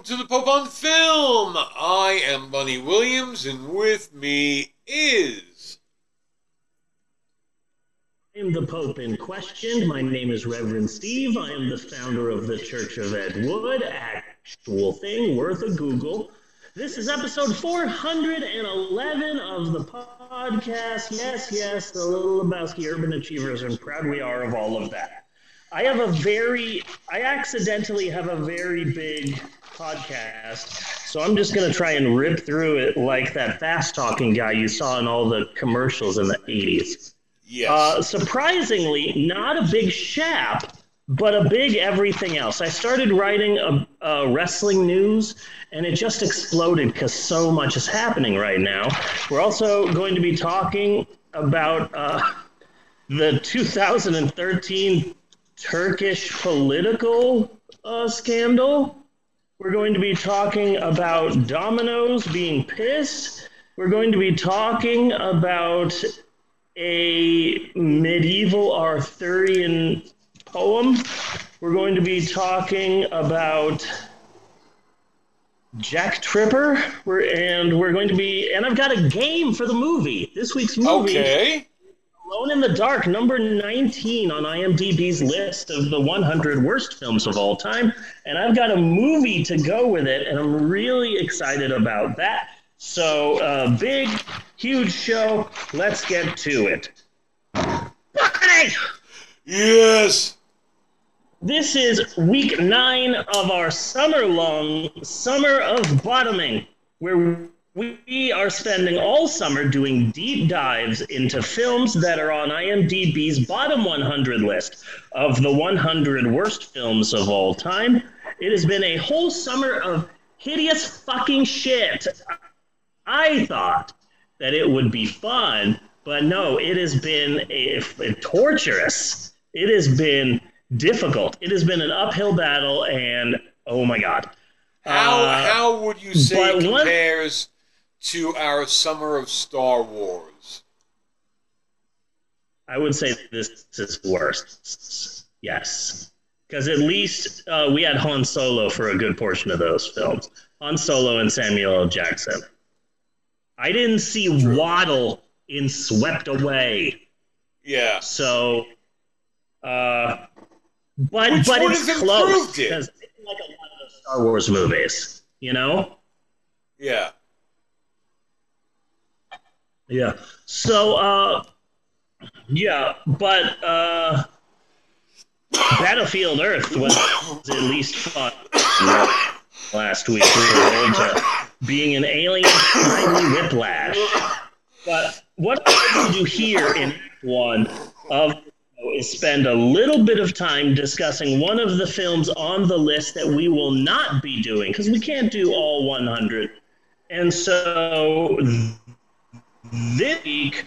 welcome to the Pope on Film. I am Bunny Williams, and with me is. I am the Pope in question. My name is Reverend Steve. I am the founder of the Church of Ed Wood. Actual thing worth a Google. This is episode 411 of the podcast. Yes, yes, the Little Lebowski Urban Achievers, and proud we are of all of that. I have a very, I accidentally have a very big podcast, so I'm just going to try and rip through it like that fast talking guy you saw in all the commercials in the 80s. Yes. Uh, surprisingly, not a big Shap, but a big everything else. I started writing a, a wrestling news, and it just exploded because so much is happening right now. We're also going to be talking about uh, the 2013 Turkish political uh, scandal. We're going to be talking about dominoes being pissed. We're going to be talking about a medieval Arthurian poem. We're going to be talking about Jack Tripper. We're, and we're going to be, and I've got a game for the movie. This week's movie. Okay. Alone in the Dark, number 19 on IMDb's list of the 100 worst films of all time. And I've got a movie to go with it, and I'm really excited about that. So, uh, big, huge show. Let's get to it. Yes. This is week nine of our summer long Summer of Bottoming, where we are spending all summer doing deep dives into films that are on IMDb's bottom 100 list of the 100 worst films of all time. It has been a whole summer of hideous fucking shit. I thought that it would be fun, but no, it has been a, a torturous. It has been difficult. It has been an uphill battle, and oh my god. How Uh, how would you say it compares to our summer of Star Wars? I would say this is worse. Yes. Because at least uh, we had Han Solo for a good portion of those films. Han Solo and Samuel L. Jackson. I didn't see Waddle in Swept Away. Yeah. So, uh, but Which but it's close it? because it's like a lot of those Star Wars movies, you know. Yeah. Yeah. So, uh, yeah, but uh, Battlefield Earth was at least fun last week. Being an alien timely whiplash. But what I do here in one of is spend a little bit of time discussing one of the films on the list that we will not be doing because we can't do all 100. And so this week,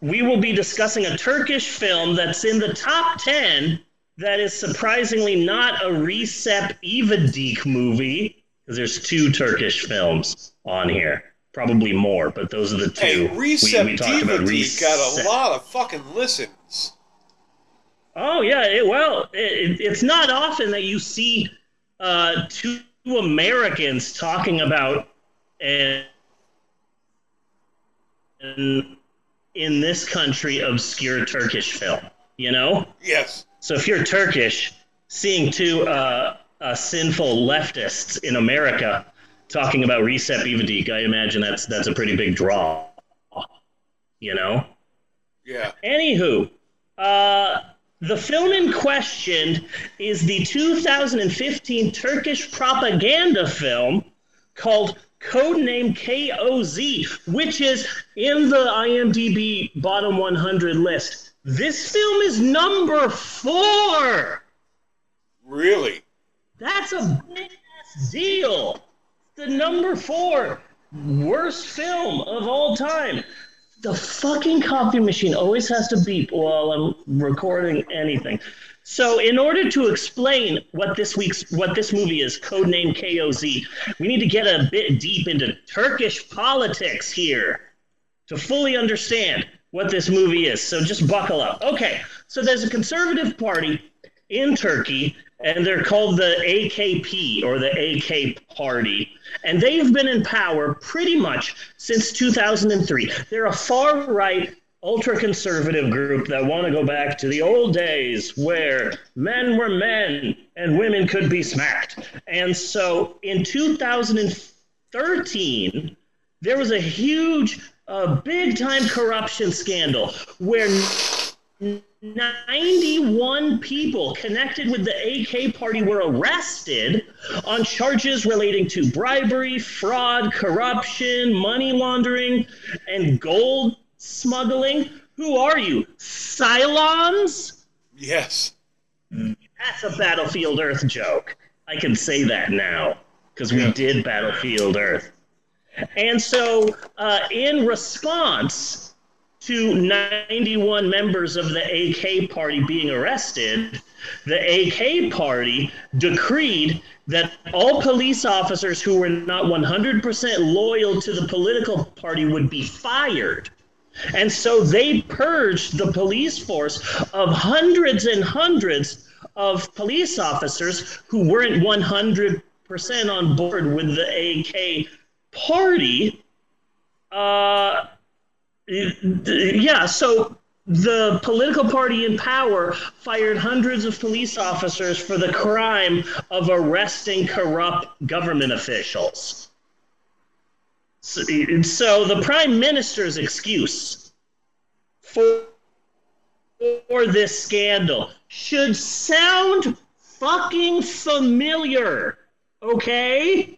we will be discussing a Turkish film that's in the top 10 that is surprisingly not a Recep İvedik movie, because there's two Turkish films on here. Probably more, but those are the Hey, two. Recep we, we talked about DVD got a lot of fucking listens. Oh yeah, it, well, it, it's not often that you see uh, two Americans talking about an, in this country obscure Turkish film. You know, Yes. so if you're Turkish, seeing two uh, uh, sinful leftists in America talking about Recep İvedik, I imagine that's that's a pretty big draw. You know. Yeah. Anywho, uh, the film in question is the 2015 Turkish propaganda film called Codename KOZ, which is in the IMDb bottom 100 list. This film is number four. Really? That's a big ass deal. The number four worst film of all time. The fucking coffee machine always has to beep while I'm recording anything. So, in order to explain what this week's what this movie is, codename KOZ, we need to get a bit deep into Turkish politics here to fully understand what this movie is. So just buckle up. Okay, so there's a conservative party in Turkey and they're called the AKP or the AK Party. And they've been in power pretty much since 2003. They're a far right, ultra conservative group that want to go back to the old days where men were men and women could be smacked. And so in 2013, there was a huge, uh, big time corruption scandal where 91 people connected with the AK party were arrested on charges relating to bribery, fraud, corruption, money laundering, and gold smuggling. Who are you? Psychlos? Yes. That's a Battlefield Earth joke. I can say that now because we Yeah. did Battlefield Earth. And so, uh, in response to 91 members of the AK party being arrested, the AK party decreed that all police officers who were not 100% loyal to the political party would be fired. And so they purged the police force of hundreds and hundreds of police officers who weren't 100% on board with the AK party. Uh, yeah, so the political party in power fired hundreds of police officers for the crime of arresting corrupt government officials. So, so the prime minister's excuse for, for this scandal should sound fucking familiar, okay?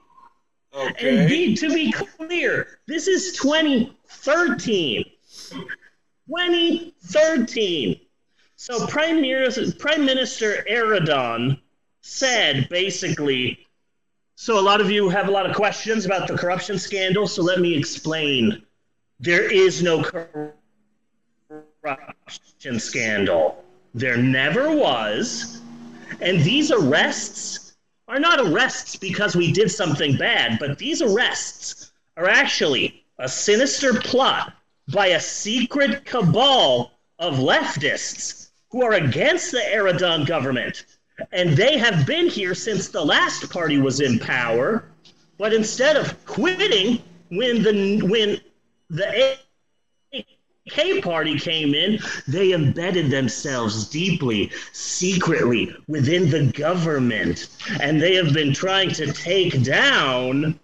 And Okay. be, to be clear, this is 2013. 2013. So Prime Minister, Prime Minister Erdogan said basically, so a lot of you have a lot of questions about the corruption scandal, so let me explain. There is no corruption scandal. There never was. And these arrests are not arrests because we did something bad, but these arrests are actually a sinister plot by a secret cabal of leftists who are against the Erdogan government. And they have been here since the last party was in power. But instead of quitting when the when the AK party came in, they embedded themselves deeply, secretly within the government, and they have been trying to take down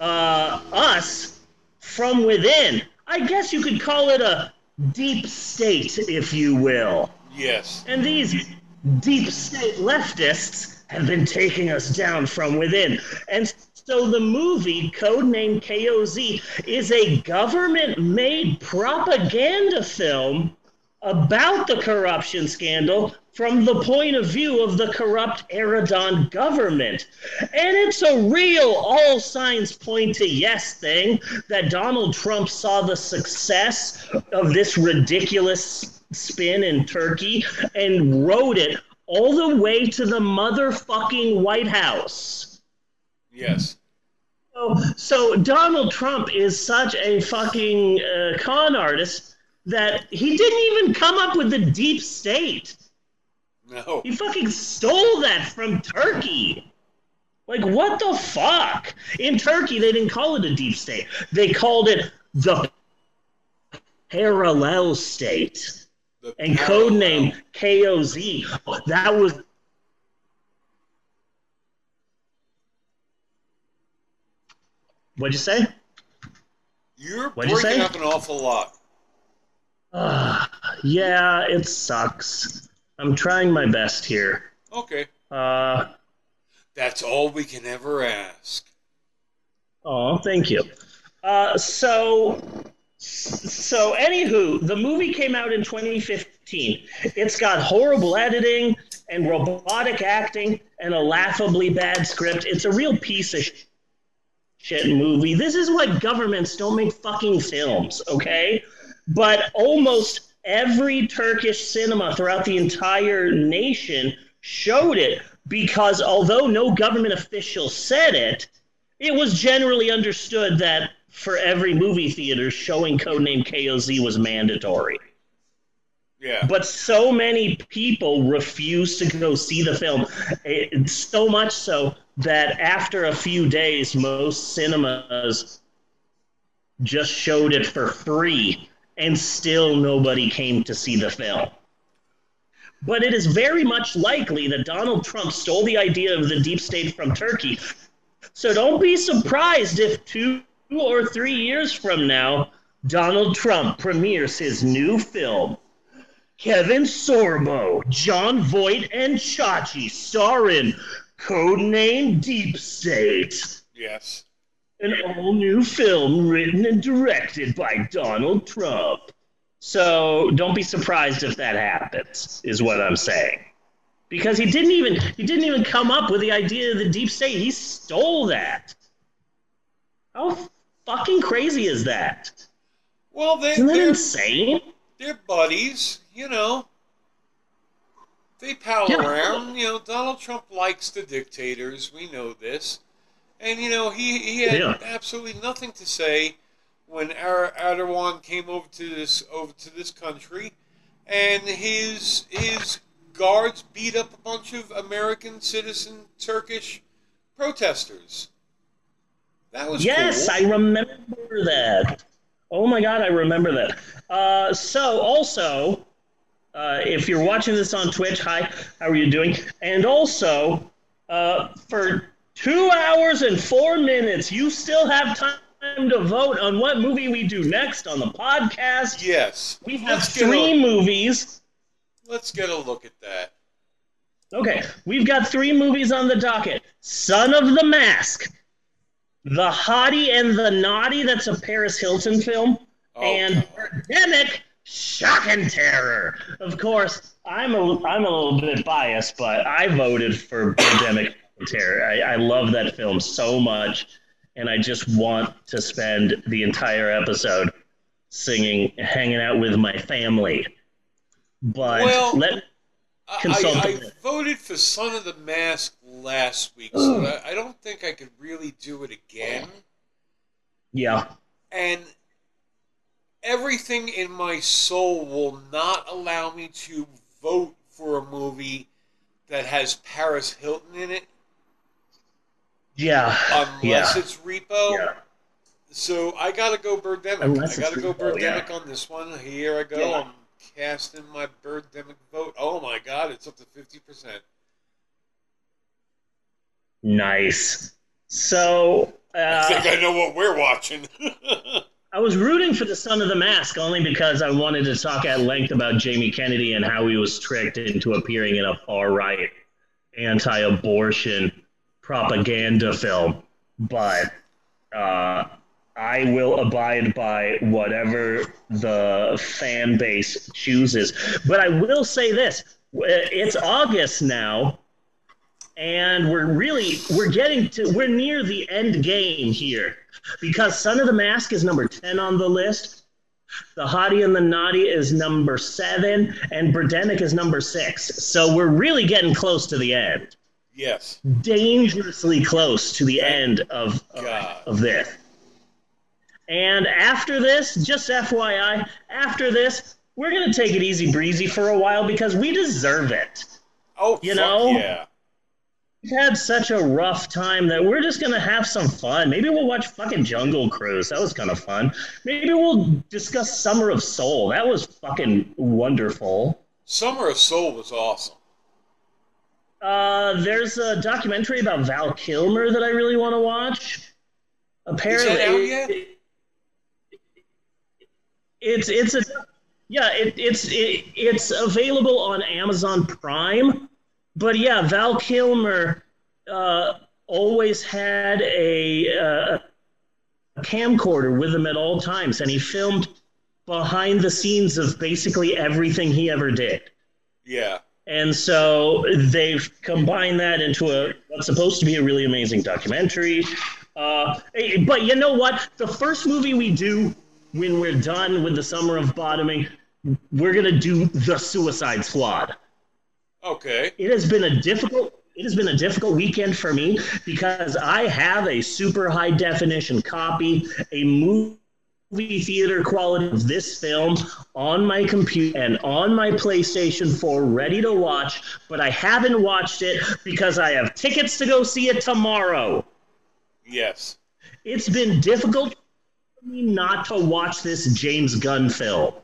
uh, us from within. I guess you could call it a deep state, if you will. Yes. And these deep state leftists have been taking us down from within. And so the movie, codenamed KOZ, is a government made propaganda film about the corruption scandal from the point of view of the corrupt Erdogan government. And it's a real all signs point to yes thing that Donald Trump saw the success of this ridiculous spin in Turkey and wrote it all the way to the motherfucking White House. Yes. So, so Donald Trump is such a fucking uh, con artist that he didn't even come up with the deep state. No. He fucking stole that from Turkey. Like, what the fuck? In Turkey, they didn't call it a deep state. They called it the parallel state. The And parallel. codename KOZ. That was. What'd you say? You're What'd you breaking say? up an awful lot. Uh, yeah, it sucks. I'm trying my best here. Okay. Uh, That's all we can ever ask. Oh, thank you. Uh, so, so anywho, the movie came out in 2015. It's got horrible editing and robotic acting and a laughably bad script. It's a real piece of shit movie. This is why governments don't make fucking films, okay? But almost every Turkish cinema throughout the entire nation showed it because although no government official said it, it was generally understood that for every movie theater, showing codename KOZ was mandatory. Yeah. But so many people refused to go see the film. It, so much so that after a few days, most cinemas just showed it for free, and still nobody came to see the film. But it is very much likely that Donald Trump stole the idea of the deep state from Turkey. So don't be surprised if two or three years from now, Donald Trump premieres his new film, Kevin Sorbo, Jon Voight, and Chachi, starring codename Deep State. Yes. An all new film written and directed by Donald Trump. So don't be surprised if that happens, is what I'm saying. Because he didn't even he didn't even come up with the idea of the deep state. He stole that. How fucking crazy is that? Well, they, Isn't that they're, insane? they're buddies, you know. They pal Yeah. around. You know, Donald Trump likes the dictators. We know this. And, you know, he, he had Yeah. absolutely nothing to say when Er- Erdogan came over to this over to this country and his his guards beat up a bunch of American citizen Turkish protesters. That was Yes, cool. I remember that. Oh my god, I remember that. Uh, so also, uh, if you're watching this on Twitch, hi, how are you doing? And also, uh, for two hours and four minutes, you still have time to vote on what movie we do next on the podcast. Yes. We have Let's three a- movies. Let's get a look at that. Okay, we've got three movies on the docket Son of the Mask, The Hottie and the Naughty, that's a Paris Hilton film, Oh, and Pandemic, Shock and Terror. Of course, I'm a, I'm a little bit biased, but I voted for Pandemic and Terror. I, I love that film so much, and I just want to spend the entire episode singing, hanging out with my family. But Well- let I, I, voted for Son of the Mask last week, so I, I don't think I could really do it again. yeah. And everything in my soul will not allow me to vote for a movie that has Paris Hilton in it Yeah. unless Yeah. it's Repo. Yeah. So I gotta go Birdemic. Unless I gotta go Repo, yeah. Birdemic on this one. Here I go. Yeah. I'm casting my Birdemic vote. Oh my god, it's up to fifty percent. Nice. So I uh, think I know what we're watching. I was rooting for the Son of the Mask only because I wanted to talk at length about Jamie Kennedy and how he was tricked into appearing in a far right anti abortion propaganda film. But uh, I will abide by whatever the fan base chooses. But I will say this uh, it's August now. And we're really we're getting to we're near the end game here because Son of the Mask is number 10 on the list. The Hottie and the Naughty is number seven, and Birdemic is number six. So we're really getting close to the end. yes. Dangerously close to the end of, uh, God. of this. And after this, just FYI, after this, we're going to take it easy breezy for a while because we deserve it. Oh, You know? yeah. We've had such a rough time that we're just gonna have some fun. Maybe we'll watch fucking Jungle Cruise. That was kind of fun. Maybe we'll discuss Summer of Soul. That was fucking wonderful. Summer of Soul was awesome. Uh, there's a documentary about Val Kilmer that I really want to watch. Apparently? It's it's a yeah it, it's it, it's available on Amazon Prime. But yeah, Val Kilmer uh, always had a, uh, a camcorder with him at all times, and he filmed behind the scenes of basically everything he ever did. Yeah. And so they've combined that into a what's supposed to be a really amazing documentary. Uh, but you know what? The first movie we do when we're done with the summer of bottoming, we're gonna do the Suicide Squad. Okay. It has been a difficult. It has been a difficult weekend for me because I have a super high definition copy, a movie theater quality of this film on my computer and on my PlayStation 4 ready to watch, but I haven't watched it because I have tickets to go see it tomorrow. Yes. It's been difficult not to watch this James Gunn film.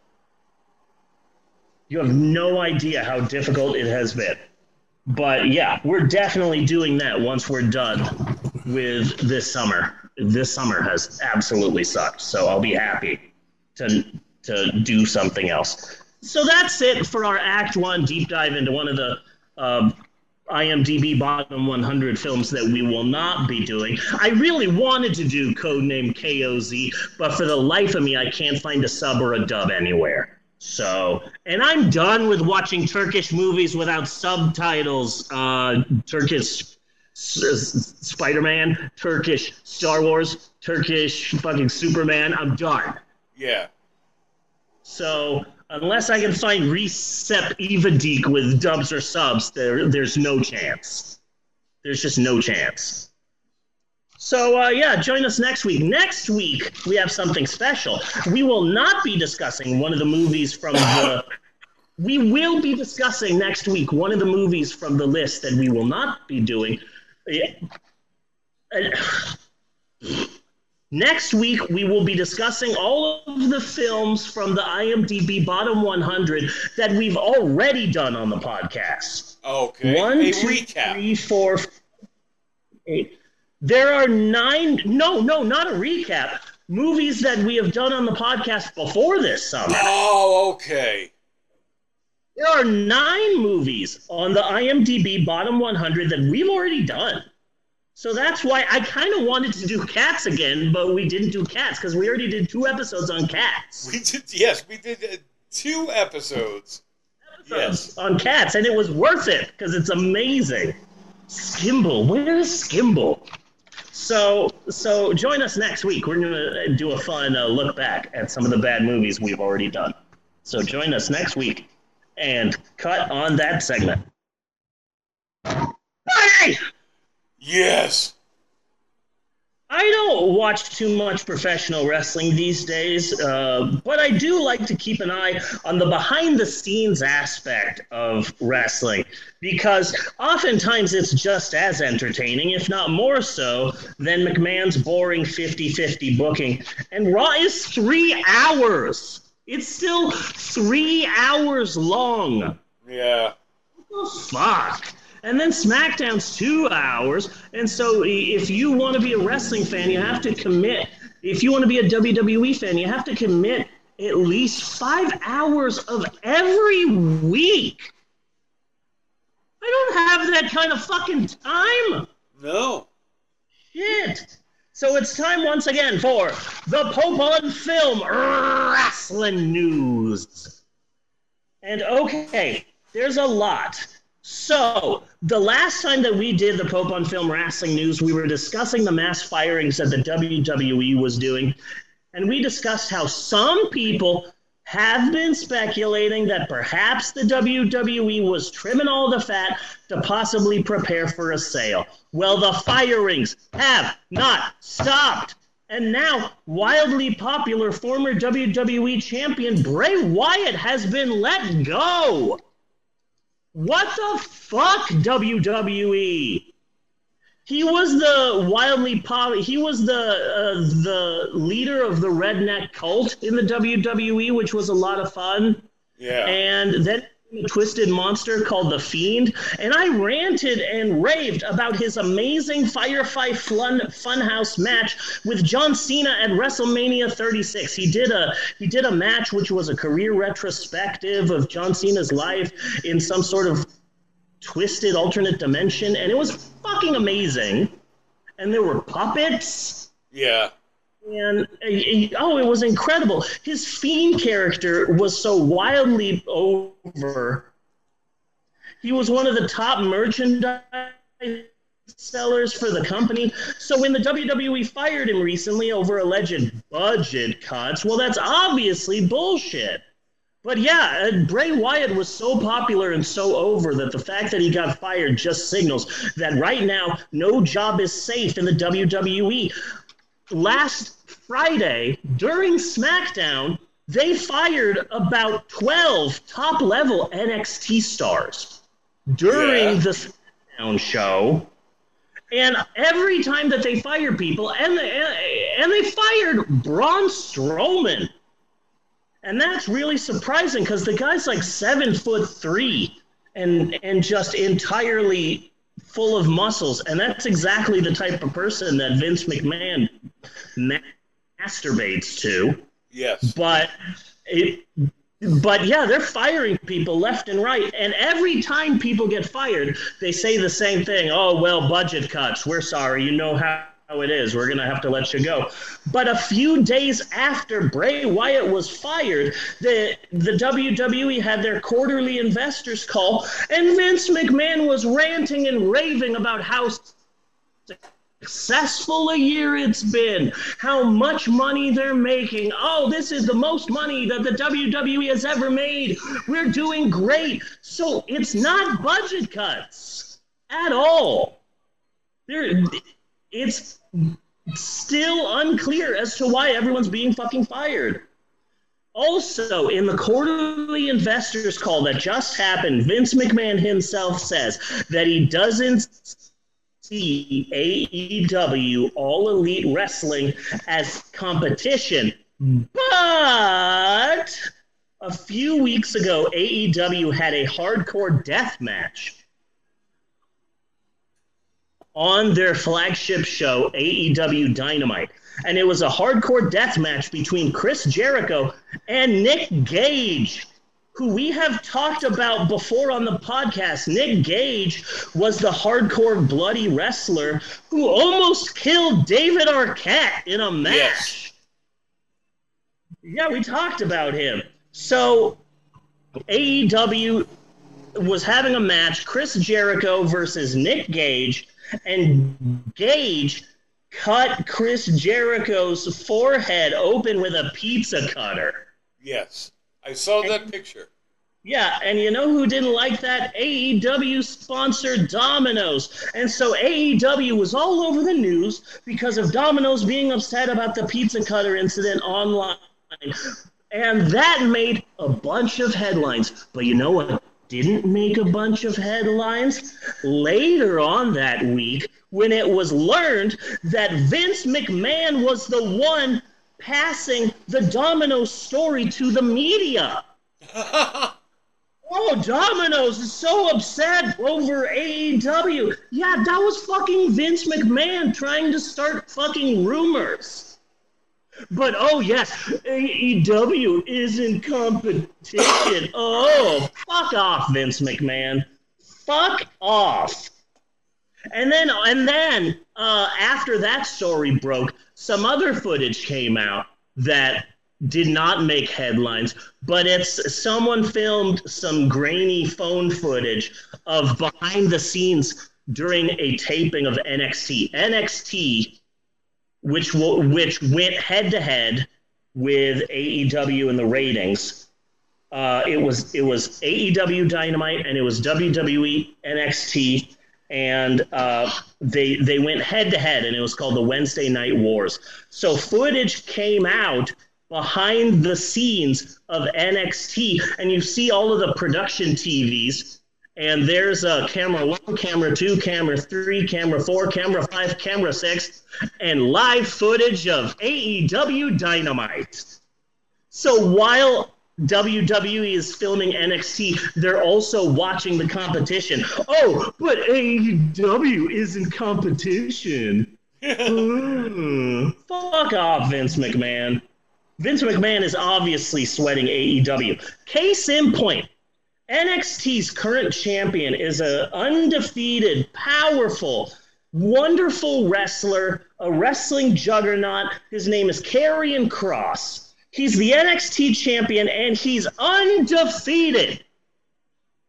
You have no idea how difficult it has been. But yeah, we're definitely doing that once we're done with this summer. This summer has absolutely sucked, so I'll be happy to to do something else. So that's it for our Act One deep dive into one of the um, IMDb bottom 100 films that we will not be doing. I really wanted to do Codename KOZ, but for the life of me, I can't find a sub or a dub anywhere. So, and I'm done with watching Turkish movies without subtitles. Uh, Turkish Spider Man, Turkish Star Wars, Turkish fucking Superman. I'm done. Yeah. So, unless I can find Recep İvedik with dubs or subs, there, there's no chance. There's just no chance. So, uh, yeah, join us next week. Next week, we have something special. We will not be discussing one of the movies from the. We will be discussing next week one of the movies from the list that we will not be doing. Next week, we will be discussing all of the films from the IMDb bottom 100 that we've already done on the podcast. Okay. One, a two, recap. three, four, eight. There are nine. No, no, not a recap. Movies that we have done on the podcast before this summer. Oh, okay. There are nine movies on the IMDb bottom 100 that we've already done. So that's why I kind of wanted to do cats again, but we didn't do cats because we already did two episodes on cats. We did. Yes, we did uh, two episodes. Yes. On cats, and it was worth it because it's amazing. Skimble, where is Skimble? So, so join us next week. We're gonna do a fun uh, look back at some of the bad movies we've already done. So join us next week and cut on that segment. Hey! Yes. I don't watch too much professional wrestling these days, uh, but I do like to keep an eye on the behind the scenes aspect of wrestling because oftentimes it's just as entertaining, if not more so, than McMahon's boring 50 50 booking. And Raw is three hours. It's still three hours long. Yeah. What the fuck? And then SmackDown's two hours. And so if you want to be a wrestling fan, you have to commit. If you want to be a WWE fan, you have to commit at least five hours of every week. I don't have that kind of fucking time. No. Shit. So it's time once again for the Pope on Film Wrestling News. And okay, there's a lot. So, the last time that we did the Pope on Film Wrestling News, we were discussing the mass firings that the WWE was doing. And we discussed how some people have been speculating that perhaps the WWE was trimming all the fat to possibly prepare for a sale. Well, the firings have not stopped. And now, wildly popular former WWE champion Bray Wyatt has been let go. What the fuck, WWE? He was the wildly pop. He was the uh, the leader of the redneck cult in the WWE, which was a lot of fun. Yeah. And then twisted monster called the Fiend, and I ranted and raved about his amazing Firefly Fun Funhouse match with John Cena at WrestleMania 36. He did a he did a match which was a career retrospective of John Cena's life in some sort of twisted alternate dimension, and it was fucking amazing. And there were puppets. Yeah. And uh, oh, it was incredible. His fiend character was so wildly over. He was one of the top merchandise sellers for the company. So when the WWE fired him recently over alleged budget cuts, well, that's obviously bullshit. But yeah, uh, Bray Wyatt was so popular and so over that the fact that he got fired just signals that right now no job is safe in the WWE. last Friday during SmackDown, they fired about 12 top level NXT stars during Yeah. the SmackDown show. And every time that they fire people, and they, and they fired Braun Strowman. And that's really surprising because the guy's like seven foot three and and just entirely full of muscles. And that's exactly the type of person that Vince McMahon ma- masturbates to. Yes. But it but yeah, they're firing people left and right. And every time people get fired, they say the same thing. Oh, well, budget cuts. We're sorry. You know how how it is. We're going to have to let you go. But a few days after Bray Wyatt was fired, the, the WWE had their quarterly investors call, and Vince McMahon was ranting and raving about how successful a year it's been, how much money they're making. Oh, this is the most money that the WWE has ever made. We're doing great. So it's not budget cuts at all. There, it's still unclear as to why everyone's being fucking fired. Also, in the quarterly investors call that just happened, Vince McMahon himself says that he doesn't see AEW All Elite Wrestling as competition. Hmm. But a few weeks ago, AEW had a hardcore death match on their flagship show, AEW Dynamite. And it was a hardcore death match between Chris Jericho and Nick Gage, who we have talked about before on the podcast. Nick Gage was the hardcore bloody wrestler who almost killed David Arquette in a match. Yes. Yeah, we talked about him. So AEW was having a match, Chris Jericho versus Nick Gage, and Gage cut Chris Jericho's forehead open with a pizza cutter. Yes. I saw that picture. Yeah, and you know who didn't like that? AEW sponsored Domino's. And so AEW was all over the news because of Domino's being upset about the pizza cutter incident online. And that made a bunch of headlines. But you know what didn't make a bunch of headlines? Later on that week, when it was learned that Vince McMahon was the one passing the Domino's story to the media. Oh, Domino's is so upset over AEW. Yeah, that was fucking Vince McMahon trying to start fucking rumors. But oh yes, AEW is in competition. Oh, fuck off, Vince McMahon. Fuck off. And then, and then, uh, after that story broke, some other footage came out that did not make headlines, but it's someone filmed some grainy phone footage of behind the scenes during a taping of NXT. NXT, which which went head to head with AEW in the ratings. Uh, it was it was AEW Dynamite and it was WWE NXT, and uh, they they went head to head, and it was called the Wednesday Night Wars. So footage came out behind the scenes of NXT, and you see all of the production TVs. And there's a camera one, camera two, camera three, camera four, camera five, camera six, and live footage of AEW Dynamite. So while WWE is filming NXT, they're also watching the competition. Oh, but AEW is in competition. Hmm. Fuck off, Vince McMahon. Vince McMahon is obviously sweating AEW. Case in point, NXT's current champion is an undefeated, powerful, wonderful wrestler, a wrestling juggernaut. His name is Karrion Kross. He's the NXT champion and he's undefeated.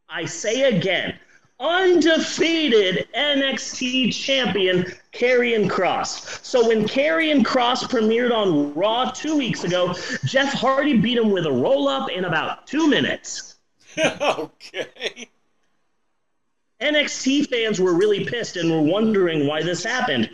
I say again, undefeated NXT champion Karrion Kross. So when Karrion Kross premiered on Raw two weeks ago, Jeff Hardy beat him with a roll up in about two minutes. okay. NXT fans were really pissed and were wondering why this happened.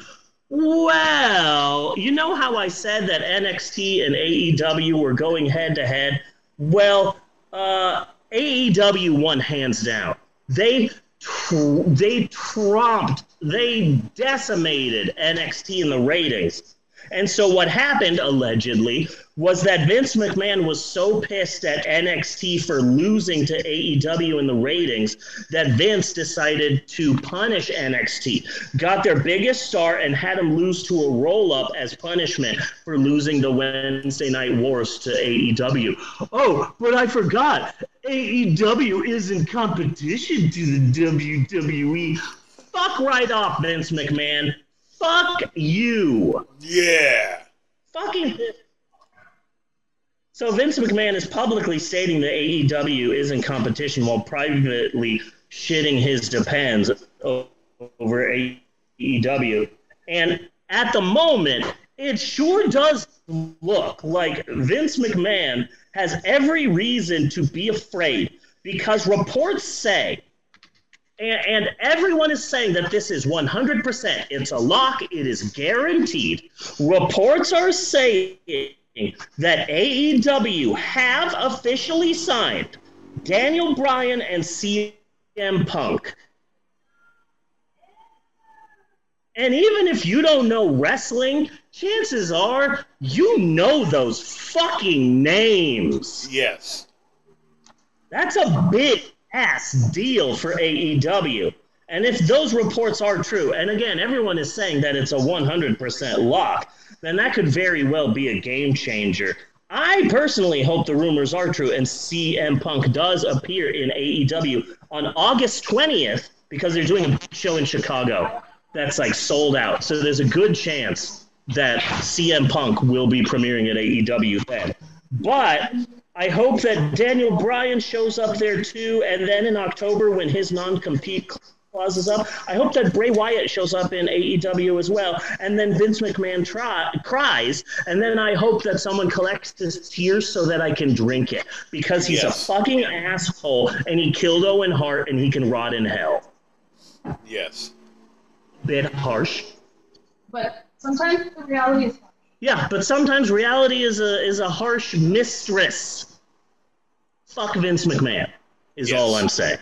Well, you know how I said that NXT and AEW were going head to head? Well, uh, AEW won hands down. They tr- they trumped, they decimated NXT in the ratings. And so what happened allegedly was that Vince McMahon was so pissed at NXT for losing to AEW in the ratings that Vince decided to punish NXT, got their biggest star, and had him lose to a roll up as punishment for losing the Wednesday Night Wars to AEW. Oh, but I forgot. AEW is in competition to the WWE. Fuck right off, Vince McMahon. Fuck you. Yeah. Fucking. So Vince McMahon is publicly stating that AEW is in competition while privately shitting his depends over AEW. And at the moment, it sure does look like Vince McMahon has every reason to be afraid because reports say and, and, everyone is saying that this is 100%. It's a lock. It is guaranteed. Reports are saying that AEW have officially signed Daniel Bryan and CM Punk. And even if you don't know wrestling, chances are you know those fucking names. Yes. That's a big ass deal for AEW. And if those reports are true, and again, everyone is saying that it's a 100% lock, then that could very well be a game changer. I personally hope the rumors are true and CM Punk does appear in AEW on August 20th because they're doing a show in Chicago that's like sold out. So there's a good chance that CM Punk will be premiering at AEW then. But I hope that Daniel Bryan shows up there too. And then in October, when his non compete clause is up, I hope that Bray Wyatt shows up in AEW as well. And then Vince McMahon try, cries. And then I hope that someone collects his tears so that I can drink it because he's yes. a fucking asshole and he killed Owen Hart and he can rot in hell. Yes. Bit harsh. But sometimes the reality is yeah, but sometimes reality is a is a harsh mistress. Fuck Vince McMahon is yes. all I'm saying.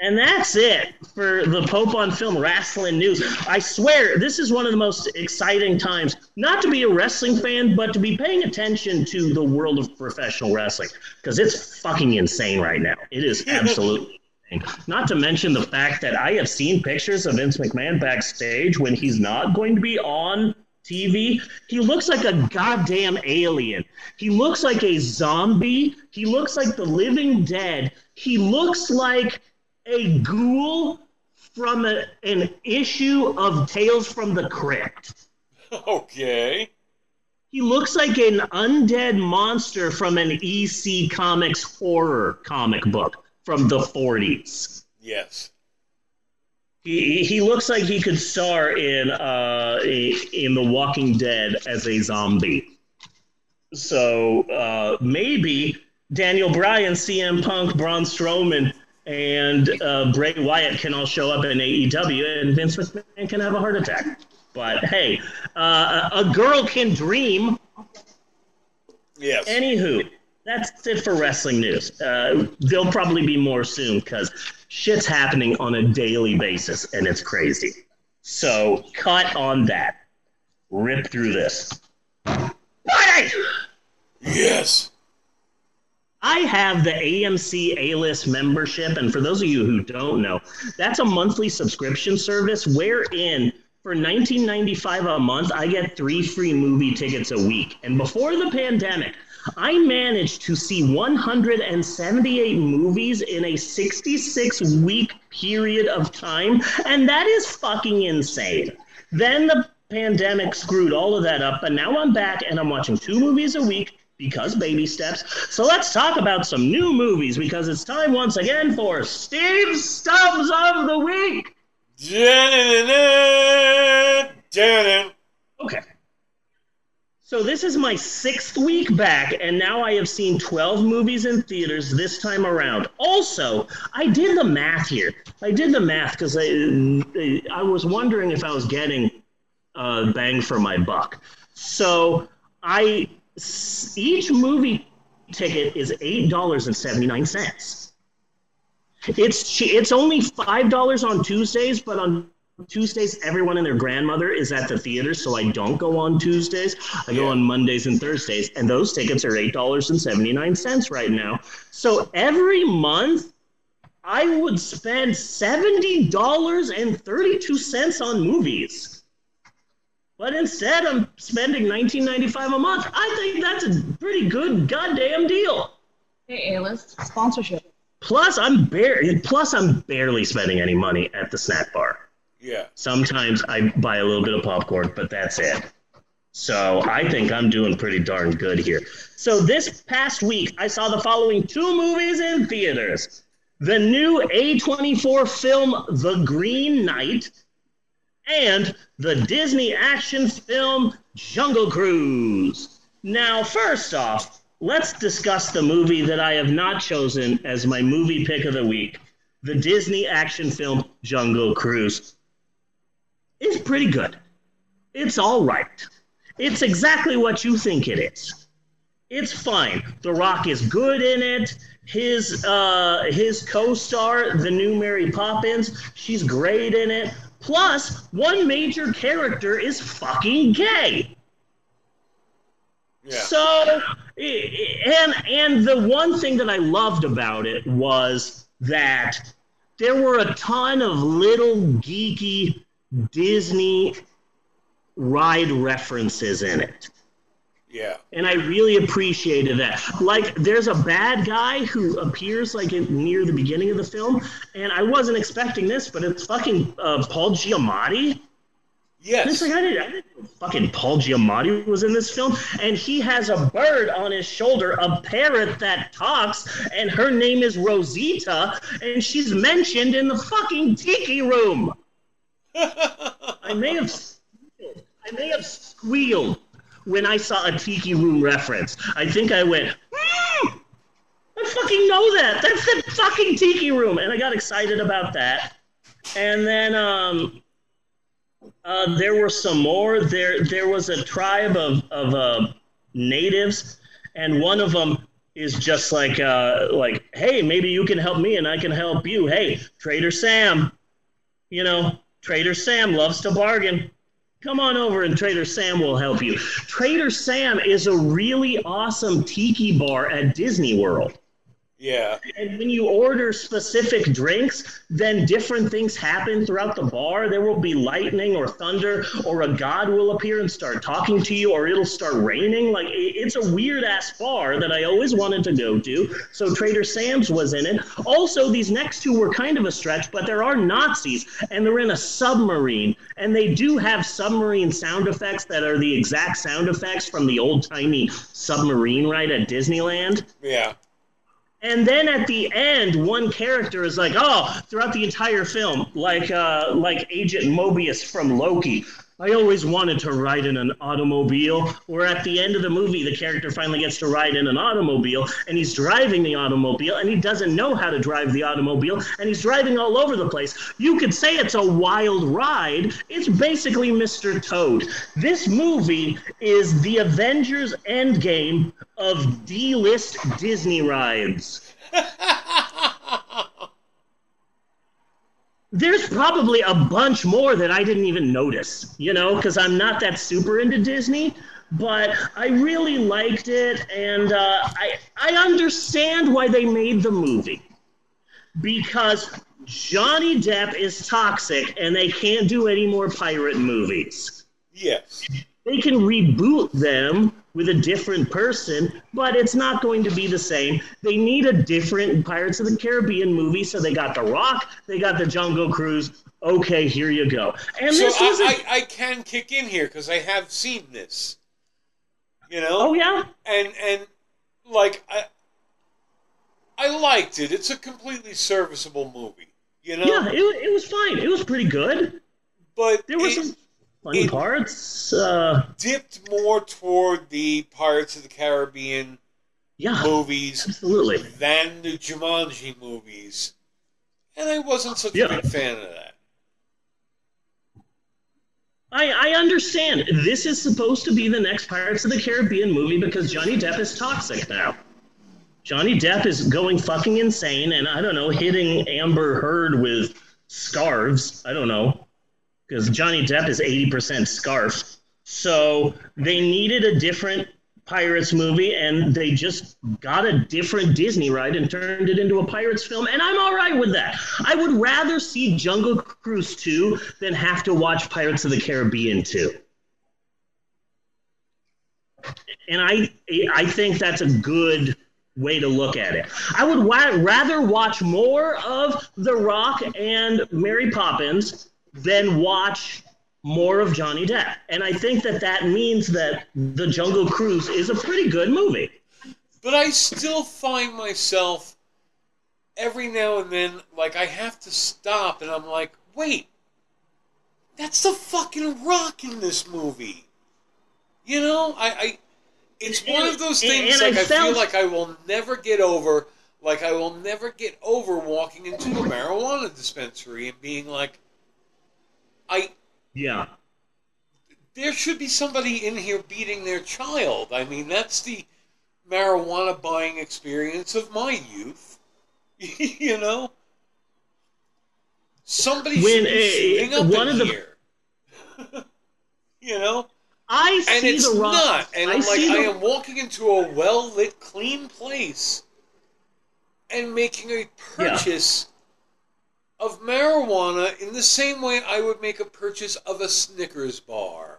And that's it for the Pope on Film wrestling news. I swear, this is one of the most exciting times, not to be a wrestling fan, but to be paying attention to the world of professional wrestling, because it's fucking insane right now. It is absolutely insane. Not to mention the fact that I have seen pictures of Vince McMahon backstage when he's not going to be on TV, he looks like a goddamn alien. He looks like a zombie. He looks like the living dead. He looks like a ghoul from a, an issue of Tales from the Crypt. Okay. He looks like an undead monster from an EC Comics horror comic book from the 40s. Yes. He, he looks like he could star in uh, in The Walking Dead as a zombie. So uh, maybe Daniel Bryan, CM Punk, Braun Strowman, and uh, Bray Wyatt can all show up in AEW, and Vince McMahon can have a heart attack. But hey, uh, a girl can dream. Yes. Anywho, that's it for wrestling news. Uh, there'll probably be more soon because shit's happening on a daily basis and it's crazy. So cut on that. Rip through this. Yes. I have the AMC A List membership, and for those of you who don't know, that's a monthly subscription service wherein for $19.95 a month, I get three free movie tickets a week. And before the pandemic, I managed to see 178 movies in a 66 week period of time, and that is fucking insane. Then the pandemic screwed all of that up, but now I'm back and I'm watching two movies a week because baby steps. So let's talk about some new movies because it's time once again for Steve Stubbs of the Week. Okay. So this is my sixth week back, and now I have seen 12 movies in theaters this time around. Also, I did the math here. I did the math because I, I was wondering if I was getting bang for my buck. So I each movie ticket is eight dollars and seventy nine cents. It's it's only five dollars on Tuesdays, but on Tuesdays everyone and their grandmother is at the theater, so I don't go on Tuesdays. I go on Mondays and Thursdays, and those tickets are eight dollars and seventy nine cents right now. So every month I would spend seventy dollars and thirty two cents on movies. But instead, I'm spending nineteen ninety five a month. I think that's a pretty good goddamn deal. Hey, A-list sponsorship. Plus, I'm barely plus I'm barely spending any money at the snack bar. Yeah. Sometimes I buy a little bit of popcorn, but that's it. So I think I'm doing pretty darn good here. So this past week, I saw the following two movies in theaters the new A24 film, The Green Knight, and the Disney action film, Jungle Cruise. Now, first off, let's discuss the movie that I have not chosen as my movie pick of the week the Disney action film, Jungle Cruise it's pretty good. It's all right. It's exactly what you think it is. It's fine. The Rock is good in it. His uh, his co-star, the new Mary Poppins, she's great in it. Plus, one major character is fucking gay. Yeah. So, and and the one thing that I loved about it was that there were a ton of little geeky Disney ride references in it. Yeah. And I really appreciated that. Like, there's a bad guy who appears like in, near the beginning of the film, and I wasn't expecting this, but it's fucking uh, Paul Giamatti. And it's like I didn't, I didn't know fucking Paul Giamatti was in this film, and he has a bird on his shoulder, a parrot that talks, and her name is Rosita, and she's mentioned in the fucking tiki room. I may have, squealed. I may have squealed when I saw a tiki room reference. I think I went, "Hmm, I fucking know that. That's the fucking tiki room, and I got excited about that. And then um, uh, there were some more. There, there was a tribe of of uh, natives, and one of them is just like, uh, like, hey, maybe you can help me, and I can help you. Hey, Trader Sam, you know, Trader Sam loves to bargain. Come on over, and Trader Sam will help you. Trader Sam is a really awesome tiki bar at Disney World. Yeah. And when you order specific drinks, then different things happen throughout the bar. There will be lightning or thunder, or a god will appear and start talking to you, or it'll start raining. Like it's a weird ass bar that I always wanted to go to. So Trader Sam's was in it. Also, these next two were kind of a stretch, but there are Nazis, and they're in a submarine, and they do have submarine sound effects that are the exact sound effects from the old timey submarine ride at Disneyland. Yeah. And then at the end, one character is like, "Oh!" Throughout the entire film, like uh, like Agent Mobius from Loki. I always wanted to ride in an automobile. Where at the end of the movie, the character finally gets to ride in an automobile, and he's driving the automobile, and he doesn't know how to drive the automobile, and he's driving all over the place. You could say it's a wild ride. It's basically Mr. Toad. This movie is the Avengers Endgame of D-list Disney rides. There's probably a bunch more that I didn't even notice, you know, because I'm not that super into Disney. But I really liked it, and uh, I I understand why they made the movie because Johnny Depp is toxic, and they can't do any more pirate movies Yes. They can reboot them with a different person, but it's not going to be the same. They need a different Pirates of the Caribbean movie, so they got The Rock, they got the Jungle Cruise. Okay, here you go. And So this is a, I, I, I can kick in here because I have seen this. You know? oh yeah, and and like I I liked it. It's a completely serviceable movie, you know. yeah, it, it was fine. It was pretty good. But There was it some funny it- parts. Uh, dipped more toward the Pirates of the Caribbean yeah, movies absolutely. than the Jumanji movies, and I wasn't such Yeah. a big fan of that. I, I understand. This is supposed to be the next Pirates of the Caribbean movie because Johnny Depp is toxic now. Johnny Depp is going fucking insane and I don't know, hitting Amber Heard with scarves. I don't know. Because Johnny Depp is 80% scarf. So they needed a different Pirates movie and they just got a different Disney ride and turned it into a Pirates film. And I'm all right with that. I would rather see Jungle Cruise 2 than have to watch Pirates of the Caribbean 2. And I, I think that's a good way to look at it. I would wa- rather watch more of The Rock and Mary Poppins than watch more of Johnny Depp. And I think that that means that The Jungle Cruise is a pretty good movie. But I still find myself every now and then, like, I have to stop and I'm like, wait, that's the fucking rock in this movie. You know, I. I it's one of those things like I, I feel like I will never get over like I will never get over walking into a marijuana dispensary and being like I yeah. There should be somebody in here beating their child. I mean, that's the marijuana buying experience of my youth. you know? Somebody when, should be shooting uh, up one in of here. The... you know? I see and it's the not. And I am like, the... I am walking into a well lit, clean place and making a purchase of marijuana in the same way I would make a purchase of a Snickers bar.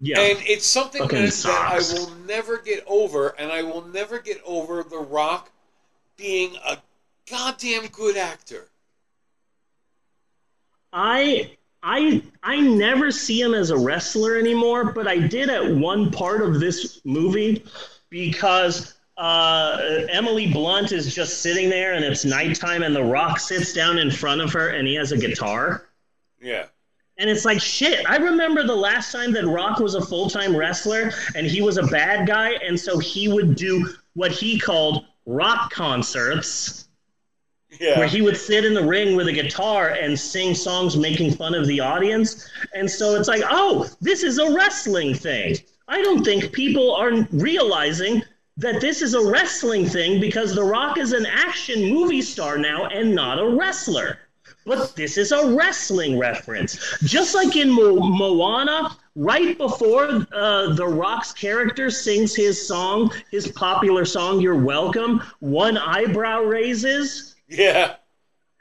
Yeah. And it's something that, that, I will never get over, and I will never get over The Rock being a goddamn good actor. I I I never see him as a wrestler anymore, but I did at one part of this movie because uh, Emily Blunt is just sitting there and it's nighttime and The Rock sits down in front of her and he has a guitar. Yeah. And it's like, shit, I remember the last time that Rock was a full time wrestler and he was a bad guy. And so he would do what he called rock concerts. Yeah. Where he would sit in the ring with a guitar and sing songs making fun of the audience. And so it's like, oh, this is a wrestling thing. I don't think people are realizing that this is a wrestling thing because The Rock is an action movie star now and not a wrestler. But this is a wrestling reference. Just like in Mo- Moana, right before uh, The Rock's character sings his song, his popular song, You're Welcome, one eyebrow raises. Yeah.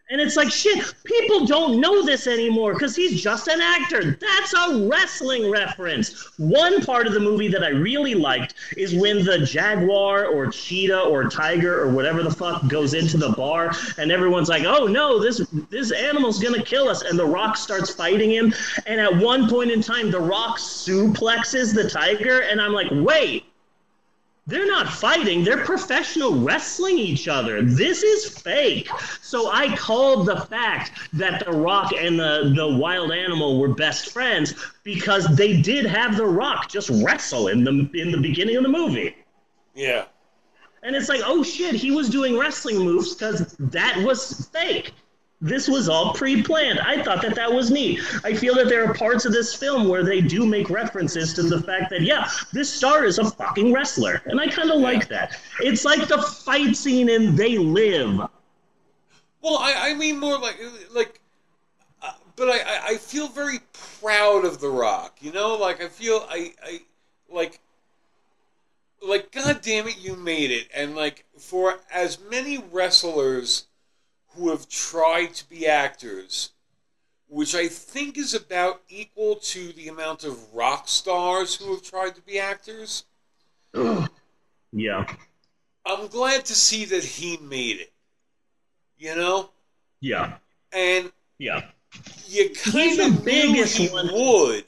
And it's like, shit, people don't know this anymore because he's just an actor. That's a wrestling reference. One part of the movie that I really liked is when the jaguar or cheetah or tiger or whatever the fuck goes into the bar and everyone's like, oh no, this, this animal's gonna kill us. And The Rock starts fighting him. And at one point in time, The Rock suplexes the tiger. And I'm like, wait, they're not fighting, they're professional wrestling each other. This is fake. So I called the fact that The Rock and the, the wild animal were best friends because they did have The Rock just wrestle in the in the beginning of the movie. Yeah. And it's like, oh shit, he was doing wrestling moves because that was fake. This was all pre-planned. I thought that that was neat. I feel that there are parts of this film where they do make references to the fact that yeah, this star is a fucking wrestler, and I kind of yeah. like that. It's like the fight scene in They Live. Well, I, I mean more like like, uh, but I, I feel very proud of The Rock. You know, like I feel I I like like god damn it you made it and like for as many wrestlers who have tried to be actors, which I think is about equal to the amount of rock stars who have tried to be actors. yeah. I'm glad to see that he made it. You know? Yeah. And yeah. You kind of knew he one. would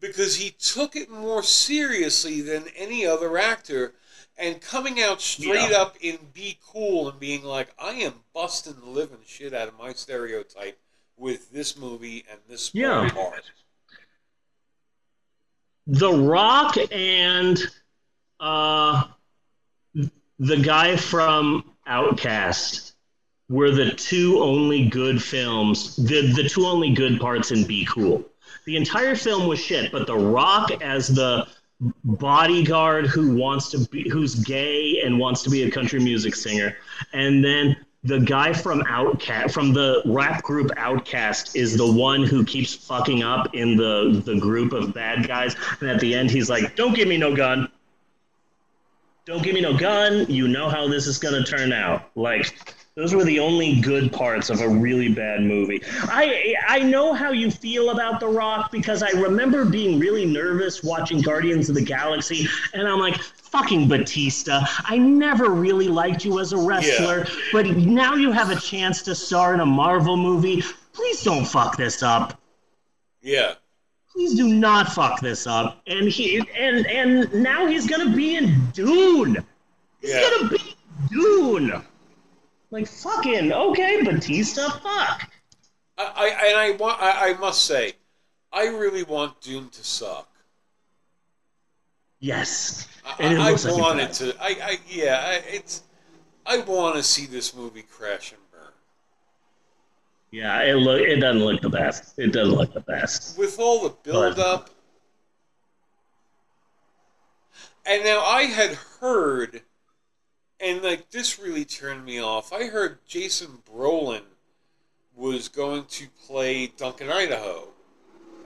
because he took it more seriously than any other actor and coming out straight yeah. up in be cool and being like, I am busting the living shit out of my stereotype with this movie and this yeah. part. The Rock and uh, the guy from OutKast were the two only good films, the, the two only good parts in Be Cool. The entire film was shit, but The Rock as the bodyguard who wants to be who's gay and wants to be a country music singer. And then the guy from OutKast from the rap group OutKast is the one who keeps fucking up in the the group of bad guys. And at the end he's like don't give me no gun don't give me no gun you know how this is going to turn out like those were the only good parts of a really bad movie. I I know how you feel about The Rock because I remember being really nervous watching Guardians of the Galaxy, and I'm like, fucking Batista. I never really liked you as a wrestler, yeah. but now you have a chance to star in a Marvel movie. Please don't fuck this up. Yeah. Please do not fuck this up. And he and and now he's gonna be in Dune. He's yeah. gonna be Dune. Like fucking okay, Batista. Fuck. I, I and I want. I, I must say, I really want Dune to suck. Yes, I, I like want it to. I, I yeah. I, it's. I want to see this movie crash and. Yeah, it look. It doesn't look the best. It doesn't look the best. With all the build up. And now I had heard and like this really turned me off. I heard Jason Brolin was going to play Duncan Idaho,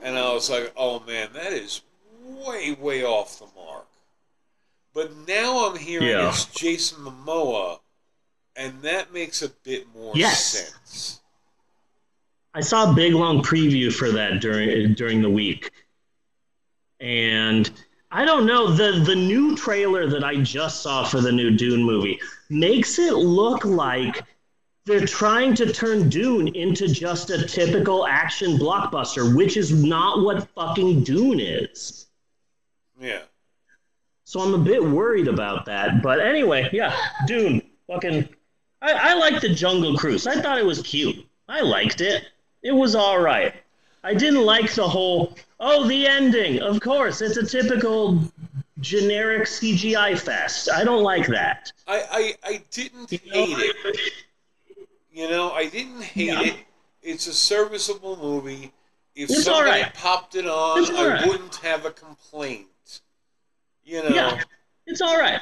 and I was like, "Oh man, that is way way off the mark." But now I'm hearing yeah. it's Jason Momoa, and that makes a bit more yes. sense. I saw a big long preview for that during during the week, and I don't know. The the new trailer that I just saw for the new Dune movie makes it look like they're trying to turn Dune into just a typical action blockbuster, which is not what fucking Dune is. Yeah. So I'm a bit worried about that. But anyway, yeah, Dune. Fucking I, I liked the Jungle Cruise. I thought it was cute. I liked it. It was all right. I didn't like the whole, oh, the ending. Of course, it's a typical generic CGI fest. I don't like that. I, I, I didn't you hate know? it. You know, I didn't hate yeah. it. It's a serviceable movie. If it's somebody right. popped it on, I right. wouldn't have a complaint. You know. Yeah, it's all right.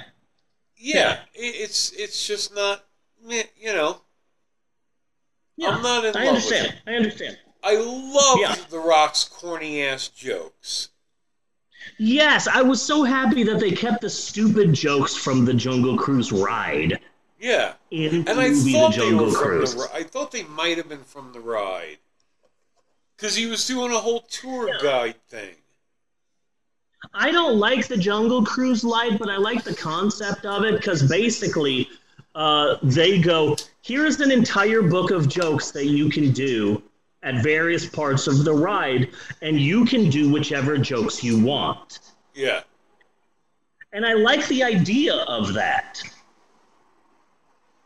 Yeah, yeah. It, it's it's just not, you know. Yeah, I'm not in I love understand. With it. I understand. I loved yeah. The Rock's corny ass jokes. Yes, I was so happy that they kept the stupid jokes from the Jungle Cruise ride. Yeah, in and I thought the they were Cruise. from the. I thought they might have been from the ride because he was doing a whole tour yeah. guide thing. I don't like the Jungle Cruise ride, but I like the concept of it because basically, uh, they go, "Here's an entire book of jokes that you can do." at various parts of the ride, and you can do whichever jokes you want. Yeah. And I like the idea of that.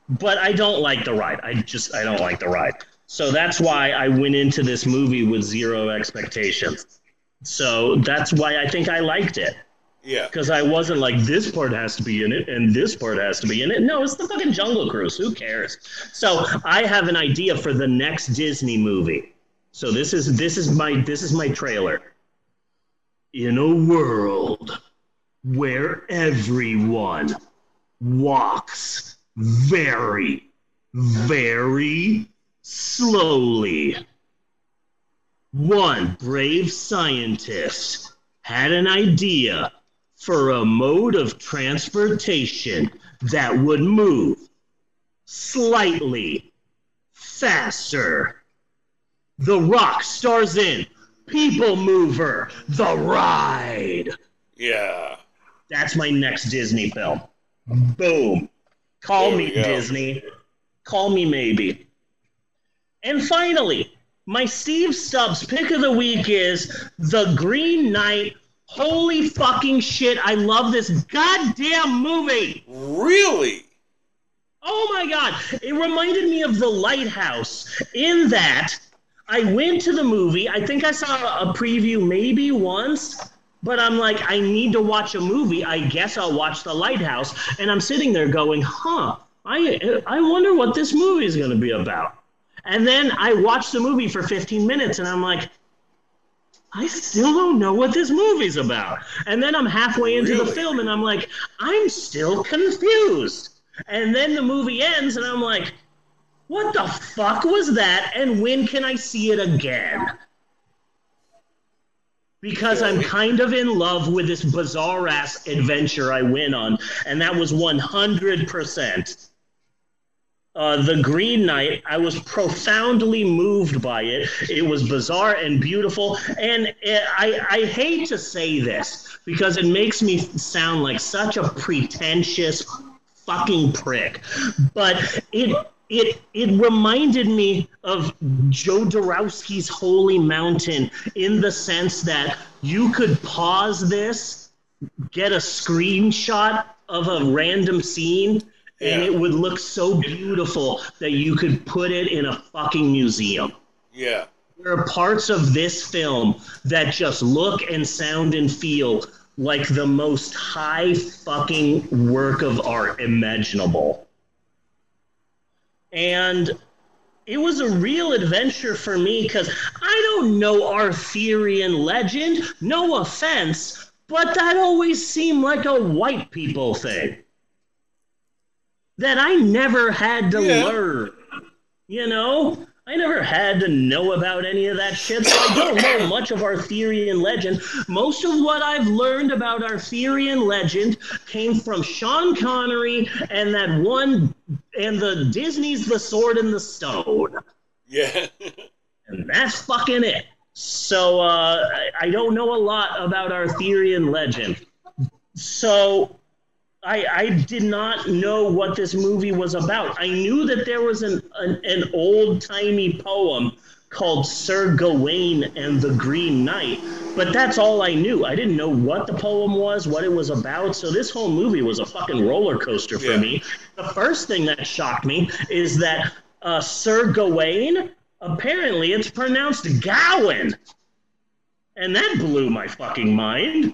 But I don't like the ride. I just I don't like the ride. So that's why I went into this movie with zero expectations. So that's why I think I liked it. Yeah. Because I wasn't like, this part has to be in it and this part has to be in it. No, it's the fucking Jungle Cruise. Who cares? So I have an idea for the next Disney movie. So this is this is my this is my trailer. In a world where everyone walks very, very slowly. One brave scientist had an idea for a mode of transportation that would move slightly faster. The Rock stars in People Mover, The Ride. Yeah. That's my next Disney film. Boom. Call there me Disney. Call me maybe. And finally, my Steve Stubbs pick of the week is The Green Knight Holy fucking shit, I love this goddamn movie. Really? Oh my god. It reminded me of The Lighthouse in that I went to the movie. I think I saw a preview maybe once, but I'm like, I need to watch a movie. I guess I'll watch The Lighthouse. And I'm sitting there going, huh, I I wonder what this movie is going to be about. And then I watched the movie for 15 minutes, and I'm like, I still don't know what this movie's about. And then I'm halfway into the film, and I'm like, I'm still confused. And then the movie ends, and I'm like, what the fuck was that? And when can I see it again? Because I'm kind of in love with this bizarre ass adventure I went on, and that was 100%. Uh, the Green Knight, I was profoundly moved by it. It was bizarre and beautiful. And uh, I, I hate to say this because it makes me sound like such a pretentious fucking prick. But it it it reminded me of Jodorowsky's Holy Mountain in the sense that you could pause this, get a screenshot of a random scene, and Yeah. it would look so beautiful that you could put it in a fucking museum. Yeah. There are parts of this film that just look and sound and feel like the most high fucking work of art imaginable. And it was a real adventure for me because I don't know Arthurian legend, no offense, but that always seemed like a white people thing that I never had to Yeah. learn. You know, I never had to know about any of that shit, so I don't know much of Arthurian legend. Most of what I've learned about Arthurian legend came from Sean Connery and that one, and the Disney's The Sword and the Stone. Yeah. And that's fucking it. So uh, I, I don't know a lot about Arthurian legend. So I, I did not know what this movie was about. I knew that there was an, an, an old timey poem called Sir Gawain and the Green Knight, but that's all I knew. I didn't know what the poem was, what it was about. So this whole movie was a fucking roller coaster for Yeah. me. The first thing that shocked me is that uh, Sir Gawain, apparently it's pronounced Gowan. And that blew my fucking mind.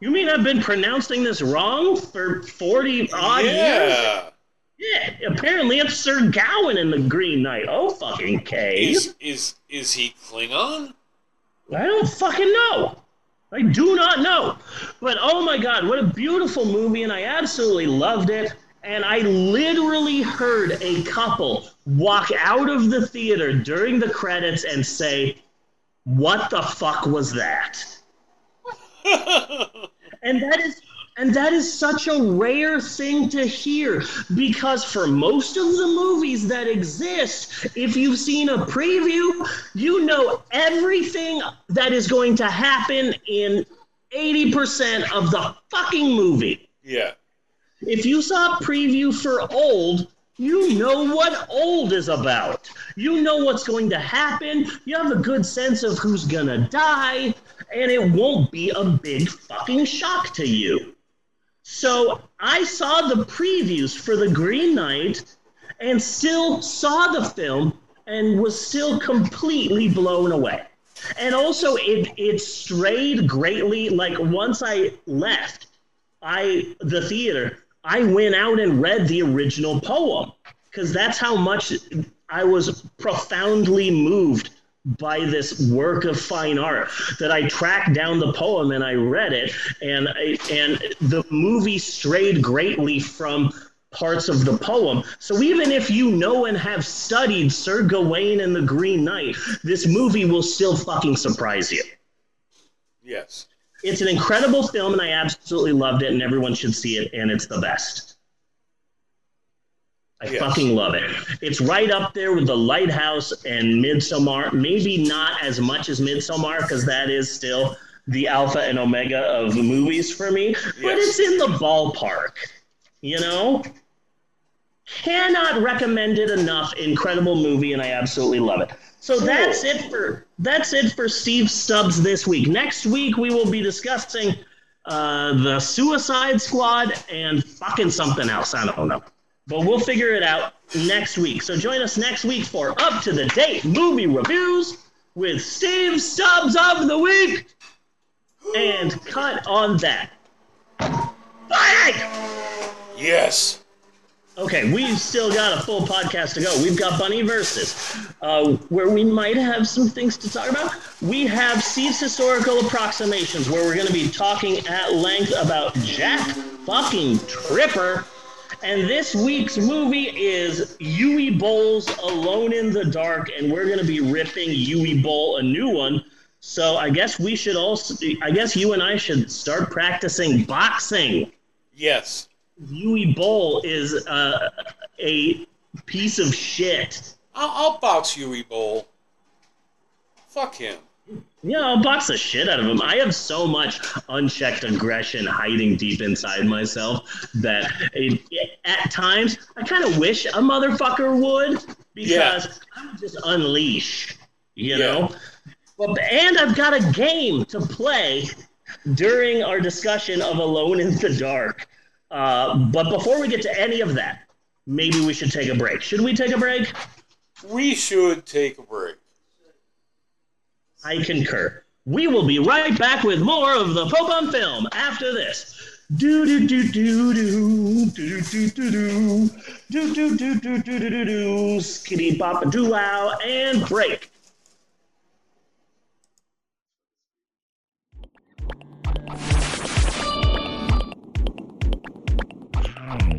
You mean I've been pronouncing this wrong for 40 odd years? yeah. Yeah, apparently it's Sir Gawain in the Green Knight. Oh, fucking K. Is is is he Klingon? I don't fucking know. I do not know. But oh my god, what a beautiful movie, and I absolutely loved it. And I literally heard a couple walk out of the theater during the credits and say, What the fuck was that? and that is and that is such a rare thing to hear because for most of the movies that exist if you've seen a preview you know everything that is going to happen in 80% of the fucking movie yeah. if you saw a preview for old you know what old is about. You know what's going to happen. You have a good sense of who's gonna die, and it won't be a big fucking shock to you. So I saw the previews for The Green Knight and still saw the film and was still completely blown away. And also it it strayed greatly like once I left I the theater, I went out and read the original poem because that's how much I was profoundly moved by this work of fine art that I tracked down the poem and I read it and I, and the movie strayed greatly from parts of the poem. So even if you know and have studied Sir Gawain and the Green Knight, this movie will still fucking surprise you. Yes. It's an incredible film, and I absolutely loved it, and everyone should see it, and it's the best. I Yes. fucking love it. It's right up there with The Lighthouse and Midsommar. Maybe not as much as Midsommar, because that is still the alpha and omega of movies for me, but it's in the ballpark. You know? Cannot recommend it enough. Incredible movie, and I absolutely love it. So that's it for that's it for Steve Stubbs this week. Next week we will be discussing uh, the Suicide Squad and fucking something else. I don't know, but we'll figure it out next week. So join us next week for up to the date movie reviews with Steve Stubbs of the Week. And cut on that. Bye! Yes. Okay, we've still got a full podcast to go. We've got Bunny Versus, uh, where we might have some things to talk about. We have Steve's Historical Approximations, where we're going to be talking at length about Jack fucking Tripper. And this week's movie is Uwe Boll's Alone in the Dark, and we're going to be ripping Uwe Boll a new one. So I guess we should also, I guess you and I should start practicing boxing. Yes. Uwe Boll is uh, a piece of shit. I'll, I'll box Uwe Boll. Fuck him. Yeah, I'll box the shit out of him. I have so much unchecked aggression hiding deep inside myself that it, at times I kind of wish a motherfucker would because yeah. I would just unleash, you yeah. know? But, and I've got a game to play during our discussion of Alone in the Dark. Uh, but before we get to any of that, maybe we should take a break. Should we take a break? We should take a break. I concur. We will be right back with more of the Pope on Film after this. Do do do do do do do do do do do do do do do do do skitty bop doo wow and break. Oh.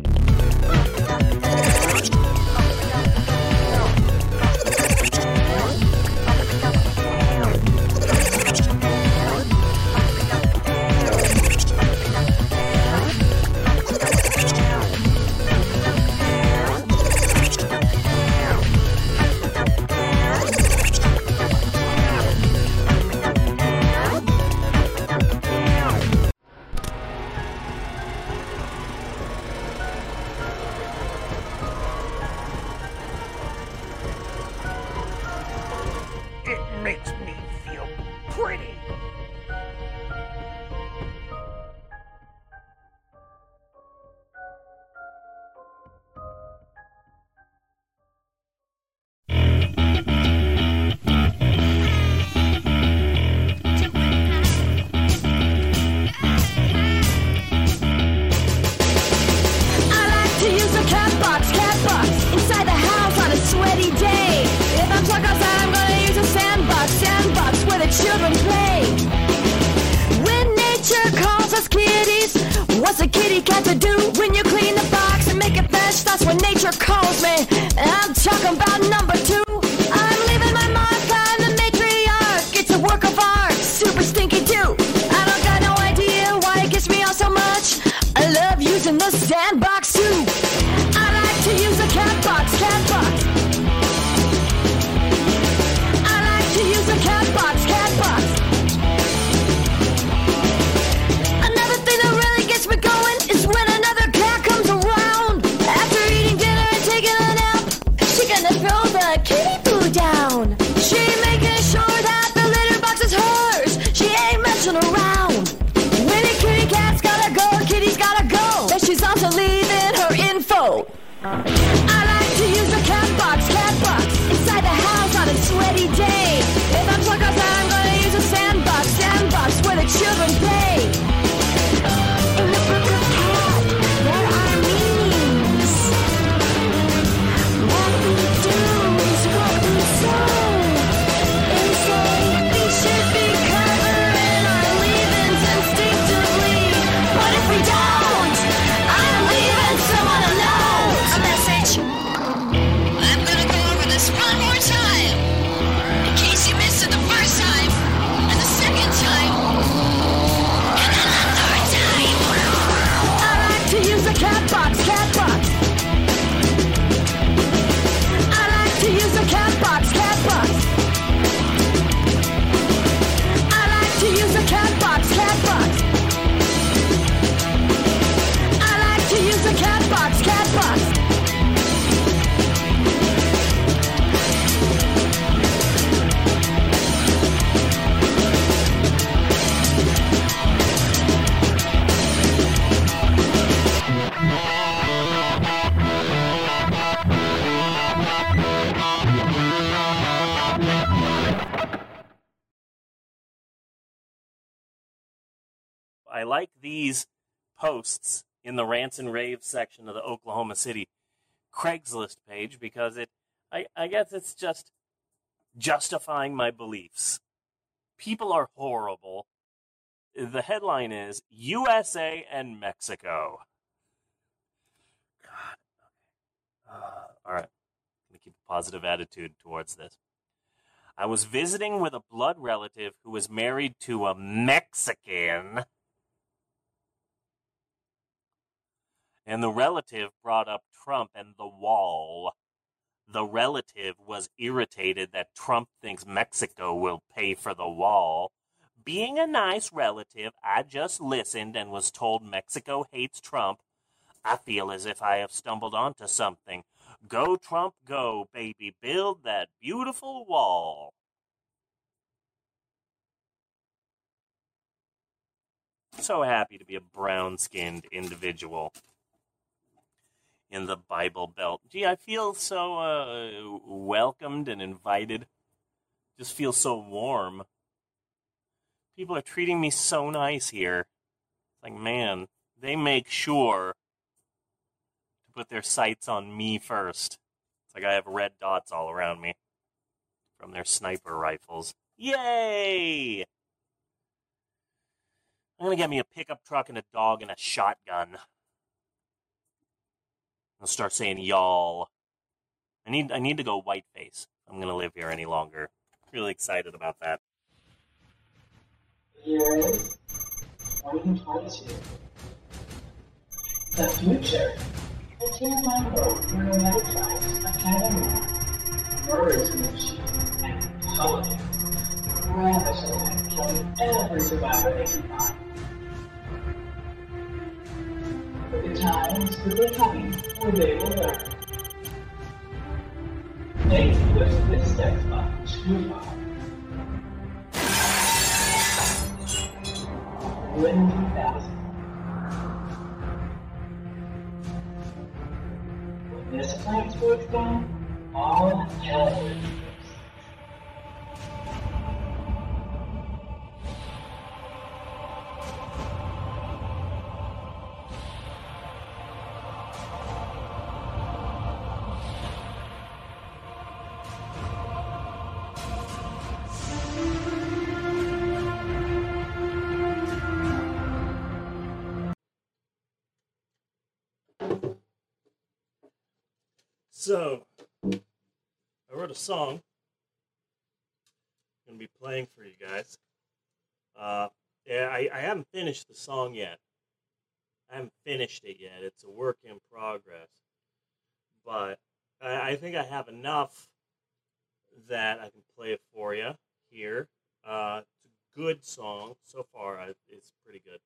rants and raves section of the Oklahoma City Craigslist page because it, I, I guess it's just justifying my beliefs. People are horrible. The headline is USA and Mexico. God. Uh, all right. Let me keep a positive attitude towards this. I was visiting with a blood relative who was married to a Mexican. And the relative brought up Trump and the wall. The relative was irritated that Trump thinks Mexico will pay for the wall. Being a nice relative, I just listened and was told Mexico hates Trump. I feel as if I have stumbled onto something. Go, Trump, go, baby. Build that beautiful wall. So happy to be a brown skinned individual in the Bible Belt. Gee, I feel so uh, welcomed and invited. Just feel so warm. People are treating me so nice here. It's like, man, they make sure to put their sights on me first. It's like I have red dots all around me from their sniper rifles. Yay! I'm gonna get me a pickup truck and a dog and a shotgun. I'll start saying y'all. I need I need to go whiteface. I'm gonna live here any longer. Really excited about that. Year is 2022. The future. The TMI Road Neurometrics Academy. Murders machine and politics. Ravishing and killing every survivor they can find. The times that they're coming where they will learn. They push this sex far. Twenty thousand. When this plane's works down, all hell breaks So, I wrote a song. I'm gonna be playing for you guys. Uh, yeah, I, I haven't finished the song yet. I haven't finished it yet. It's a work in progress. But I, I think I have enough that I can play it for you here. Uh, it's a good song so far. I, it's pretty good.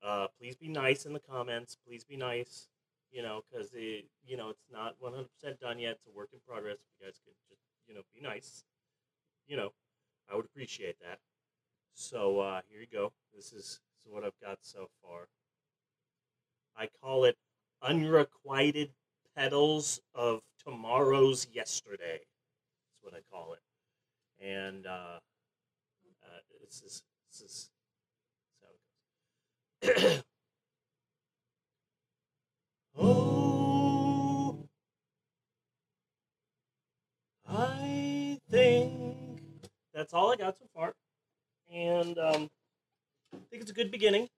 Uh, please be nice in the comments. Please be nice you know, because it, you know, it's not 100% done yet. It's a work in progress. If you guys could just, you know, be nice, you know, I would appreciate that. So uh, here you go. This is, this is what I've got so far. I call it unrequited petals of tomorrow's yesterday. That's what I call it. And uh, uh, this is this is, this is how it goes. Oh, I think that's all I got so far, and um, I think it's a good beginning.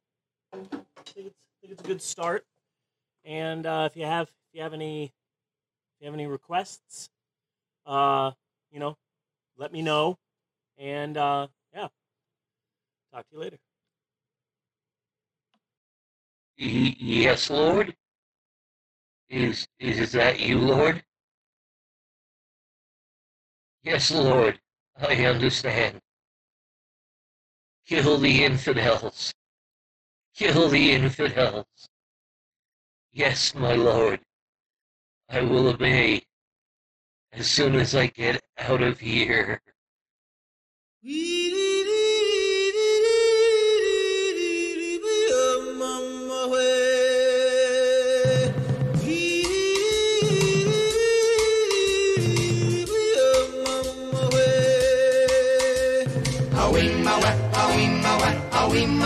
I think it's, I think it's a good start. And uh, if you have if you have any if you have any requests, uh, you know, let me know. And uh, yeah, talk to you later. Yes, Lord? Is, is that you, Lord? Yes, Lord, I understand. Kill the infidels. Kill the infidels. Yes, my Lord, I will obey as soon as I get out of here.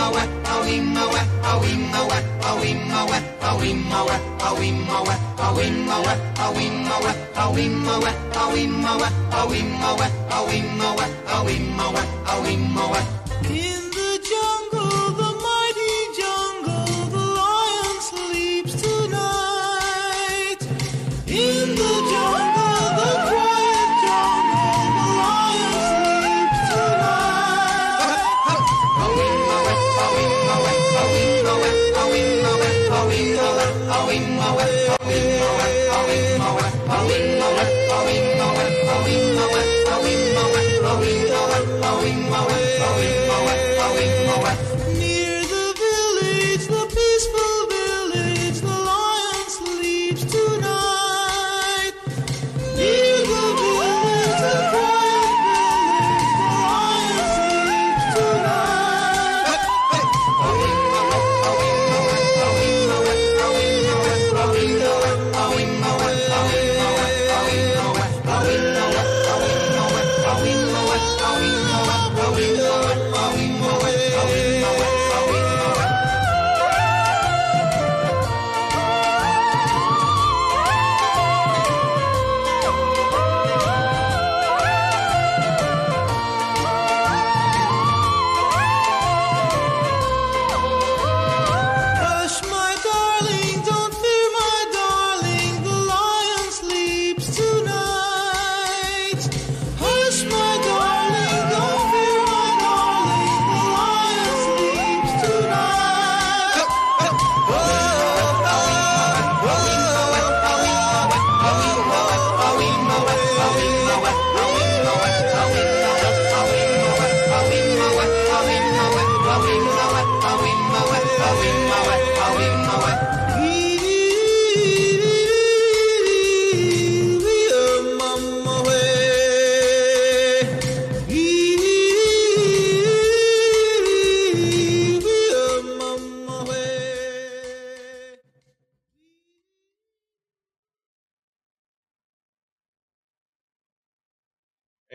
Awimowe, awimowe, awimowe, awimowe, awimowe. wing, wing, wing.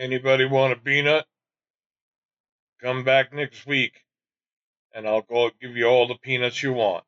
Anybody want a peanut? Come back next week, and I'll go give you all the peanuts you want.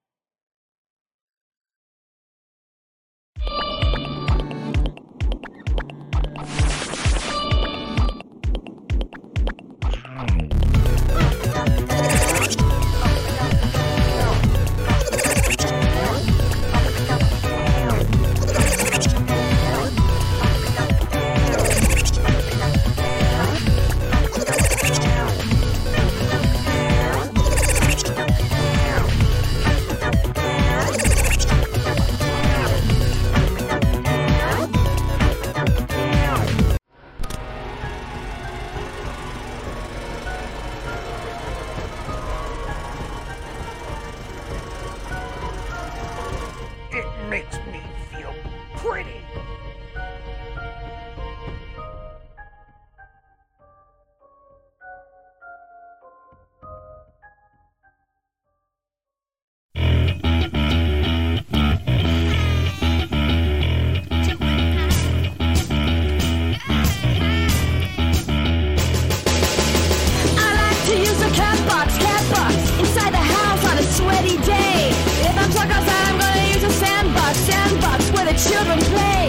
Box, cat box inside the house on a sweaty day. If I'm stuck outside, I'm gonna use a sandbox, sandbox where the children play.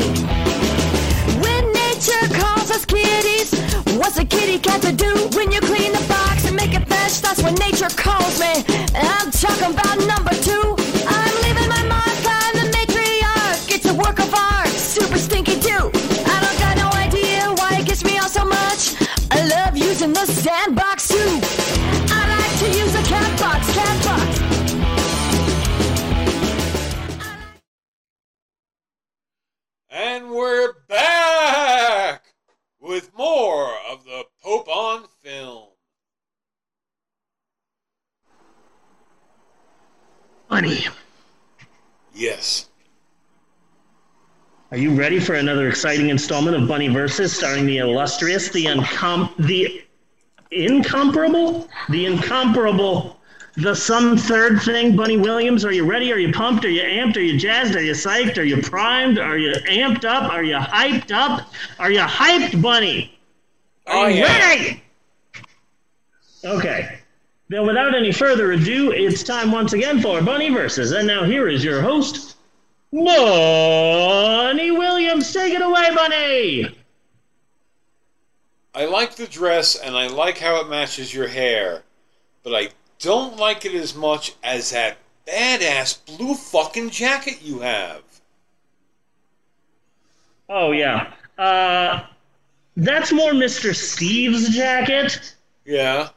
When nature calls us kitties, what's a kitty cat to do? When you clean the box and make it fresh, that's when nature calls me. I'm talking about number two. Are you ready for another exciting installment of Bunny Versus starring the illustrious, the uncom the incomparable, the incomparable, the some third thing, Bunny Williams? Are you ready? Are you pumped? Are you amped? Are you jazzed? Are you psyched? Are you primed? Are you amped up? Are you hyped up? Are you hyped, Bunny? Are I you am. ready? Okay. Then, without any further ado, it's time once again for Bunny Versus. And now, here is your host, Bunny Williams. Take it away, Bunny! I like the dress and I like how it matches your hair, but I don't like it as much as that badass blue fucking jacket you have. Oh, yeah. Uh, that's more Mr. Steve's jacket. Yeah.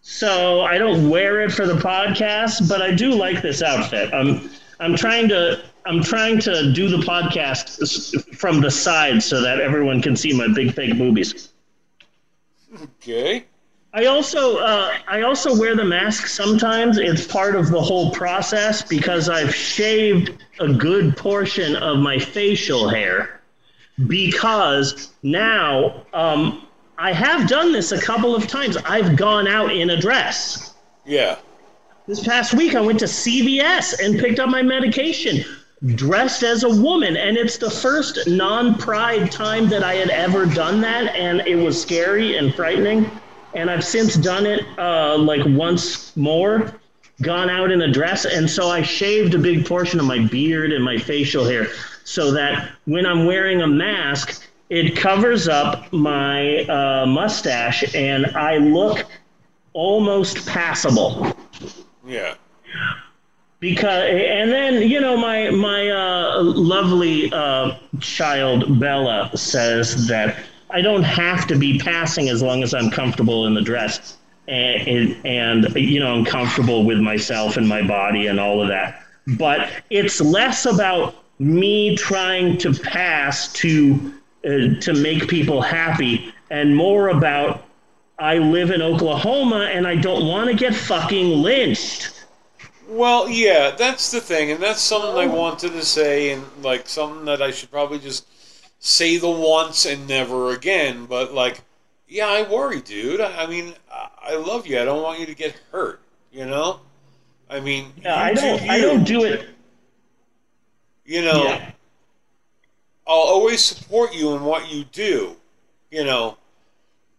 So I don't wear it for the podcast, but I do like this outfit. I'm I'm trying to I'm trying to do the podcast from the side so that everyone can see my big fake boobies. Okay. I also uh, I also wear the mask sometimes. It's part of the whole process because I've shaved a good portion of my facial hair because now um, I have done this a couple of times. I've gone out in a dress. Yeah. This past week, I went to CVS and picked up my medication dressed as a woman. And it's the first non pride time that I had ever done that. And it was scary and frightening. And I've since done it uh, like once more, gone out in a dress. And so I shaved a big portion of my beard and my facial hair so that when I'm wearing a mask, it covers up my uh, mustache and I look almost passable Yeah. Because and then you know my my uh, lovely uh, child Bella says that I don't have to be passing as long as I'm comfortable in the dress and and you know I'm comfortable with myself and my body and all of that. But it's less about me trying to pass to uh, to make people happy and more about I live in Oklahoma and I don't want to get fucking lynched. Well, yeah, that's the thing, and that's something I oh. wanted to say, and like something that I should probably just say the once and never again. But like, yeah, I worry, dude. I I mean, I I love you. I don't want you to get hurt. You know. I mean, Yeah, I don't do I don't do it You know, Yeah. I'll always support you in what you do. You know,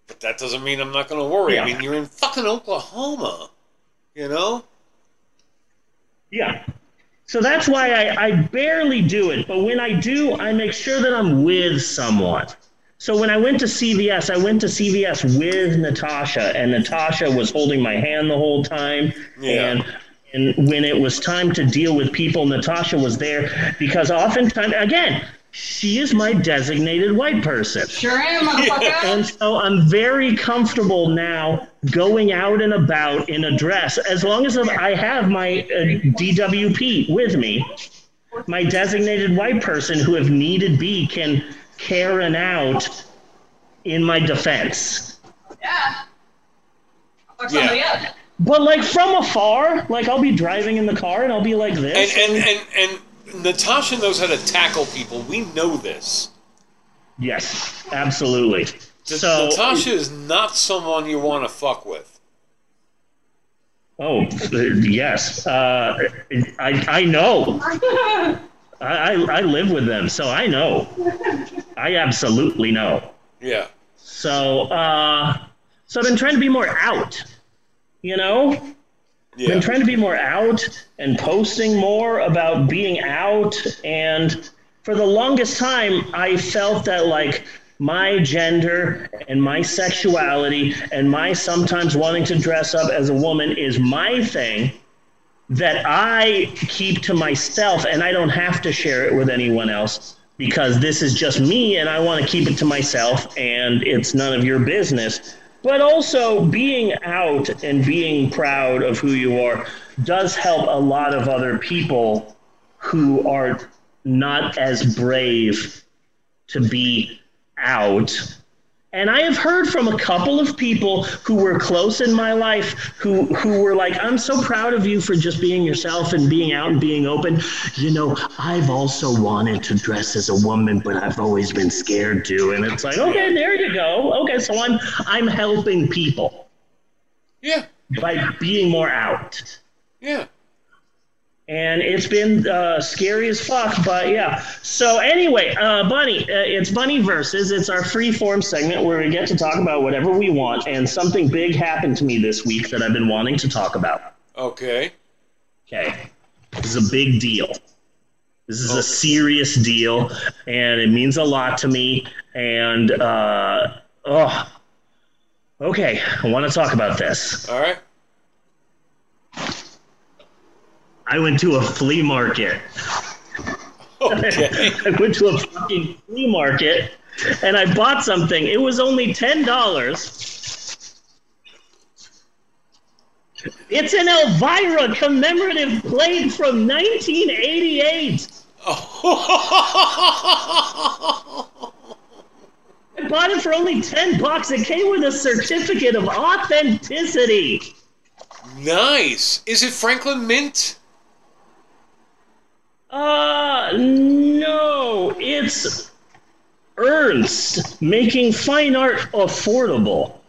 but that doesn't mean I'm not going to worry. I mean, you're in fucking Oklahoma. You know. Yeah. So that's why I, I barely do it. But when I do, I make sure that I'm with someone. So when I went to CVS, I went to CVS with Natasha, and Natasha was holding my hand the whole time. Yeah. And and when it was time to deal with people, Natasha was there because oftentimes, again, she is my designated white person. Sure am, motherfucker. And so I'm very comfortable now going out and about in a dress as long as I have my uh, DWP with me. My designated white person who, if needed be, can Karen out in my defense. yeah. Fuck somebody Yeah. up. But like from afar, like I'll be driving in the car and I'll be like And this. and, and and Natasha knows how to tackle people. We know this. yes, absolutely. T- So Natasha is not someone you want to fuck with. Oh, uh, yes. Uh, I I know. I, I I live with them, so I know. I absolutely know. Yeah. So uh, so I've been trying to be more out. You know, Yeah. been trying to be more out and posting more about being out and for the longest time i felt that like my gender and my sexuality and my sometimes wanting to dress up as a woman is my thing that i keep to myself and i don't have to share it with anyone else because this is just me and i want to keep it to myself and it's none of your business but also being out and being proud of who you are does help a lot of other people who are not as brave to be out. And I have heard from a couple of people who were close in my life who who were like, "I'm so proud of you for just being yourself and being out and being open." You know, I've also wanted to dress as a woman, but I've always been scared to. And it's like, okay, there you go. Okay, so I'm I'm helping people Yeah. by being more out. Yeah. And it's been uh, scary as fuck. But yeah. So anyway, uh, Bunny, uh, it's Bunny versus. It's our free form segment where we get to talk about whatever we want. And something big happened to me this week that I've been wanting to talk about. Okay. Okay, this is a big deal. This is a serious deal, and it means a lot to me. And uh, oh, okay, I want to talk about this. All right. I went to a flea market. Okay. I went to a fucking flea market and I bought something. It was only ten dollars. It's an Elvira commemorative plate from 1988. I bought it for only ten bucks. It came with a certificate of authenticity. nice. Is it Franklin Mint? Uh, no, it's Ernst making fine art affordable.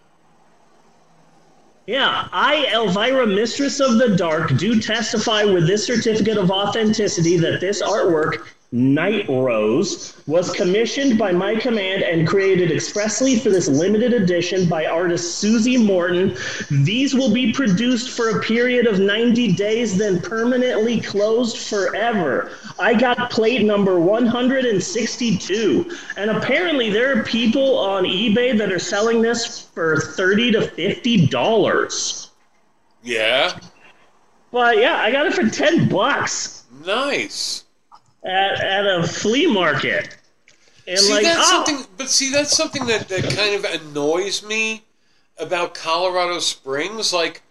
Yeah, I, Elvira, Mistress of the Dark, do testify with this certificate of authenticity that this artwork, Night Rose, was commissioned by my command and created expressly for this limited edition by artist Susie Morton. These will be produced for a period of 90 days, then permanently closed forever. I got plate number 162, and apparently there are people on eBay that are selling this for 30 to 50 dollars. Yeah. But yeah, I got it for 10 bucks Nice. At, at a flea market. And see, like, that's oh, something. But see, that's something that, that kind of annoys me about Colorado Springs. Like,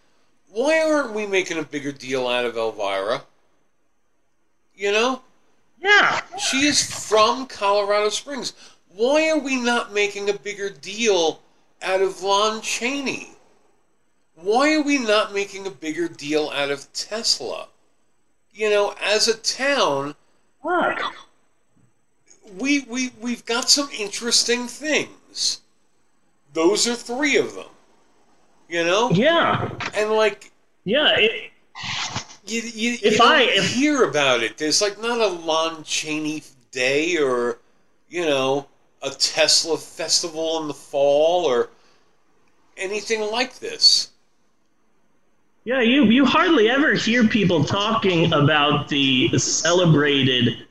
why aren't we making a bigger deal out of Elvira? You know, yeah, she is from Colorado Springs. Why are we not making a bigger deal out of Lon Chaney? Why are we not making a bigger deal out of Tesla? You know, as a town, fuck. we we we've got some interesting things. Those are three of them. You know, Yeah, and like yeah. It, you you, you If I- if- hear about it. There's like not a Lon Chaney day or you know a Tesla festival in the fall or anything like this. Yeah, you you hardly ever hear people talking about the celebrated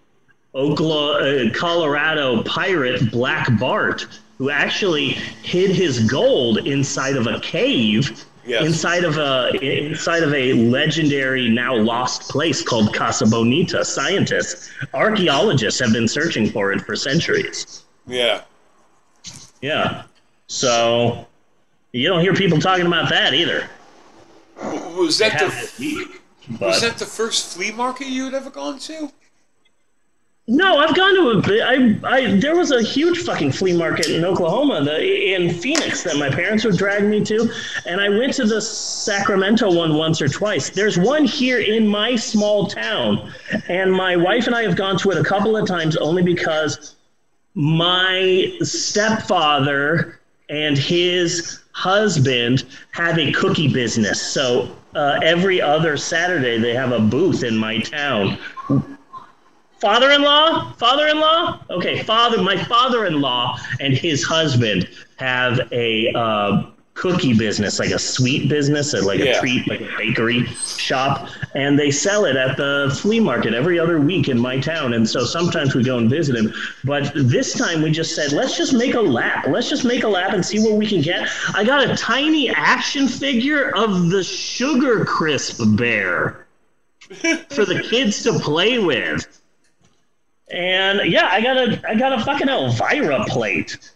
Oklahoma, uh, Colorado pirate Black Bart, who actually hid his gold inside of a cave, Yes. inside of a inside of a legendary now lost place called Casa Bonita. Scientists, archaeologists have been searching for it for centuries. Yeah. Yeah, so you don't hear people talking about that either. W- Was that the this week, was that the first flea market you had ever gone to? No, I've gone to a bit. I, I, there was a huge fucking flea market in Oklahoma, the, in Phoenix, that my parents would drag me to, and I went to the Sacramento one once or twice. There's one here in my small town, and my wife and I have gone to it a couple of times only because my stepfather and his husband have a cookie business. So uh, every other Saturday they have a booth in my town. Father-in-law? Father-in-law? Okay father my father-in-law and his husband have a uh, cookie business like a sweet business like a treat like a bakery shop and they sell it at the flea market every other week in my town and so sometimes we go and visit him but this time we just said let's just make a lap let's just make a lap and see what we can get. I got a tiny action figure of the sugar crisp bear for the kids to play with. And yeah, I got a I got a fucking Elvira plate.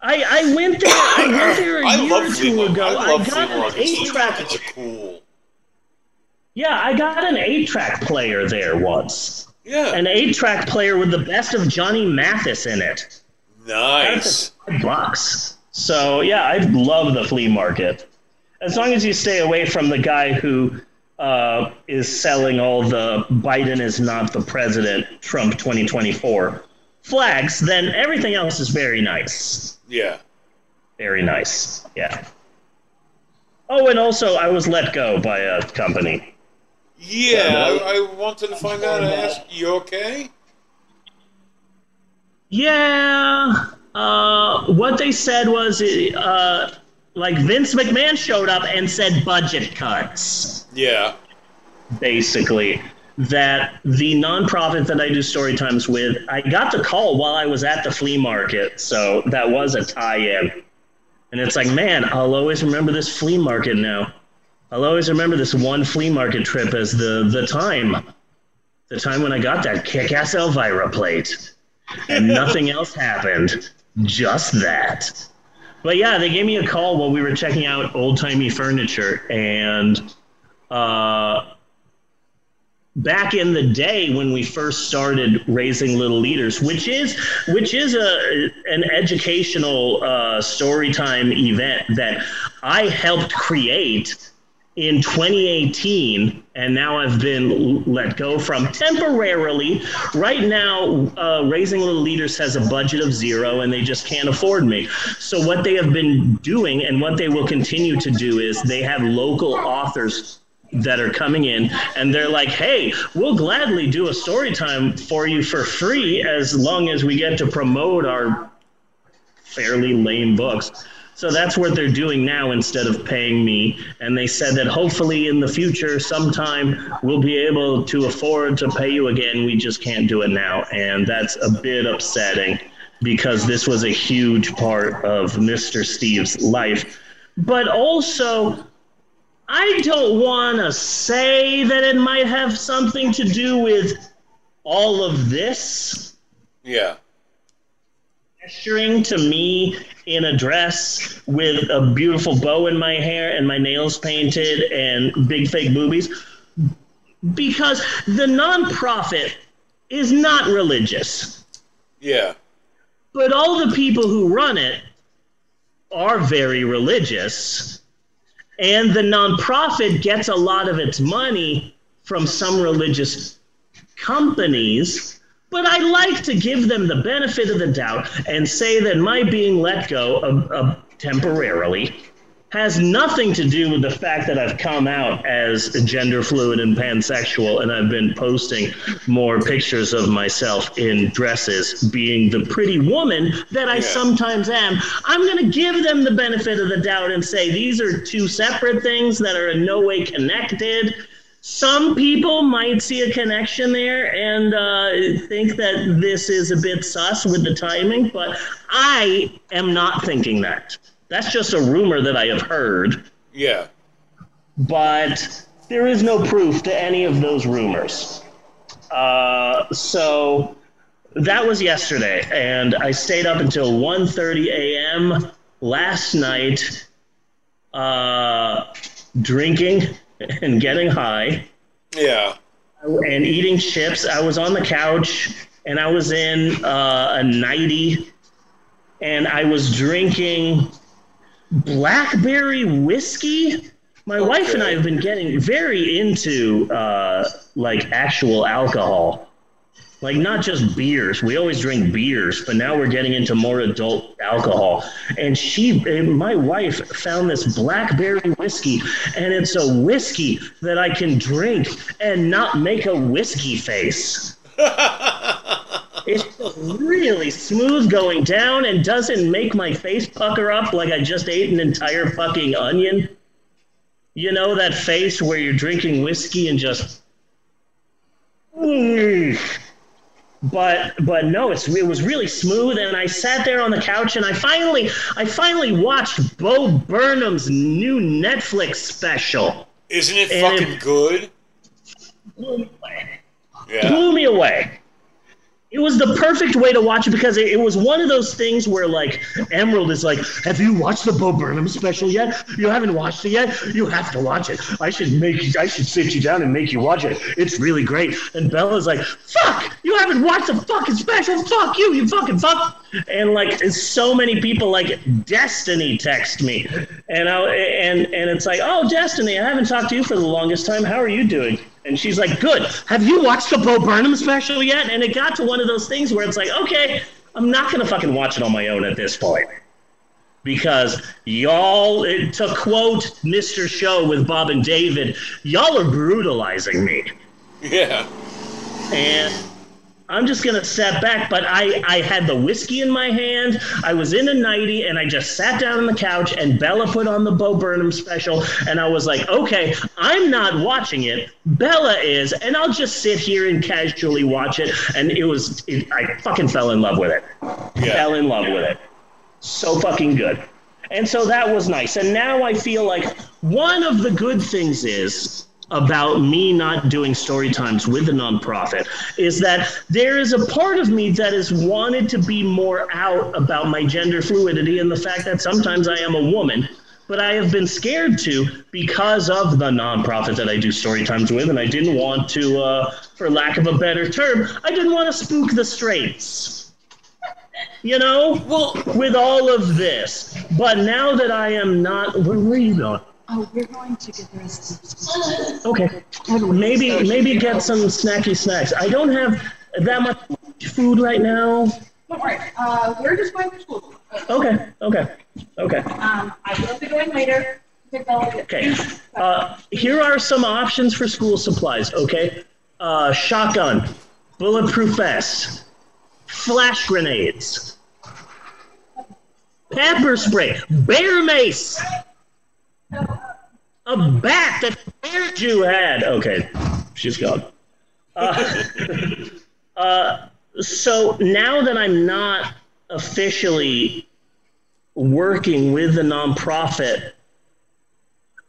I I went there I went there a I year or two ago. I I, got an eight track. cool. Yeah, I got an eight track player there once. Yeah. An eight track player with the best of Johnny Mathis in it. nice. Five bucks. So yeah, I love the flea market. As long as you stay away from the guy who uh, is selling all the Biden is not the president, Trump 2024 flags, then everything else is very nice. Yeah. Very nice. Yeah. Oh, and also I was let go by a company. Yeah, I, I wanted to find out. I asked, you okay? Yeah. Uh, what they said was, uh, like Vince McMahon showed up and said budget cuts. Yeah. Basically, that the nonprofit that I do story times with, I got the call while I was at the flea market, so that was a tie-in. And it's like, man, I'll always remember this flea market now. I'll always remember this one flea market trip as the the time, the time when I got that kick-ass Elvira plate, and nothing else happened, just that. But yeah, they gave me a call while we were checking out old timey furniture, and uh, back in the day when we first started raising little leaders, which is which is a an educational uh, story time event that I helped create in 2018, and now I've been let go from temporarily. Right now, uh, Raising Little Leaders has a budget of zero, and they just can't afford me. So, what they have been doing and what they will continue to do is they have local authors that are coming in and they're like hey we'll gladly do a story time for you for free as long as we get to promote our fairly lame books so that's what they're doing now instead of paying me. And they said that hopefully in the future, sometime, we'll be able to afford to pay you again. We just can't do it now. And that's a bit upsetting because this was a huge part of Mr. Steve's life. But also, I don't want to say that it might have something to do with all of this Yeah. gesturing to me in a dress with a beautiful bow in my hair and my nails painted and big fake boobies because the nonprofit is not religious Yeah. but all the people who run it are very religious and the nonprofit gets a lot of its money from some religious companies but I like to give them the benefit of the doubt and say that my being let go of, of temporarily has nothing to do with the fact that I've come out as gender fluid and pansexual and I've been posting more pictures of myself in dresses being the pretty woman that I Yeah. sometimes am. I'm going to give them the benefit of the doubt and say these are two separate things that are in no way connected. Some people might see a connection there and uh, think that this is a bit sus with the timing, but I am not thinking that. That's just a rumor that I have heard, Yeah. but there is no proof to any of those rumors. Uh, so that was yesterday, and I stayed up until 1:30 a.m. last night, uh, drinking and getting high Yeah. and eating chips. I was on the couch and I was in uh, a nighty and I was drinking blackberry whiskey. My wife and I have been getting very into uh, like actual alcohol. Like not just beers. We always drink beers, but now we're getting into more adult alcohol. And she, my wife, found this blackberry whiskey, and it's a whiskey that I can drink and not make a whiskey face. It's really smooth going down and doesn't make my face pucker up like I just ate an entire fucking onion. You know that face where you're drinking whiskey and just. Mm. But but no, it's it was really smooth, and I sat there on the couch, and I finally I finally watched Bo Burnham's new Netflix special. Isn't it And fucking it- good? Blew me away. Yeah. blew me away. It was the perfect way to watch it because it, it was one of those things where, like, Emerald is like, "Have you watched the Bo Burnham special yet? You haven't watched it yet. You have to watch it. I should make. I should sit you down and make you watch it. It's really great." And Bella's like, "Fuck! You haven't watched the fucking special. Fuck you. You fucking fuck." And like, so many people like Destiny text me, and I and and it's like, "Oh, Destiny, I haven't talked to you for the longest time. How are you doing?" And she's like, "Good. Have you watched the Bo Burnham special yet?" And it got to one of those things where it's like, "Okay, I'm not gonna fucking watch it on my own at this point." because y'all, to quote Mr. Show with Bob and David, y'all are brutalizing me. Yeah. And I'm just gonna step back, but I, I had the whiskey in my hand. I was in a nightie, and I just sat down on the couch. And Bella put on the Bo Burnham special, and I was like, okay, I'm not watching it. Bella is, and I'll just sit here and casually watch it. And it was, it, I fucking fell in love with it. Yeah. Fell in love with it. So fucking good. And so that was nice. And now I feel like one of the good things is about me not doing story times with the nonprofit is that there is a part of me that has wanted to be more out about my gender fluidity and the fact that sometimes I am a woman. But I have been scared to because of the nonprofit that I do story times with, and I didn't want to, uh, for lack of a better term, I didn't want to spook the straights. You know, Well, with all of this. But now that I am not, where, where are you going? Oh, we're going to get the rest of Okay, maybe maybe get some snacky snacks. I don't have that much food right now. Don't worry. Uh, we're just going to school. Okay, okay, okay, Um, I will be going later. Okay. Uh, here are some options for school supplies. Okay, uh, shotgun, bulletproof vest, flash grenades, pepper spray, bear mace, a bat that Bear Jew had. Okay, she's gone. Uh, uh, so now that I'm not officially working with the nonprofit,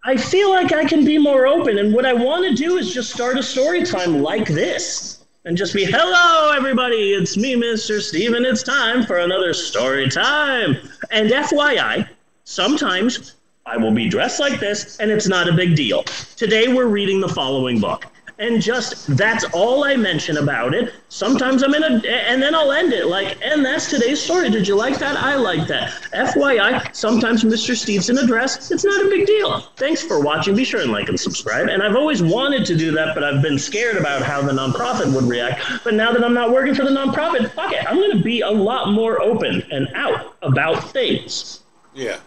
I feel like I can be more open. And what I want to do is just start a story time like this and just be, hello, everybody, it's me, Mr. Steven. It's time for another story time. And FYI, sometimes I will be dressed like this and it's not a big deal. Today we're reading the following book. And just that's all I mention about it. Sometimes I'm in a, and then I'll end it like, and that's today's story. Did you like that? I like that. FYI, sometimes Mr. Steve's in a dress. It's not a big deal. Thanks for watching. Be sure and like and subscribe. And I've always wanted to do that, but I've been scared about how the nonprofit would react. But now that I'm not working for the nonprofit, fuck it. I'm going to be a lot more open and out about things yeah.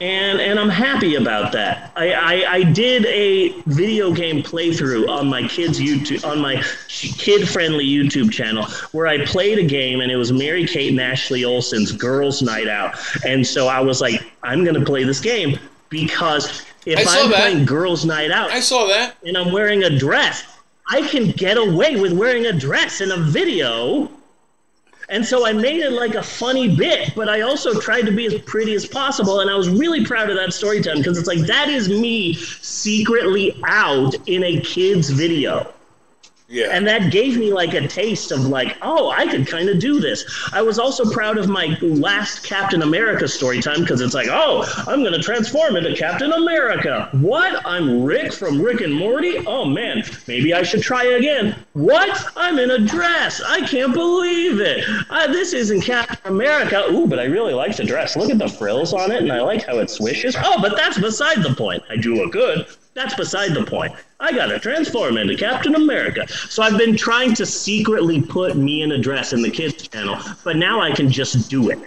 And and I'm happy about that. I, I I did a video game playthrough on my kids YouTube on my kid friendly YouTube channel where I played a game and it was Mary Kate and Ashley Olsen's Girls Night Out, and so I was like, I'm gonna play this game because if I'm that. playing Girls Night Out I saw that. and I'm wearing a dress, I can get away with wearing a dress in a video. And so I made it like a funny bit, but I also tried to be as pretty as possible. And I was really proud of that story time because it's like that is me secretly out in a kid's video. Yeah. And that gave me like a taste of like, oh, I could kind of do this. I was also proud of my last Captain America story time because it's like, oh, I'm going to transform into Captain America. What? I'm Rick from Rick and Morty? Oh man, maybe I should try again. What? I'm in a dress. I can't believe it. Uh, this isn't Captain America. Ooh, but I really like the dress. Look at the frills on it and I like how it swishes. Oh, but that's beside the point. I do look good. That's beside the point. I gotta transform into Captain America. So I've been trying to secretly put me in a dress in the kids channel, but now I can just do it.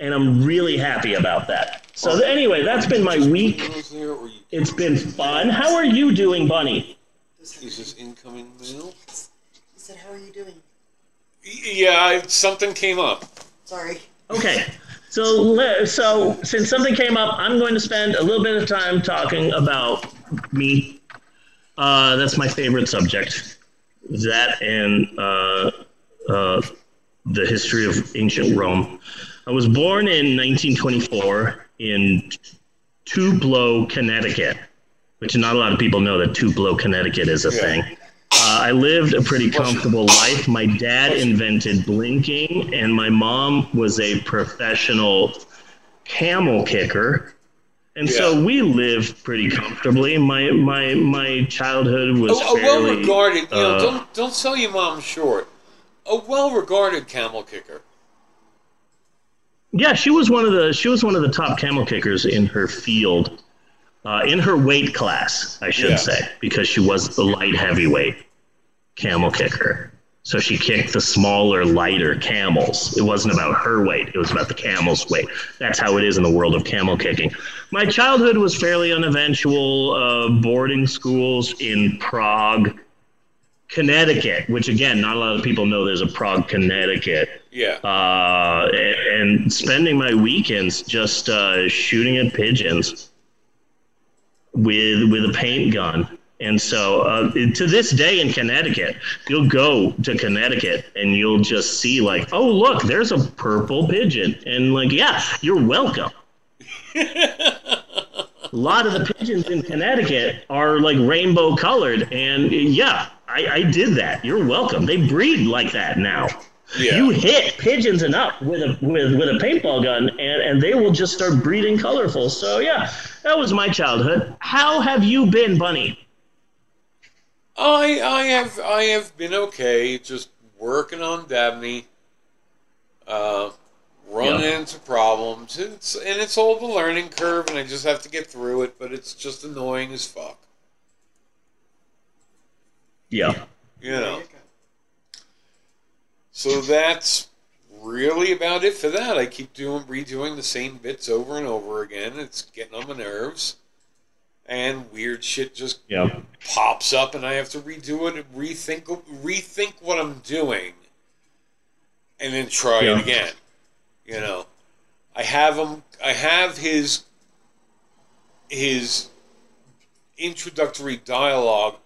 And I'm really happy about that. So th- anyway, that's been my week. Is there, or you- It's been fun. How are you doing, Bunny? is this incoming mail? He said, How are you doing? Yeah, I- something came up. Sorry. Okay. So, so since something came up, I'm going to spend a little bit of time talking about me. Uh, that's my favorite subject. That and uh, uh, the history of ancient Rome. I was born in 1924 in Tupelo, Connecticut, which not a lot of people know that Tupelo, Connecticut is a Yeah. thing. Uh, I lived a pretty comfortable life. My dad invented blinking, and my mom was a professional camel kicker. And so we lived pretty comfortably. My my my childhood was A, a fairly, well-regarded, you know, uh, don't don't sell your mom short. A well-regarded camel kicker. Yeah, she was one of the she was one of the top camel kickers in her field, uh, in her weight class, I should Yeah. say, because she was the light heavyweight camel kicker. So she kicked the smaller, lighter camels. It wasn't about her weight, it was about the camel's weight. That's how it is in the world of camel kicking. My childhood was fairly uneventful. Uh, boarding schools in Prague, Connecticut, which again, not a lot of people know there's a Prague, Connecticut. Yeah. Uh, and, and spending my weekends just uh, shooting at pigeons with with a paint gun. And so, uh, to this day in Connecticut, you'll go to Connecticut and you'll just see like, oh look, there's a purple pigeon, and like, yeah, you're welcome. a lot of the pigeons in Connecticut are like rainbow colored, and yeah, I, I did that. You're welcome. They breed like that now. Yeah. You hit pigeons enough with a with with a paintball gun, and and they will just start breeding colorful. So yeah, that was my childhood. How have you been, Bunny? I I have I have been okay, just working on Dabney, uh, running Yeah. into problems. It's and it's all the learning curve, and I just have to get through it. But it's just annoying as fuck, Yeah. you know. So that's really about it for that. I keep doing redoing the same bits over and over again. It's getting on my nerves, and weird shit just Yeah. pops up and I have to redo it and rethink rethink what I'm doing and then try Yeah. it again. You know. I have him I have his his introductory dialogue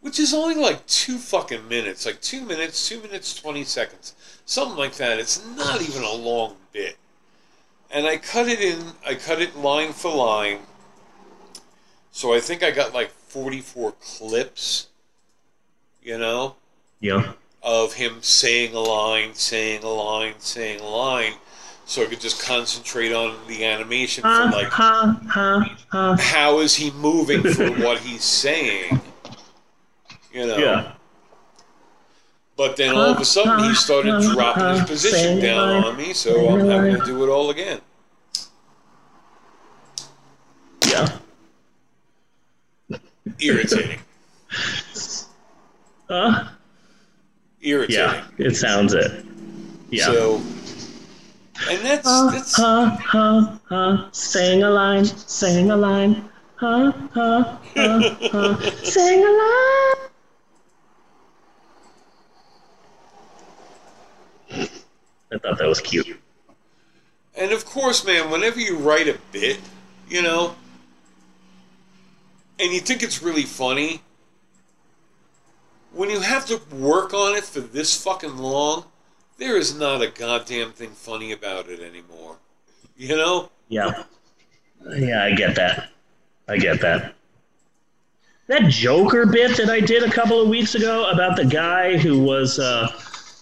which is only like two fucking minutes, like two minutes, two minutes, 20 seconds, something like that. It's not even a long bit. And I cut it in, I cut it line for line. So I think I got like 44 clips, you know, Yeah. of him saying a line, saying a line, saying a line. So I could just concentrate on the animation for like ha, ha, ha. how is he moving for what he's saying? You know. Yeah. But then all of a sudden he started dropping his position down on me, so I'm having to do it all again. Yeah. Irritating. Uh, Irritating. yeah. It sounds it. Yeah. So, and that's Ha, that's ha, ha, ha. Sing a line, sing a line. Ha, ha, ha, ha. Sing a line. I thought that was cute. and of course, man. Whenever you write a bit, you know, and you think it's really funny, when you have to work on it for this fucking long, there is not a goddamn thing funny about it anymore. You know? Yeah. Yeah, I get that. I get that. That Joker bit that I did a couple of weeks ago about the guy who was uh,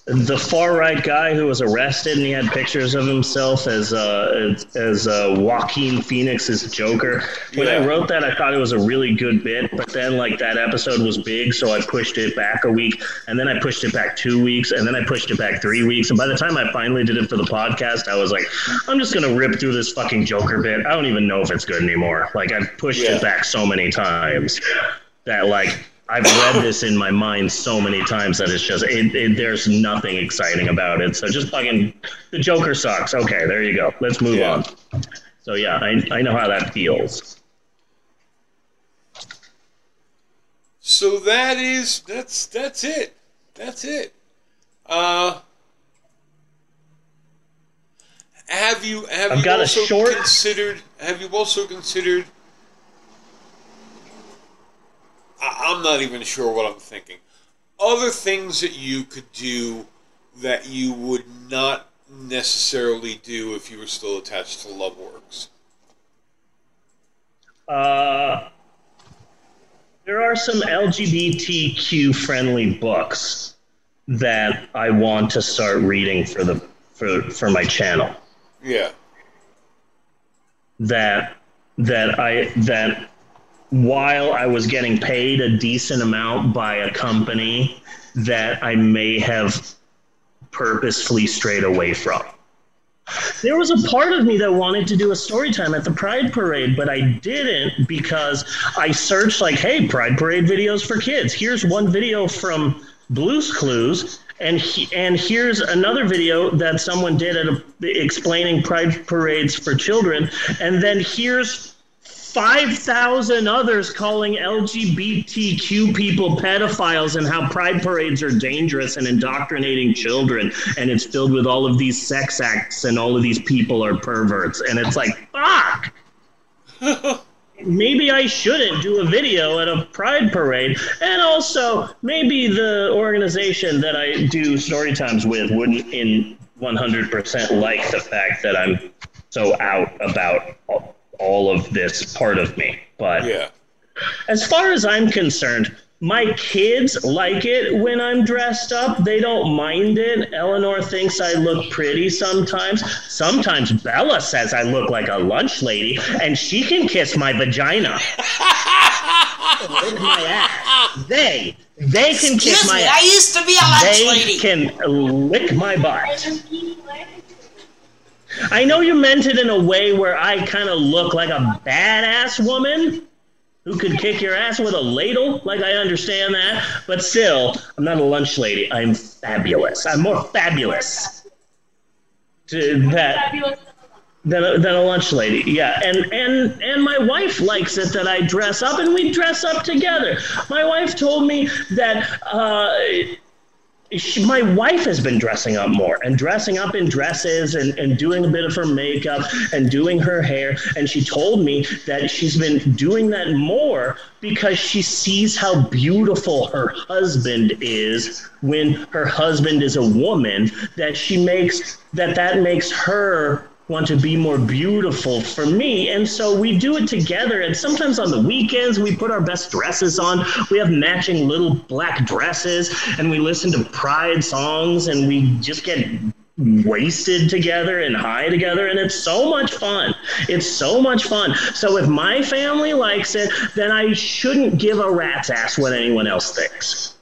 the far right guy who was arrested and he had pictures of himself as uh, as, as uh, Joaquin Phoenix's Joker. When I wrote that, I thought it was a really good bit, but then like that episode was big, so I pushed it back a week, and then I pushed it back two weeks, and then I pushed it back three weeks, and by the time I finally did it for the podcast, I was like, I'm just gonna rip through this fucking Joker bit. I don't even know if it's good anymore. Like I've pushed Yeah. it back so many times that like I've read this in my mind so many times that it's just it, it, there's nothing exciting about it. So just fucking the Joker sucks. Okay, there you go. Let's move Yeah. on. So yeah, I, I know how that feels. So that is that's that's it. That's it. Uh have you have I've you also short- considered have you also considered I, I'm not even sure what I'm thinking. Other things that you could do that you would not necessarily do if you were still attached to Loveworks. Uh, there are some LGBTQ friendly books that I want to start reading for the for for my channel. Yeah. that that I that while I was getting paid a decent amount by a company that I may have purposefully strayed away from. There was a part of me that wanted to do a story time at the Pride Parade, but I didn't because I searched like, hey, Pride Parade videos for kids. Here's one video from Blue's Clues, And he, and here's another video that someone did at a, explaining pride parades for children, and then here's 5,000 others calling LGBTQ people pedophiles and how pride parades are dangerous and indoctrinating children. And it's filled with all of these sex acts and all of these people are perverts. And it's like, fuck! maybe I shouldn't do a video at a pride parade. And also, maybe the organization that I do story times with wouldn't in 100% like the fact that I'm so out about all- of this part of me. But Yeah. as far as I'm concerned, my kids like it when I'm dressed up. They don't mind it. Eleanor thinks I look pretty sometimes. Sometimes Bella says I look like a lunch lady, and she can kiss my vagina. My ass. They, they can kiss Excuse my me, ass. I used to be a lunch they lady. They can lick my butt. I know you meant it in a way where I kind of look like a badass woman who could kick your ass with a ladle. Like, I understand that. But still, I'm not a lunch lady. I'm fabulous. I'm more fabulous to that than a, than a lunch lady. Yeah, and and and my wife likes it that I dress up, and we dress up together. My wife told me that. Uh, she, my wife has been dressing up more and dressing up in dresses and, and doing a bit of her makeup and doing her hair. And she told me that she's been doing that more because she sees how beautiful her husband is when her husband is a woman, that she makes that that makes her want to be more beautiful for me. And so we do it together. And sometimes on the weekends, we put our best dresses on. We have matching little black dresses and we listen to pride songs and we just get wasted together and high together and it's so much fun it's so much fun so if my family likes it then i shouldn't give a rat's ass what anyone else thinks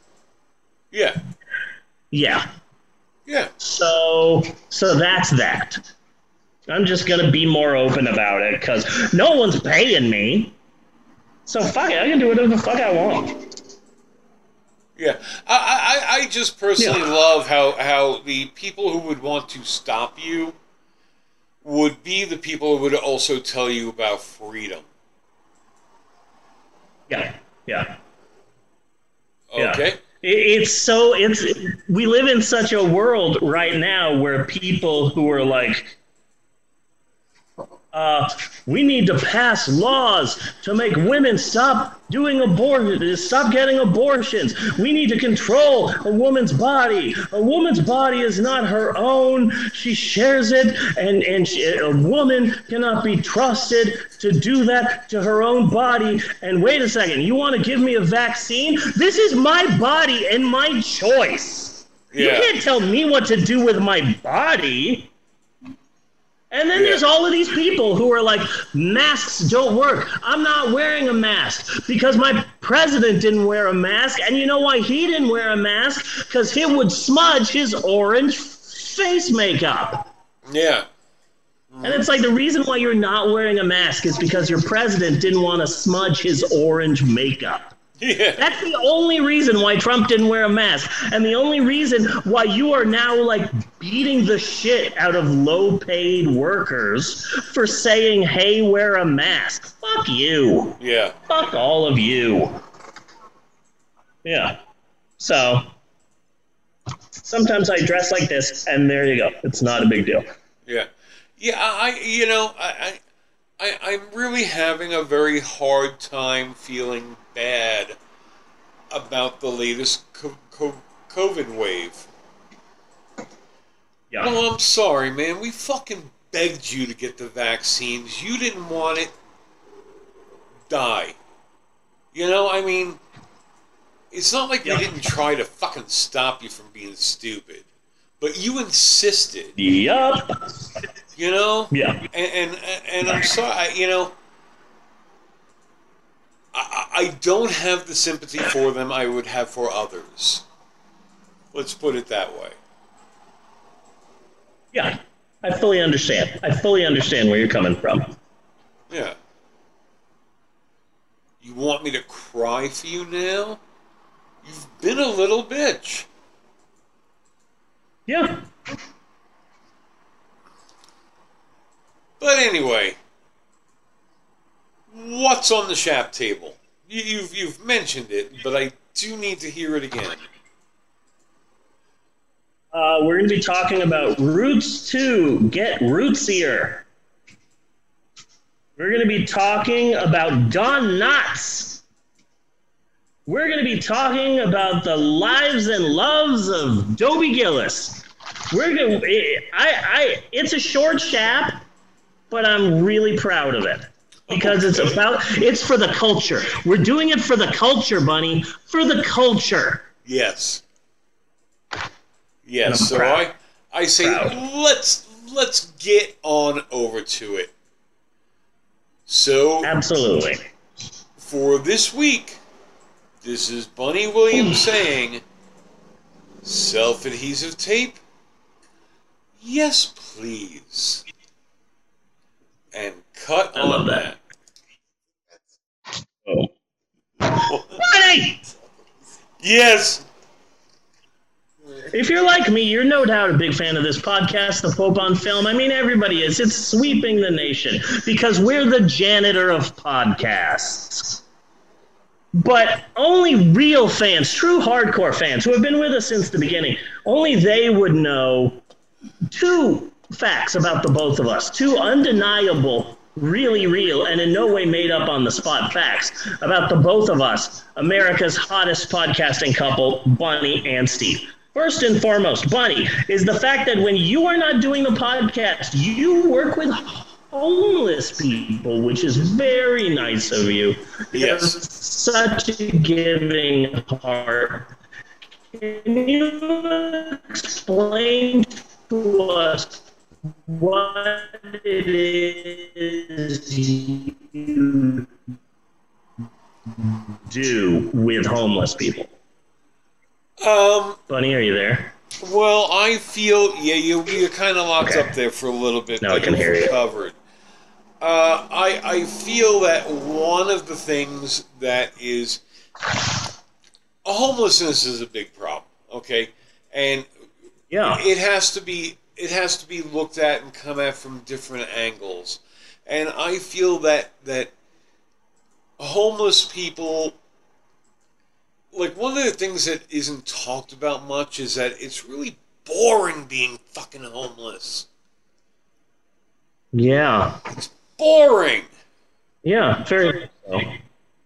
Yeah. yeah Yeah. so so that's that i'm just gonna be more open about it because no one's paying me so fuck it i can do whatever the fuck i want Yeah, I, I, I just personally Yeah. love how, how the people who would want to stop you would be the people who would also tell you about freedom. yeah yeah Yeah. Okay? It- It's so it's we live in such a world right now where people who are like uh, we need to pass laws to make women stop doing abortion, stop getting abortions. We need to control a woman's body. A woman's body is not her own. She shares it, and and she, a woman cannot be trusted to do that to her own body. And wait a second, you want to give me a vaccine? This is my body and my choice. You can't tell me what to do with my body. And then Yeah. there's all of these people who are like, masks don't work. I'm not wearing a mask because my president didn't wear a mask. And you know why he didn't wear a mask? Because it would smudge his orange face makeup. Yeah. And it's like the reason why you're not wearing a mask is because your president didn't want to smudge his orange makeup. Yeah. That's the only reason why Trump didn't wear a mask. And the only reason why you are now like beating the shit out of low paid workers for saying, hey, wear a mask. Fuck you. Yeah. Fuck all of you. Yeah. So sometimes I dress like this, and there you go. It's not a big deal. Yeah, yeah. I, I- you know, I, I, I, I'm really having a very hard time feeling bad about the latest co- co- COVID wave. Yeah. Well, I'm sorry, man. We fucking begged you to get the vaccines. You didn't want it. Die. You know, I mean, it's not like Yeah. we didn't try to fucking stop you from being stupid, but you insisted. Yup. You know. Yeah. And and, and I'm sorry. I, you know. I, I don't have the sympathy for them I would have for others. Let's put it that way. Yeah. I fully understand. I fully understand where you're coming from. Yeah. You want me to cry for you now? You've been a little bitch. Yeah. But anyway, what's on the Shap table? You, you've you've mentioned it, but I do need to hear it again. Uh, we're going to be talking about Roots 2. Get rootsier. We're going to be talking about Don Knotts. We're going to be talking about the lives and loves of Dobie Gillis. We're going to, I, I, it's a short chap, but I'm really proud of it because it's about, it's for the culture. We're doing it for the culture, Bunny, for the culture. Yes. Yes. So proud. I I say Proud. let's let's get on over to it. So Absolutely. for this week, this is Bunny Williams saying self-adhesive tape. Yes, please. And cut I on love that. Oh. Bunny! Yes. If you're like me, you're no doubt a big fan of this podcast, The Pope on Film. I mean, everybody is. It's sweeping the nation because we're the janitor of podcasts. But only real fans, true hardcore fans who have been with us since the beginning, only they would know two facts about the both of us, two undeniable, really real, and in no way made up on the spot facts about the both of us, America's hottest podcasting couple, Bonnie and Steve. First and foremost, Bonnie, is the fact that when you are not doing the podcast, you work with homeless people, which is very nice of you. Yes. such a giving heart. Can you explain to us what it is you do with homeless people? Um. Bunny, are you there? Well, I feel yeah, you you're kind of locked Okay. up there for a little bit. Now I can hear you. recovered. Uh, I I feel that one of the things that is homelessness is a big problem. Okay, and Yeah. it has to be it has to be looked at and come at from different angles, and I feel that that homeless people like one of the things that isn't talked about much is that it's really boring being fucking homeless. Yeah. It's boring. Yeah. Very. so.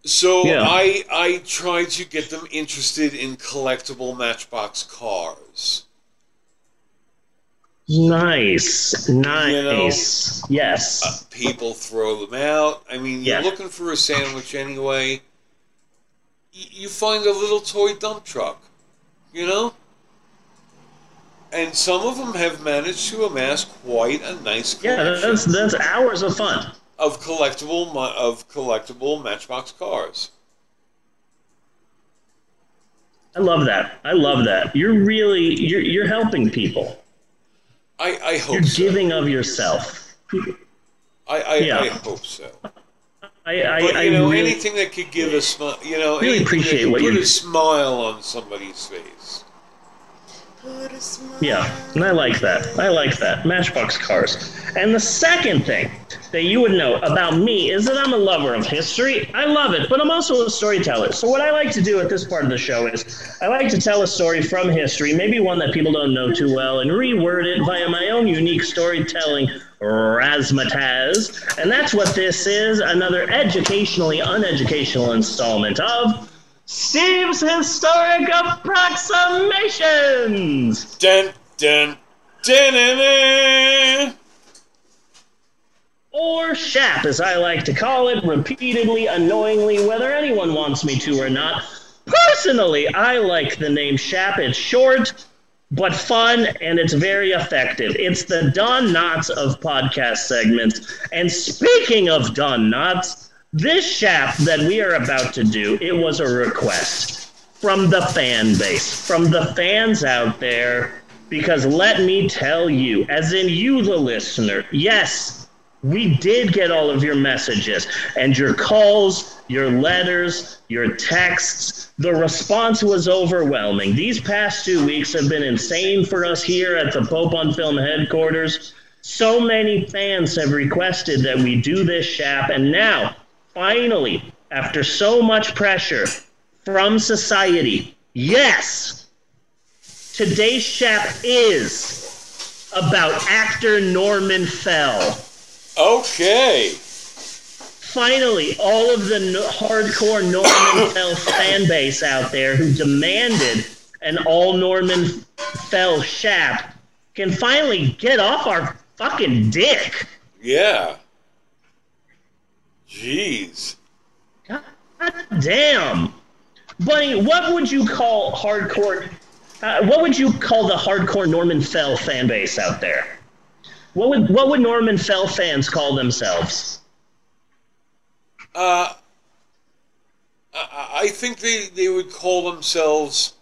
So Yeah. I I try to get them interested in collectible Matchbox cars. Nice. Nice. yes. Uh, people throw them out. I mean, you're Yeah. looking for a sandwich anyway. Y- you find a little toy dump truck, you know. And some of them have managed to amass quite a nice yeah. collection That's that's hours of fun. of collectible of collectible Matchbox cars. I love that. I love that. You're really you're you're helping people. I, I hope You're so. giving of yourself. I, I, Yeah. I hope so. I I, But I you know, really, anything that could give a smile, you know, Really appreciate what put you- a smile on somebody's face. Yeah, and I like that. I like that. Matchbox cars. And the second thing that you would know about me is that I'm a lover of history. I love it, but I'm also a storyteller. So what I like to do at this part of the show is I like to tell a story from history, maybe one that people don't know too well, and reword it via my own unique storytelling razzmatazz. And that's what this is, another educationally uneducational installment of Steve's Historic Approximations! Dun dun dun dun. dun. or SHAP, as I like to call it, repeatedly, annoyingly, whether anyone wants me to or not. Personally, I like the name SHAP. It's short, but fun, and it's very effective. It's the Don Knotts of podcast segments. And speaking of Don Knotts, this SHAP that we are about to do, it was a request from the fan base, from the fans out there, because let me tell you, as in you, the listener, yes, We did get all of your messages and your calls, your letters, your texts. The response was overwhelming. These past two weeks have been insane for us here at the Pope on Film headquarters. So many fans have requested that we do this shap, and now, finally, after so much pressure from society, yes, today's shap is about actor Norman Fell. Okay. Finally, all of the no- hardcore Norman Fell fan base out there who demanded an all Norman Fell shap can finally get off our fucking dick. Yeah. Jeez. God damn. Bunny, what would you call hardcore? Uh, what would you call the hardcore Norman Fell fan base out there? What would what would Norman Fell fans call themselves? Uh, I, I think they, they would call themselves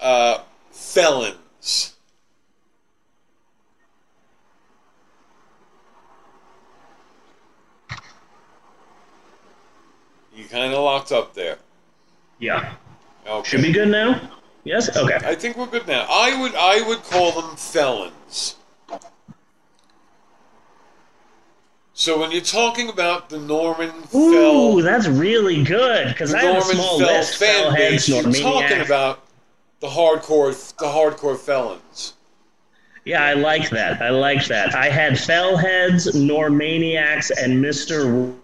uh, felons. You kind of locked up there. Yeah. Okay. Should be good now. Yes. Okay. I think we're good now. I would I would call them felons. So when you're talking about the Norman Ooh, Fell, that's really good because I have a small Fell list. fan base, you're talking about the hardcore the hardcore felons. Yeah, I like that. I like that. I had Fellheads, Normaniacs, and Mr.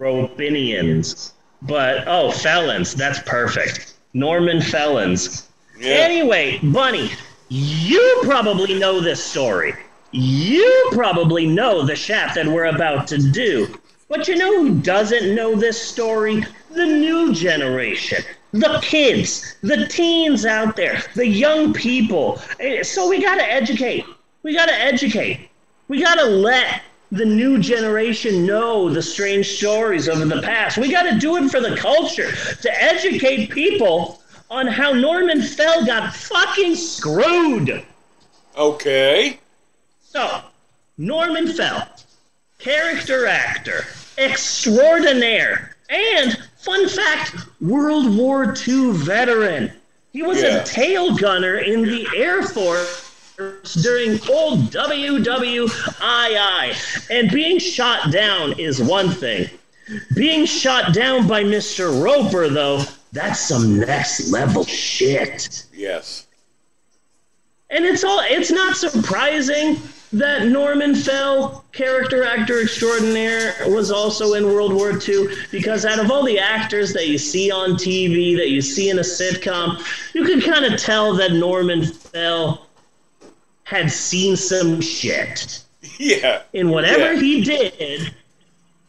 Robinians. But, oh, Felons. That's perfect. Norman Felons. Anyway, Bunny, you probably know this story. You probably know the shaft that we're about to do. But you know who doesn't know this story? The new generation. The kids, the teens out there, the young people. Eh, So we gotta educate. We gotta educate. We gotta let the new generation know the strange stories of the past. We gotta do it for the culture to educate people on how Norman Fell got fucking screwed. Okay. So, Norman Fell, character actor, extraordinaire, and, fun fact, World War II veteran. He was Yeah. a tail gunner in the Air Force during old WWII. And being shot down is one thing. Being shot down by Mr. Roper, though, that's some next level shit. Yes. And it's all it's not surprising that Norman Fell, character actor extraordinaire, was also in World War II because out of all the actors that you see on TV, that you see in a sitcom, you can kind of tell that Norman Fell had seen some shit. Yeah. In whatever Yeah. he did,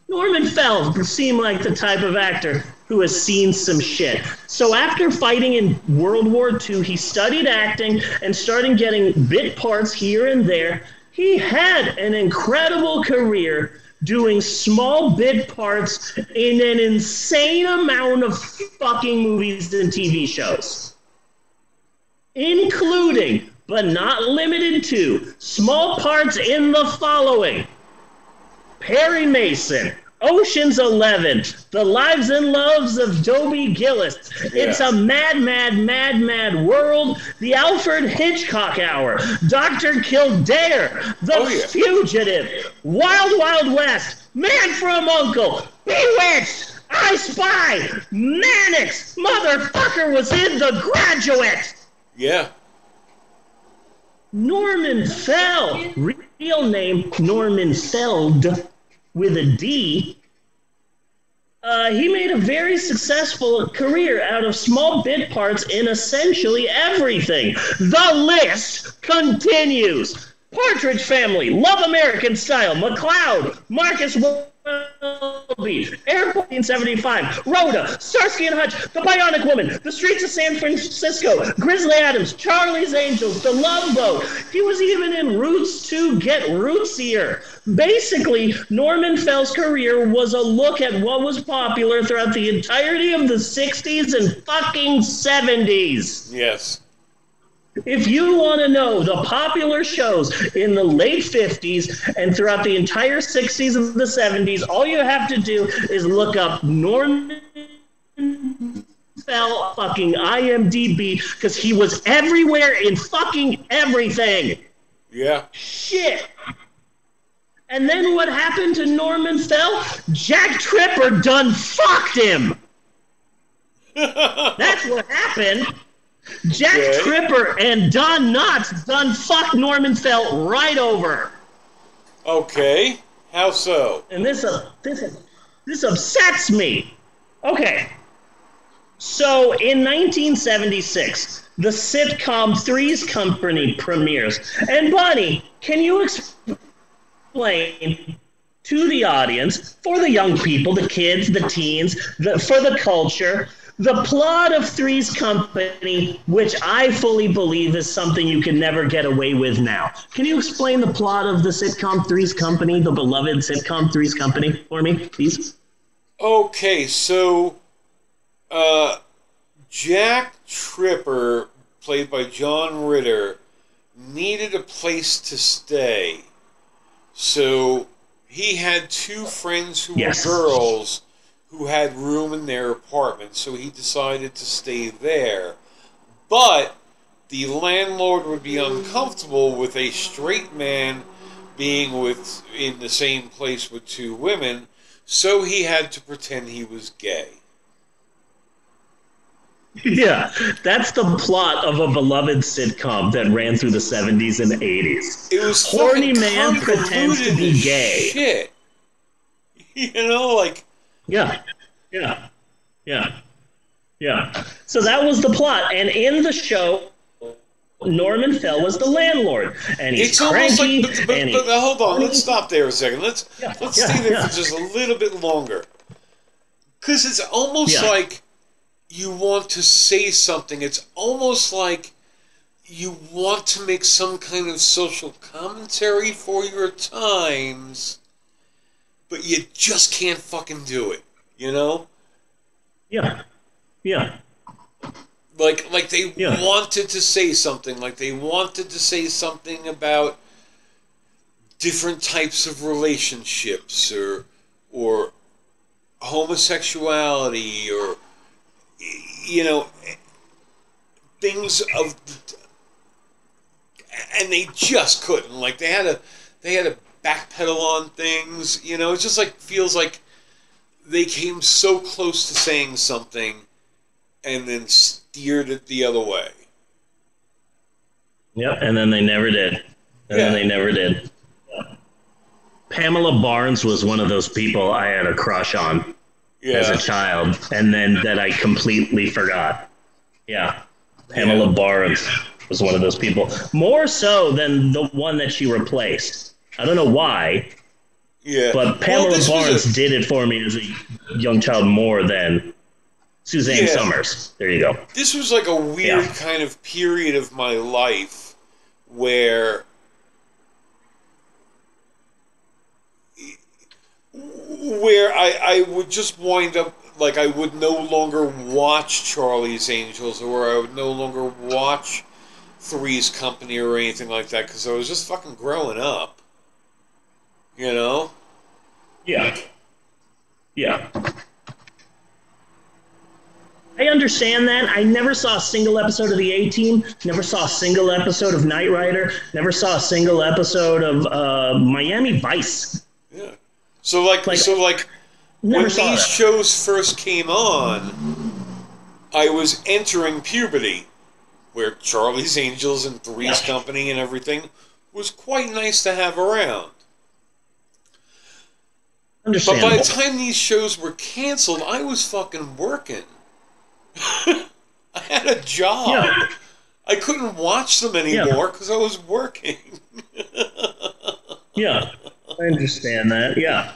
Norman Fell seemed like the type of actor who has seen some shit. So after fighting in World War II, he studied acting and started getting bit parts here and there. He had an incredible career doing small bit parts in an insane amount of fucking movies and TV shows including but not limited to small parts in the following Perry Mason, Ocean's Eleven, The Lives and Loves of Dobie Gillis. It's a mad, mad, mad, mad world. The Alfred Hitchcock Hour, Dr. Kildare, The oh, Fugitive, Wild Wild West, Man from Uncle, Bewitched, I Spy, Mannix, motherfucker was in The Graduate. Yeah. Norman Fell, real name Norman Feld with a D. Uh, he made a very successful career out of small bit parts in essentially everything. The list continues. Partridge Family, Love American Style, McCloud, Marcus Welby, Airport 1975, Rhoda, Starsky and Hutch, The Bionic Woman, The Streets of San Francisco, Grizzly Adams, Charlie's Angels, The Love Boat. He was even in Roots to Get Rootsier. Basically, Norman Fell's career was a look at what was popular throughout the entirety of the 60s and fucking 70s. Yes. If you want to know the popular shows in the late 50s and throughout the entire 60s and the 70s, all you have to do is look up Norman Fell fucking IMDb because he was everywhere in fucking everything. Yeah. Shit. And then what happened to Norman Fell? Jack Tripper done fucked him. That's what happened. Jack Okay. Tripper and Don Knotts done fuck Norman Fell right over. Okay. How so? And this uh, this this upsets me. Okay. So in 1976, the sitcom Three's Company premieres. And Bonnie, can you explain to the audience, for the young people, the kids, the teens, the, for the culture, the plot of Three's Company, which I fully believe is something you can never get away with now. Can you explain the plot of the sitcom Three's Company, the beloved sitcom Three's Company, for me, please? Okay, so uh, Jack Tripper, played by John Ritter, needed a place to stay. So he had two friends who Yes. were girls who had room in their apartment, so he decided to stay there. But the landlord would be uncomfortable with a straight man being with in the same place with two women, so he had to pretend he was gay. Yeah, that's the plot of a beloved sitcom that ran through the 70s and 80s. It was Horny man pretends to be gay. Shit. You know, like Yeah, yeah, yeah, yeah. So that was the plot, and in the show, Norman Fell was the landlord, and he's it's almost cranky, like. But, but, he, but hold on, let's stop there a second. Let's let's yeah, stay there yeah. for just a little bit longer, because it's almost Yeah. like you want to say something. It's almost like you want to make some kind of social commentary for your times, but you just can't fucking do it. You know. yeah, yeah, like like they Yeah. wanted to say something like they wanted to say something about different types of relationships or or homosexuality or you know things of and they just couldn't like they had to they had to backpedal on things you know it just like feels like they came so close to saying something and then steered it the other way. yep. And then they never did, and then they never did. Pamela Barnes was one of those people I had a crush on as a child, and then that I completely forgot. Yeah, Pamela Barnes was one of those people. More so than the one that she replaced. I don't know why, Yeah. but Pamela was Barnes a- did it for me as a young child more than Suzanne Yeah. Somers. There you go. this was like a weird Yeah. kind of period of my life where where I, I would just wind up like I would no longer watch Charlie's Angels or I would no longer watch Three's Company or anything like that because I was just fucking growing up. You know? Yeah. Yeah. I understand that. I never saw a single episode of the A Team. Never saw a single episode of Knight Rider. Never saw a single episode of uh, Miami Vice. Yeah. So like, Like, so like when these that. shows first came on, I was entering puberty, where Charlie's Angels and Three's Company and everything was quite nice to have around. But by the time these shows were canceled, I was fucking working. I had a job. Yeah. I couldn't watch them anymore because I was working. Yeah, I understand that. Yeah.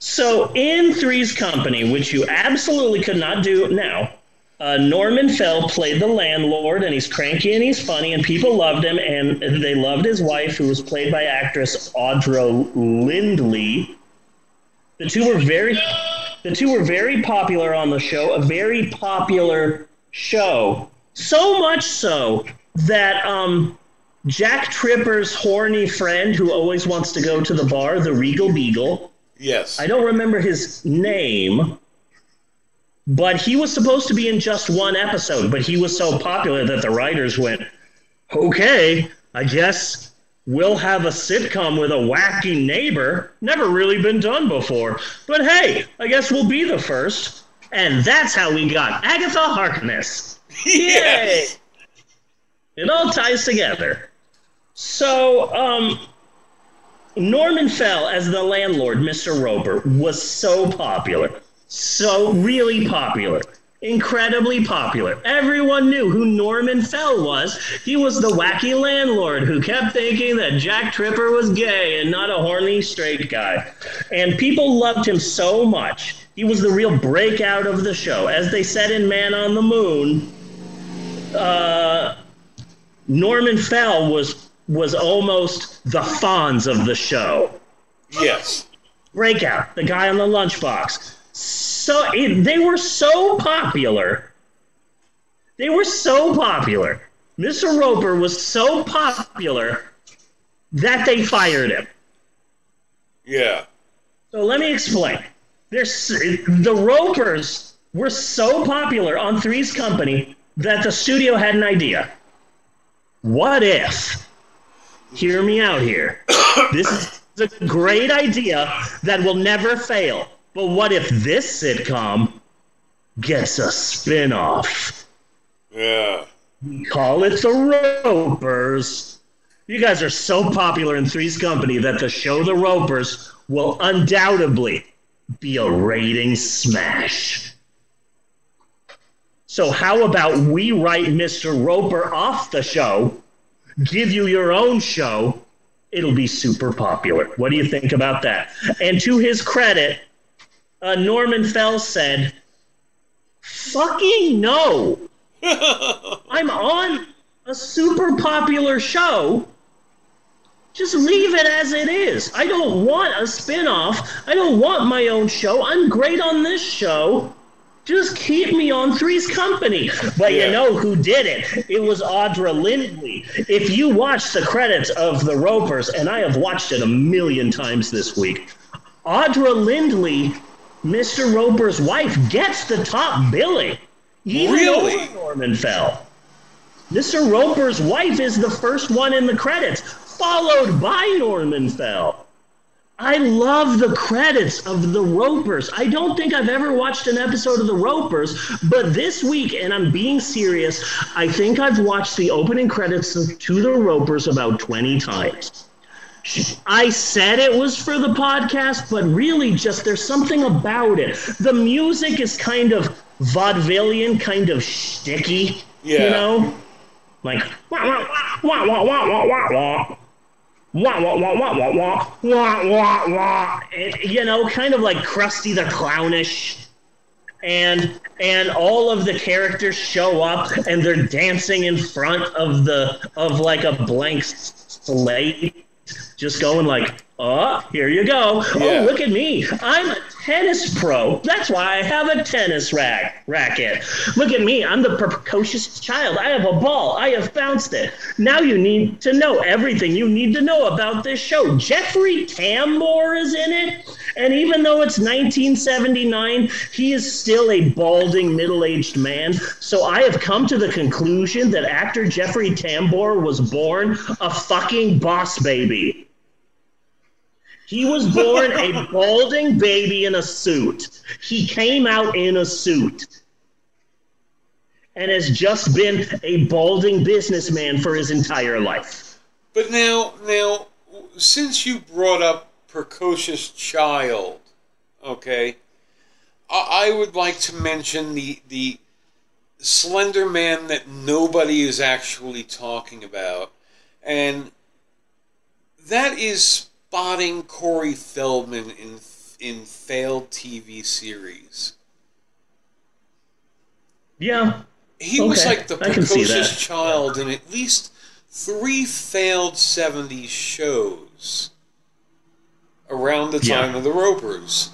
So in Three's Company, which you absolutely could not do now, uh, Norman Fell played the landlord, and he's cranky and he's funny, and people loved him, and they loved his wife, who was played by actress Audra Lindley. The two were very, the two were very popular on the show. A very popular show So much so that um, Jack Tripper's horny friend, who always wants to go to the bar, the Regal Beagle. Yes. I don't remember his name, but he was supposed to be in just one episode. But he was so popular that the writers went, "Okay, I guess we'll have a sitcom with a wacky neighbor. Never really been done before. But hey, I guess we'll be the first. And that's how we got Agatha Harkness. Yay! It all ties together. So, um, Norman Fell as the landlord, Mr. Roper, was so popular. So really popular. Incredibly popular. Everyone knew who Norman Fell was. He was the wacky landlord who kept thinking that Jack Tripper was gay and not a horny straight guy. And people loved him so much. He was the real breakout of the show. As they said in Man on the Moon, uh, Norman Fell was was almost the Fonz of the show. Yes. Breakout, the guy on the lunchbox. So it, they were so popular. They were so popular. Mr. Roper was so popular that they fired him. Yeah. So let me explain. There's the Ropers were so popular on Three's Company that the studio had an idea. What if? Hear me out here. This is a great idea that will never fail. But what if this sitcom gets a spin-off? Yeah. We call it the Ropers. You guys are so popular in Three's Company that the show The Ropers will undoubtedly be a rating smash. So, how about we write Mr. Roper off the show, give you your own show? It'll be super popular. What do you think about that? And to his credit, uh, Norman Fell said, Fucking no. I'm on a super popular show. Just leave it as it is. I don't want a spin-off. I don't want my own show. I'm great on this show. Just keep me on Three's Company. But Yeah. you know who did it? It was Audra Lindley. If you watch the credits of The Ropers, and I have watched it a million times this week, Audra Lindley, Mr. Roper's wife, gets the top billing. Even Really? Norman Fell. Mr. Roper's wife is the first one in the credits, followed by Norman Fell. I love the credits of The Ropers. I don't think I've ever watched an episode of The Ropers, but this week, and I'm being serious, I think I've watched the opening credits to The Ropers about 20 times. I said it was for the podcast, but really just there's something about it. The music is kind of vaudevillian, kind of sticky, Yeah. you know? Like wah wah wah wah wah wah wah wah. Wah wah wah wah wah wah wah wah wah. It, you know, kind of like Krusty the Clownish. And and all of the characters show up and they're dancing in front of the of like a blank slate just going like, oh, here you go. Oh, yeah. Oh, look at me. I'm a tennis pro. That's why I have a tennis rack racket. Look at me. I'm the precocious child. I have a ball. I have bounced it. Now you need to know everything you need to know about this show. Jeffrey Tambor is in it. And even though it's 1979, he is still a balding middle aged man. So I have come to the conclusion that actor Jeffrey Tambor was born a fucking boss baby. He was born a balding baby in a suit. He came out in a suit and has just been a balding businessman for his entire life. But now, now, since you brought up precocious child, okay, I, I would like to mention the the Slender Man that nobody is actually talking about, and that is spotting Corey Feldman in in failed TV series. Yeah. He was like the I can see precocious child in at least three failed 70s shows around the Yeah. time of the Ropers.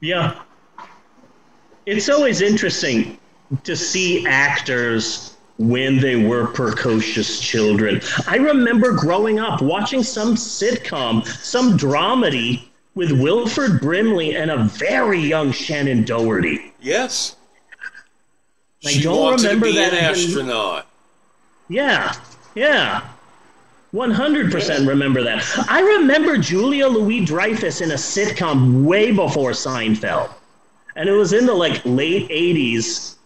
Yeah. it's always interesting to see actors when they were precocious children. I remember growing up watching some sitcom, some dramedy with Wilford Brimley and a very young Shannen Doherty. Yes. I she don't remember to be that an astronaut. Yeah, yeah. 100% remember that. I remember Julia Louis Dreyfus in a sitcom way before Seinfeld. And it was in the like late 80s.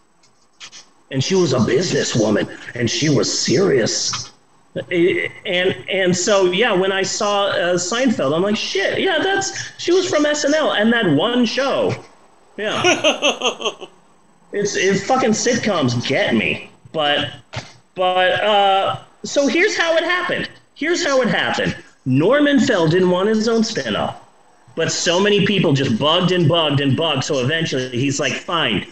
And she was a businesswoman and she was serious. And and so yeah, when I saw uh, Seinfeld, I'm like, shit, yeah, that's she was from SNL and that one show. Yeah. It's it fucking sitcoms get me. But but uh so here's how it happened. Here's how it happened. Norman Fell didn't want his own spin-off. But so many people just bugged and bugged and bugged, so eventually he's like, fine,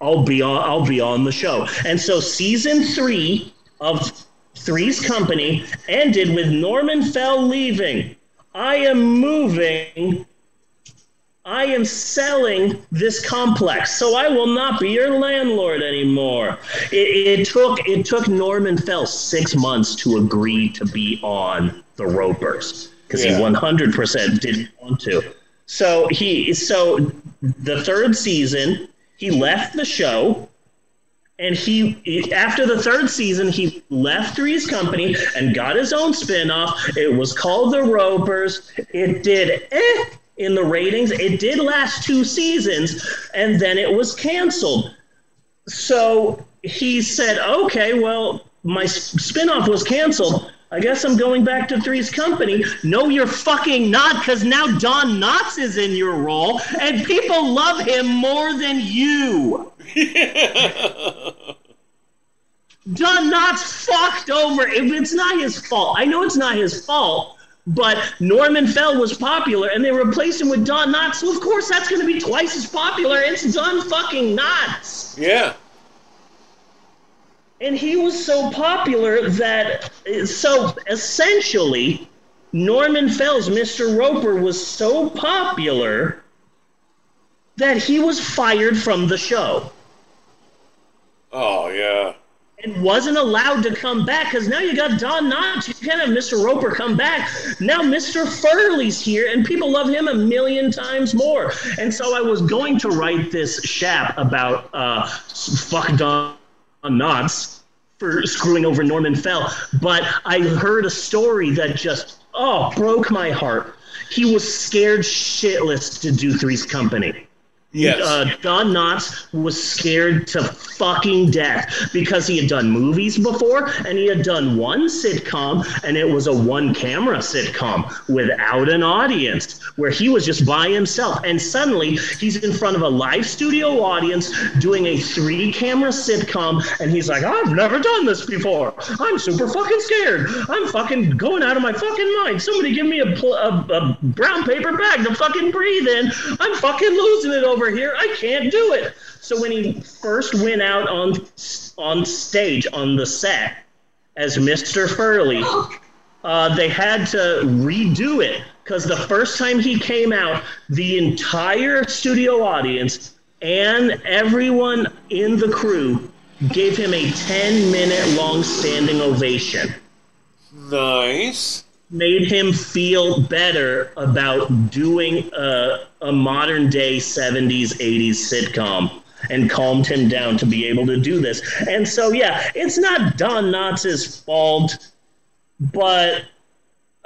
I'll be on I'll be on the show. And so season three of Three's Company ended with Norman Fell leaving. I am moving I am selling this complex, so I will not be your landlord anymore. It, it took it took Norman Fell six months to agree to be on the Ropers because Yeah. he one hundred percent didn't want to. So he so the third season he left the show. And he, after the third season, he left Three's Company and got his own spin-off. It was called The Ropers. It did eh in the ratings. It did last two seasons, and then it was canceled. So he said, "Okay, well, my spin-off was canceled. I guess I'm going back to Three's Company." No, you're fucking not, because now Don Knotts is in your role, and people love him more than you. Don Knotts fucked over. It's not his fault, I know it's not his fault. But Norman Fell was popular, and they replaced him with Don Knotts. So of course that's going to be twice as popular. It's Don fucking Knotts. Yeah. And he was so popular that, so essentially, Norman Fell's Mr. Roper was so popular that he was fired from the show Oh yeah. and wasn't allowed to come back because now you got Don Knotts. You can't have Mr. Roper come back. Now Mr. Furley's here, and people love him a million times more. And so I was going to write this shap about uh, fuck Don Knotts for screwing over Norman Fell, but I heard a story that just oh broke my heart. He was scared shitless to do Three's Company. Yes. Uh, Don Knotts was scared to fucking death because he had done movies before and he had done one sitcom and it was a one camera sitcom without an audience where he was just by himself. And suddenly he's in front of a live studio audience doing a three camera sitcom and he's like, I've never done this before. I'm super fucking scared. I'm fucking going out of my fucking mind. Somebody give me a, pl- a, a brown paper bag to fucking breathe in. I'm fucking losing it over here. I can't do it. So when he first went out on on stage on the set as Mr. Furley, uh, they had to redo it because the first time he came out, the entire studio audience and everyone in the crew gave him a 10 minute long standing ovation Nice. Made him feel better about doing a, a modern day 70s 80s sitcom and calmed him down to be able to do this and so yeah it's not don knotts' fault but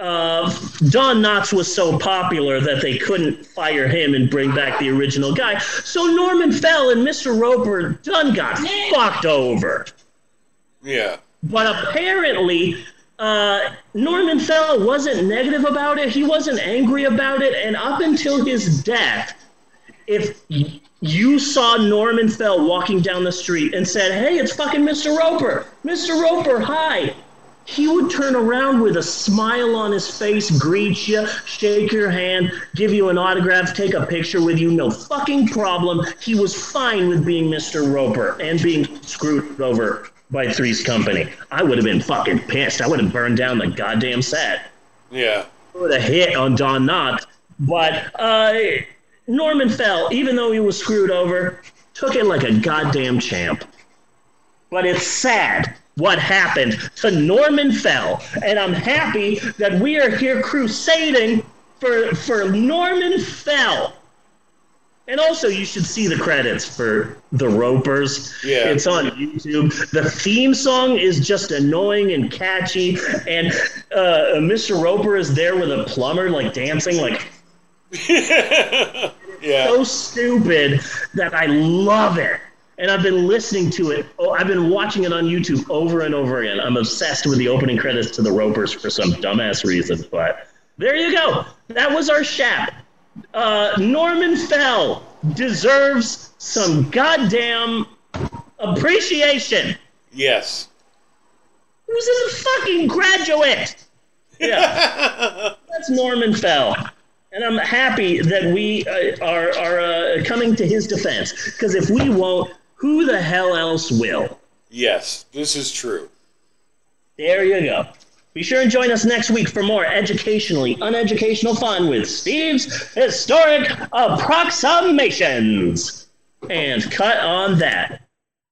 uh, Don Knotts was so popular that they couldn't fire him and bring back the original guy. So Norman Fell and Mr. Roper done got fucked over. Yeah. But apparently, uh, Norman Fell wasn't negative about it. He wasn't angry about it. And up until his death, if you saw Norman Fell walking down the street and said, Hey, it's fucking Mr. Roper. Mr. Roper, hi. He would turn around with a smile on his face, greet you, shake your hand, give you an autograph, take a picture with you, no fucking problem. He was fine with being Mr. Roper and being screwed over by Three's Company. I would have been fucking pissed. I would have burned down the goddamn set. Yeah. Would have hit on Don Knotts. But uh, Norman Fell, even though he was screwed over, took it like a goddamn champ. But it's sad what happened to Norman Fell, and I'm happy that we are here crusading for for Norman Fell. And also, you should see the credits for the Ropers. Yeah. It's on YouTube. The theme song is just annoying and catchy, and uh, Mr. Roper is there with a plumber, like dancing, like yeah. so stupid that I love it. And I've been listening to it. Oh, I've been watching it on YouTube over and over again. I'm obsessed with the opening credits to the Ropers for some dumbass reason. But there you go. That was our shap. Uh, Norman Fell deserves some goddamn appreciation. Yes. He was a fucking graduate. Yeah. That's Norman Fell. And I'm happy that we uh, are, are uh, coming to his defense. Because if we won't, who the hell else will? Yes, this is true. There you go. Be sure and join us next week for more educationally uneducational fun with Steve's Historic Approximations. And cut on that.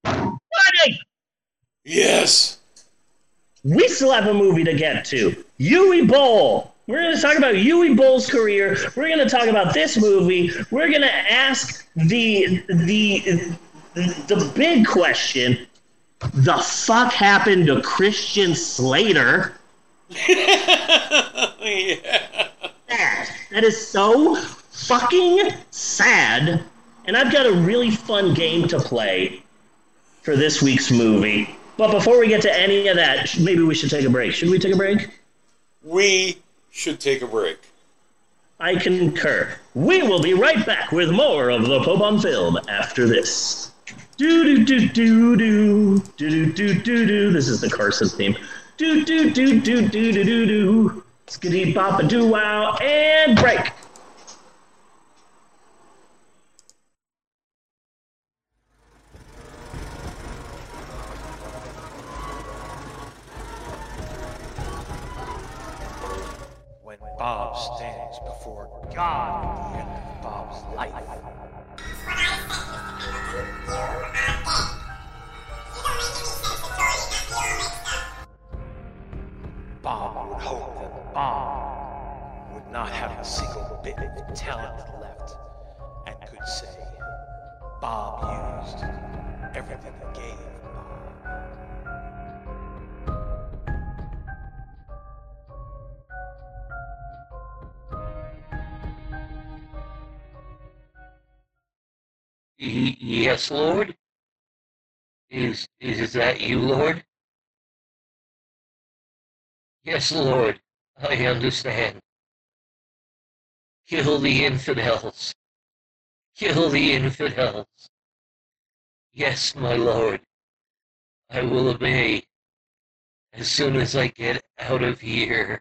Buddy! Yes. we still have a movie to get to. Uwe Boll. We're going to talk about Uwe Boll's career. We're going to talk about this movie. We're going to ask the the the big question: The fuck happened to Christian Slater? Yeah. Sad. That is so fucking sad. And I've got a really fun game to play for this week's movie. But before we get to any of that, maybe we should take a break. Should we take a break? We should take a break. I concur. We will be right back with more of the Pope on Film after this. Do do do do do do do do do do. This is the Carson theme. Do do do do do do do do. Skitty bop a doo wow and break. When Bob stands before God at the end of Bob's life. Bob would hope that Bob would not have a single bit of talent left and could say, Bob used everything I gave. Yes, Lord? Is, is that you, Lord? Yes, Lord, I understand. Kill the infidels. Kill the infidels. Yes, my Lord, I will obey as soon as I get out of here.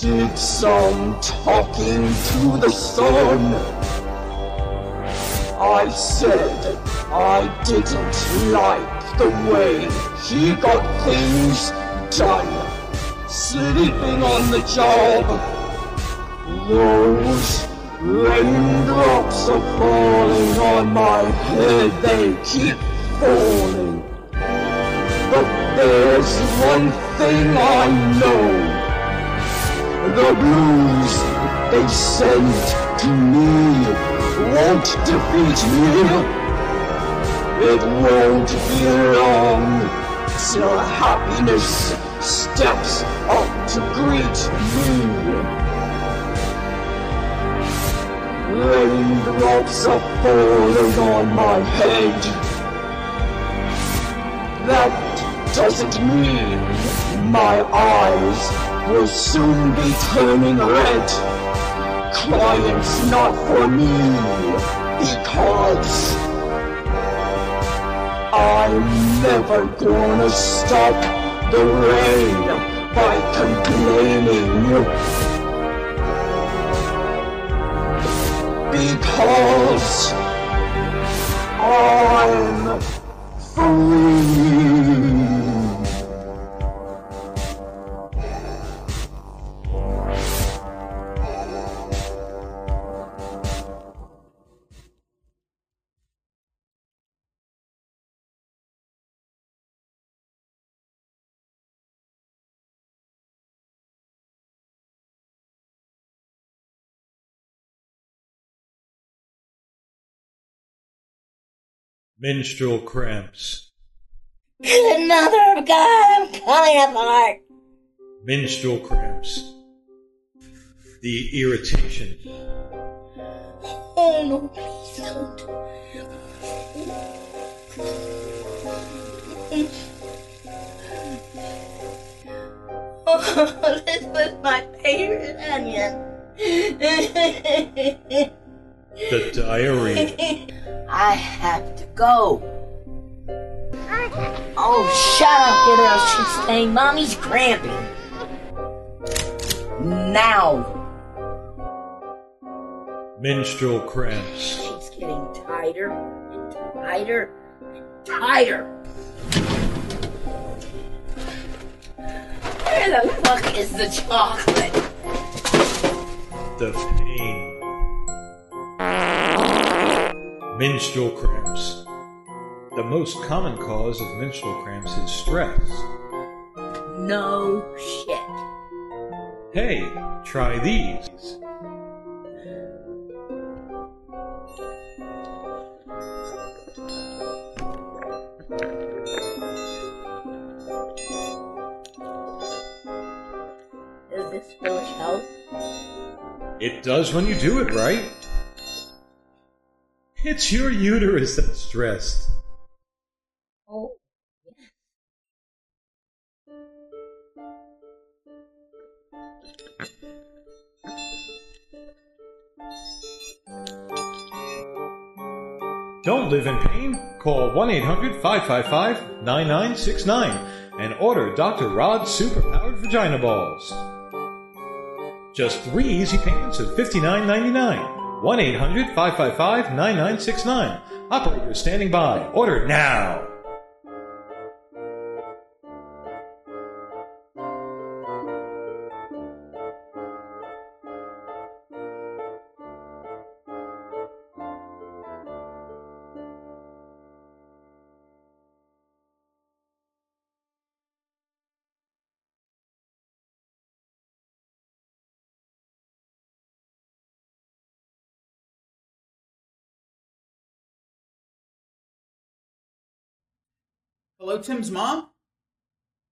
did some talking to the sun. I said I didn't like the way he got things done. Sleeping on the job. Those raindrops are falling on my head. They keep falling. But there's one thing I know. The blues they sent to me won't defeat me. It won't be long till happiness steps up to greet me. Raindrops are falling on my head. That doesn't mean my eyes will soon be turning red. Crying's not for me because I'm never gonna stop the rain by complaining. Because I'm free. Menstrual cramps. Good mother of God, I'm coming apart. Menstrual cramps. The irritation. Oh no, please don't. Oh, this was my favorite onion. The diarrhea. I have to go. Oh, shut up, little shit stain. Mommy's cramping. Now. Menstrual cramps. She's getting tighter and tighter and tighter. Where the fuck is the chocolate? The pain. Menstrual cramps. The most common cause of menstrual cramps is stress. No shit. Hey, try these. Does this really help? It does when you do it right. It's your uterus that's stressed. Oh, Don't live in pain? Call 1 800 555 9969 and order Dr. Rod's superpowered vagina balls. Just three easy payments of $59.99. 1 800 555 9969. Operator standing by. Order now. Hello, Tim's mom?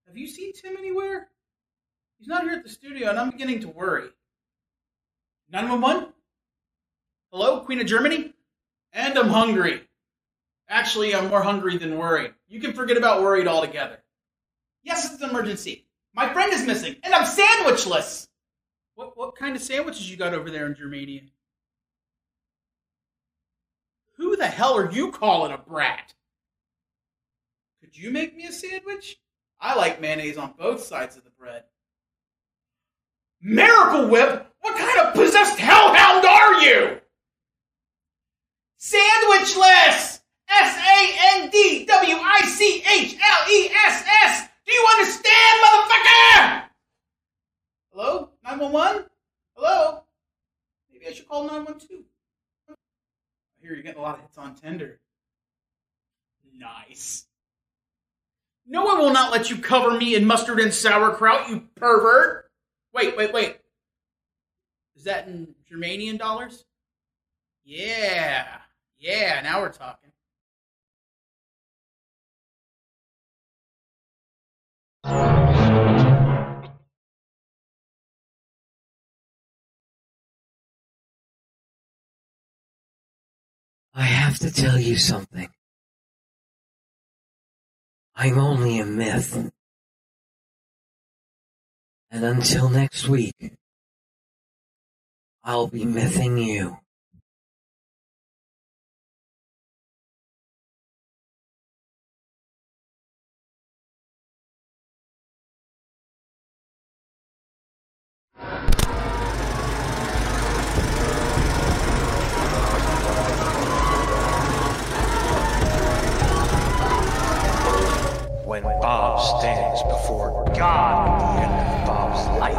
Have you seen Tim anywhere? He's not here at the studio, and I'm beginning to worry. 911? Hello, Queen of Germany? And I'm hungry. Actually, I'm more hungry than worried. You can forget about worried altogether. Yes, it's an emergency. My friend is missing, and I'm sandwichless. What what kind of sandwiches you got over there in Germania? Who the hell are you calling a brat? Could you make me a sandwich? I like mayonnaise on both sides of the bread. Miracle Whip? What kind of possessed hellhound are you? Sandwichless! S A N D W I C H L E S S! Do you understand, motherfucker? Hello? 911? Hello? Maybe I should call 912. I hear you're getting a lot of hits on Tinder. Nice. No one will not let you cover me in mustard and sauerkraut, you pervert! Wait, wait, wait. Is that in Germanian dollars? Yeah. Yeah, now we're talking. I have to tell you something. I'm only a myth. And until next week, I'll be mything you. When Bob stands before God at the end of Bob's life.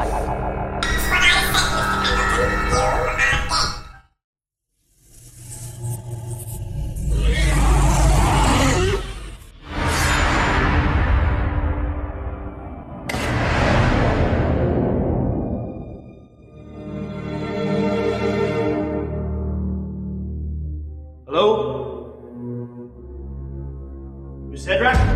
Hello? Miss Hedrak?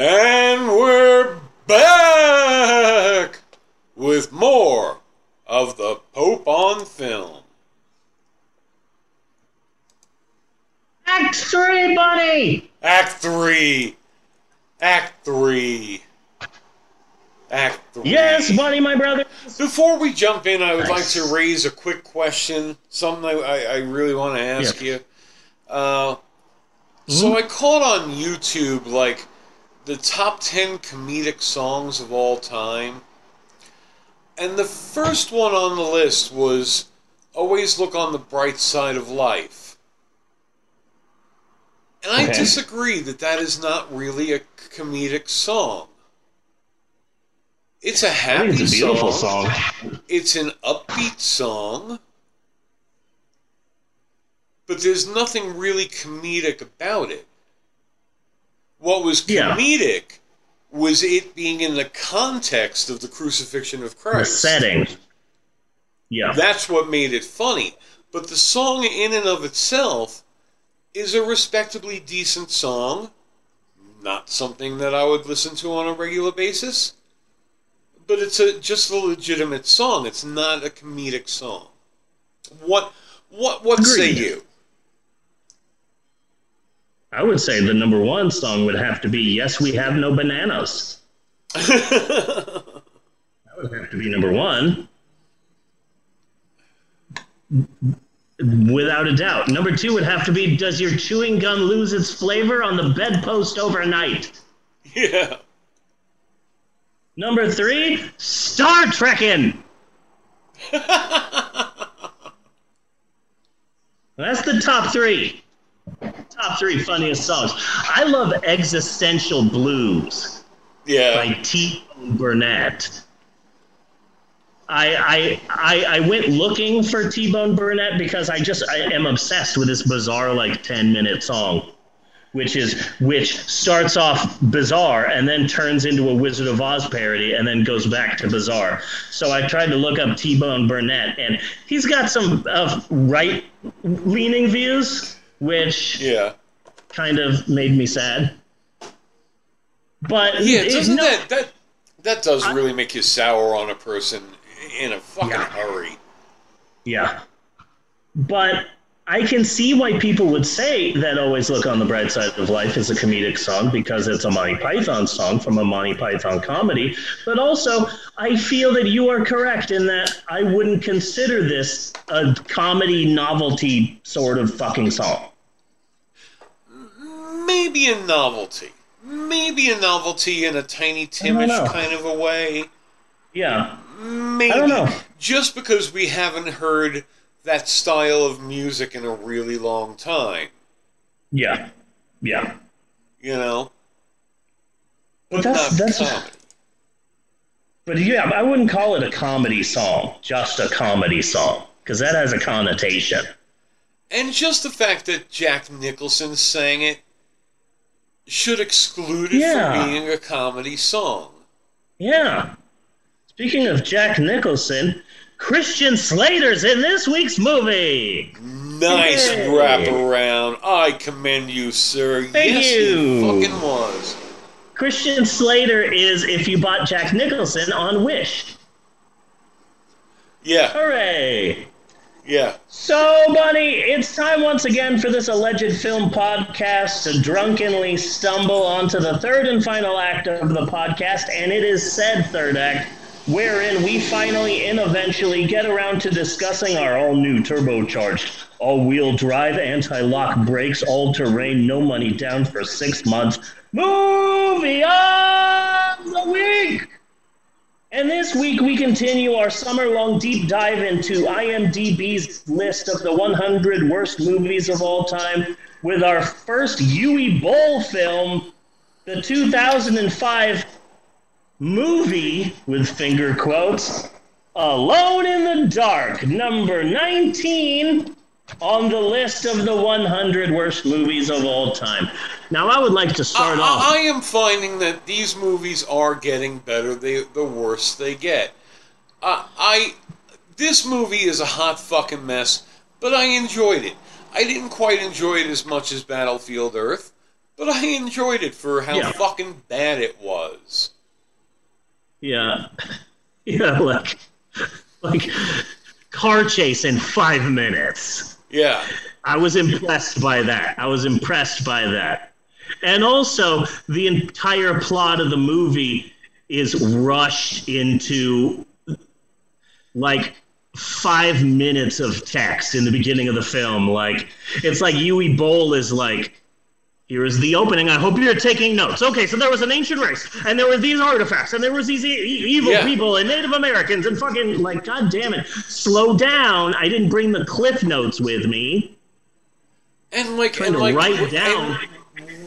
And we're back with more of the Pope on film. Act three, buddy. Act three. Act three. Act three. Yes, buddy, my brother. Before we jump in, I would Nice. like to raise a quick question. Something I, I, I really want to ask you. Uh, So I caught on YouTube like the top ten comedic songs of all time, and the first one on the list was "Always Look on the Bright Side of Life." And I Okay. disagree that that is not really a comedic song. It's a happy it's a beautiful song. song. It's an upbeat song. But there's nothing really comedic about it. What was Yeah. comedic was it being in the context of the crucifixion of The Christ. setting. Yeah. That's what made it funny. But the song in and of itself is a respectably decent song. Not something that I would listen to on a regular basis. But it's a just a legitimate song. It's not a comedic song. What what what say you? I would say the number one song would have to be Yes, We Have No Bananas. That would have to be number one. Without a doubt. Number two would have to be Does your chewing gum lose its flavor on the bedpost overnight? Yeah. Number three, Star Trekkin'. That's the top three. Top three funniest songs. I love Existential Blues Yeah. by T. Burnett. I, I I I went looking for T Bone Burnett because I just I am obsessed with this bizarre like ten minute song, which is which starts off bizarre and then turns into a Wizard of Oz parody and then goes back to bizarre. So I tried to look up T Bone Burnett and he's got some uh, right leaning views, which Yeah. kind of made me sad. But Yeah, doesn't no- that that that does really make you sour on a person in a fucking Yeah. hurry? Yeah. But I can see why people would say that Always Look on the Bright Side of Life is a comedic song because it's a Monty Python song from a Monty Python comedy. But also, I feel that you are correct in that I wouldn't consider this a comedy novelty sort of fucking song. Maybe a novelty. Maybe a novelty in a tiny Timish kind of a way. Yeah. Maybe. I don't know. Just because we haven't heard that style of music in a really long time, Yeah. Yeah. you know? But that's not that's comedy. But yeah, I wouldn't call it a comedy song, just a comedy song, because that has a connotation. And just the fact that Jack Nicholson sang it should exclude it Yeah. from being a comedy song. Yeah. Speaking of Jack Nicholson, Christian Slater's in this week's movie. Nice Yay. wraparound. I commend you, sir. Thank yes, you. fucking was. Christian Slater is if you bought Jack Nicholson on Wish. Yeah, Hooray! Yeah. So, Bunny, it's time once again for this alleged film podcast to drunkenly stumble onto the third and final act of the podcast, and it is said third act, wherein we finally and eventually get around to discussing our all new turbocharged, all wheel drive, anti lock brakes, all terrain, no money down for six months movie of the week! And this week we continue our summer long deep dive into IMDb's list of the 100 worst movies of all time with our first Uwe Boll film, the 2005 movie, with finger quotes, Alone in the Dark, number 19 on the list of the 100 worst movies of all time. Now, I would like to start I, off. I am finding that these movies are getting better. They, the worse they get. Uh, I this movie is a hot fucking mess, but I enjoyed it. I didn't quite enjoy it as much as Battlefield Earth, but I enjoyed it for how Yeah. fucking bad it was. Yeah. Yeah, like like car chase in five minutes. Yeah. I was impressed by that. I was impressed by that. And also the entire plot of the movie is rushed into like five minutes of text in the beginning of the film. Like it's like Uwe Boll is like here is the opening. I hope you're taking notes. Okay, so there was an ancient race, and there were these artifacts, and there was these e- evil Yeah. people and Native Americans, and fucking like, god damn it, slow down. I didn't bring the cliff notes with me. And like, Trying and to like, write down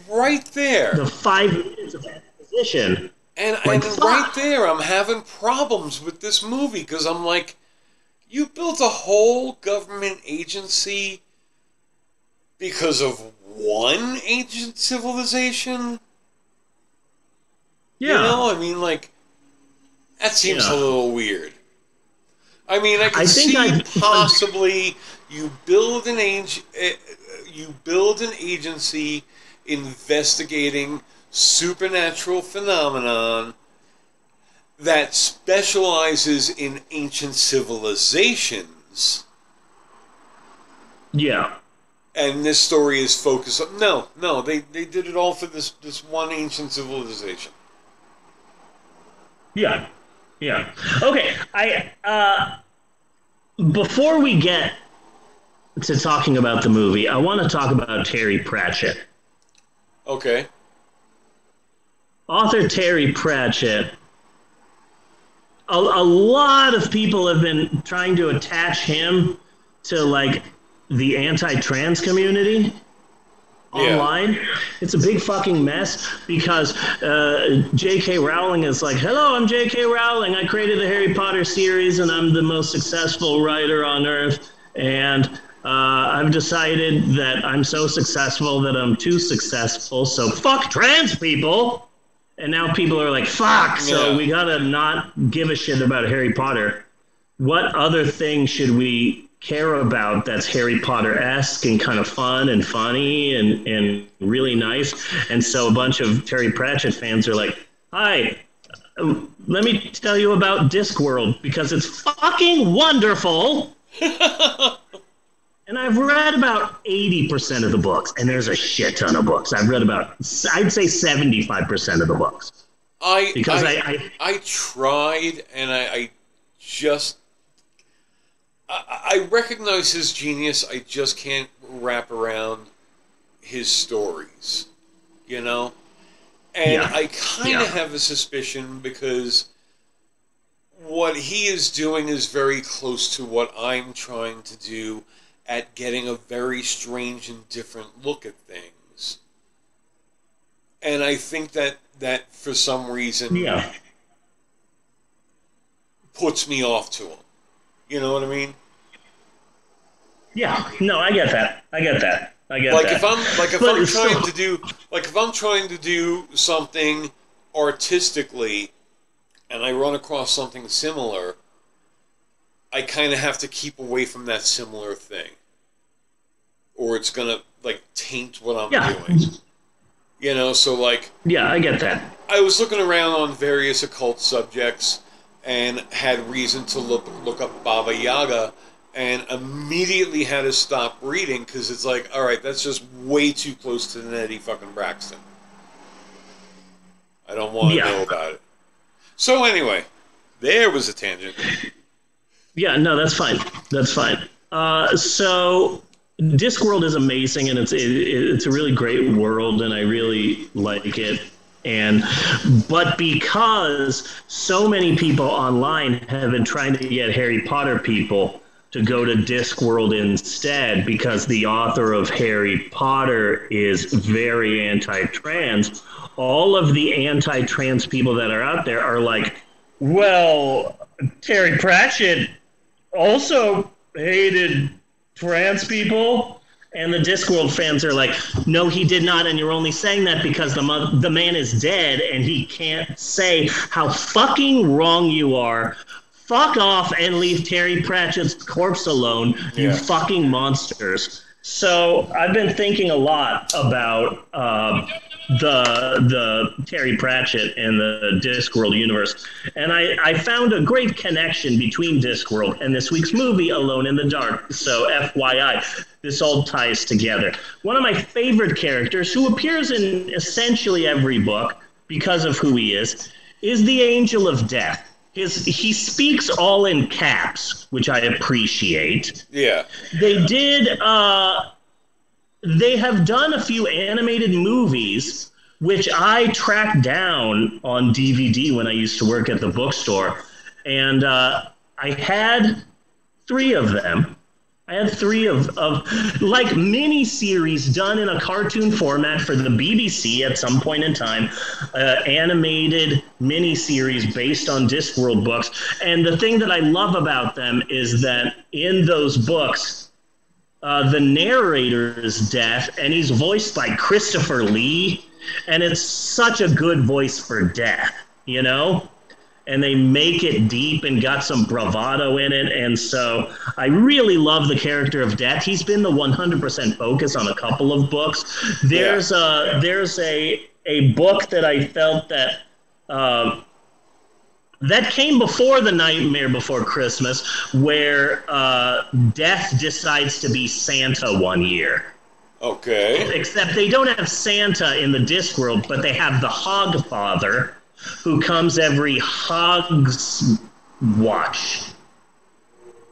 right there. the five minutes of exposition. And, Like, and right there, I'm having problems with this movie because I'm like, you built a whole government agency because of one ancient civilization? Yeah. You know, I mean, like, that seems Yeah. a little weird. I mean, I can I see possibly you build an ag- uh, you build an agency investigating supernatural phenomenon that specializes in ancient civilizations, Yeah. And this story is focused on. No, no, they, they did it all for this this one ancient civilization. Yeah. Yeah. Okay. I uh before we get to talking about the movie, I want to talk about Terry Pratchett. Okay. Author Terry Pratchett. A, a lot of people have been trying to attach him to like the anti-trans community online. It's a big fucking mess because uh, J.K. Rowling is like, "Hello, I'm J.K. Rowling. I created the Harry Potter series, and I'm the most successful writer on earth." And uh, I've decided that I'm so successful that I'm too successful. So fuck trans people. And now people are like, "Fuck!" So Yeah. we gotta not give a shit about Harry Potter. What other thing should we care about that's Harry Potter esque and kind of fun and funny and, and really nice? And so a bunch of Terry Pratchett fans are like, "Hi, um, let me tell you about Discworld because it's fucking wonderful." And I've read about 80% of the books, and there's a shit ton of books. I've read about, I'd say 75% of the books. I Because I, I- I, tried and I, I just I, I recognize his genius. I just can't wrap around his stories, you know. And Yeah. I kind of Yeah. have a suspicion because what he is doing is very close to what I'm trying to do at getting a very strange and different look at things. And I think that that for some reason Yeah. puts me off to him. You know what I mean? Yeah, no, I get that. I get that. I get like that. if I'm like if But I'm trying still- to do like if I'm trying to do something artistically and I run across something similar, I kind of have to keep away from that similar thing. Or it's going to like taint what I'm Yeah. doing. You know, so like Yeah, I get that. I was looking around on various occult subjects and had reason to look look up Baba Yaga and immediately had to stop reading because it's like, all right, that's just way too close to Nettie fucking Braxton. I don't want to Yeah. know about it. So anyway, there was a tangent. Yeah, no, that's fine. That's fine. Uh, so Discworld is amazing, and it's it, it's a really great world, and I really like it. And but because so many people online have been trying to get Harry Potter people to go to Discworld instead, because the author of Harry Potter is very anti-trans. All of the anti-trans people that are out there are like, well, Terry Pratchett also hated trans people. And the Discworld fans are like, no, he did not, and you're only saying that because the mo- the man is dead, and he can't say how fucking wrong you are. Fuck off and leave Terry Pratchett's corpse alone, you Yeah. fucking monsters. So I've been thinking a lot about um, the the Terry Pratchett and the Discworld universe, and I, I found a great connection between Discworld and this week's movie, Alone in the Dark. So FYI, this all ties together. One of my favorite characters, who appears in essentially every book because of who he is, is the Angel of Death. His he speaks all in caps, which I appreciate. Yeah. They did. Uh, they have done a few animated movies, which I tracked down on DVD when I used to work at the bookstore, and uh, I had three of them. I had three of, of like mini series done in a cartoon format for the BBC at some point in time, uh, animated mini series based on Discworld books. And the thing that I love about them is that in those books, uh, the narrator is deaf, and he's voiced by Christopher Lee, and it's such a good voice for death, you know. And they make it deep and got some bravado in it, and so I really love the character of Death. He's been the 100% focus on a couple of books. There's a there's a a book that I felt that. Um, that came before the Nightmare Before Christmas, where uh, Death decides to be Santa one year. Okay. Except they don't have Santa in the Discworld, but they have the Hogfather, who comes every Hogs Watch.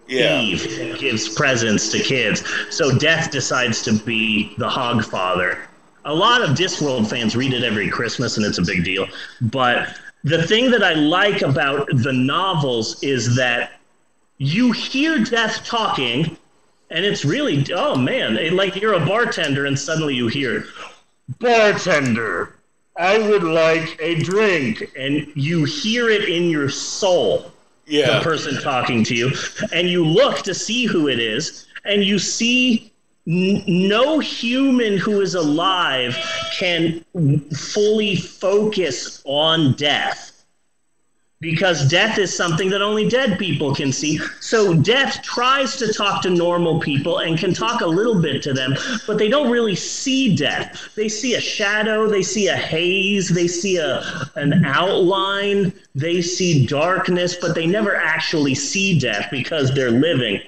Yeah. Eve gives presents to kids. So Death decides to be the Hogfather. A lot of Discworld fans read it every Christmas, and it's a big deal. But the thing that I like about the novels is that you hear Death talking, and it's really, oh man, it- like you're a bartender, and suddenly you hear, Bartender, I would like a drink. And you hear it in your soul Yeah. the person talking to you, and you look to see who it is, and you see no human who is alive can fully focus on death because death is something that only dead people can see. So death tries to talk to normal people and can talk a little bit to them, but they don't really see death. They see a shadow, they see a haze, they see a an outline, they see darkness, but they never actually see death because they're living.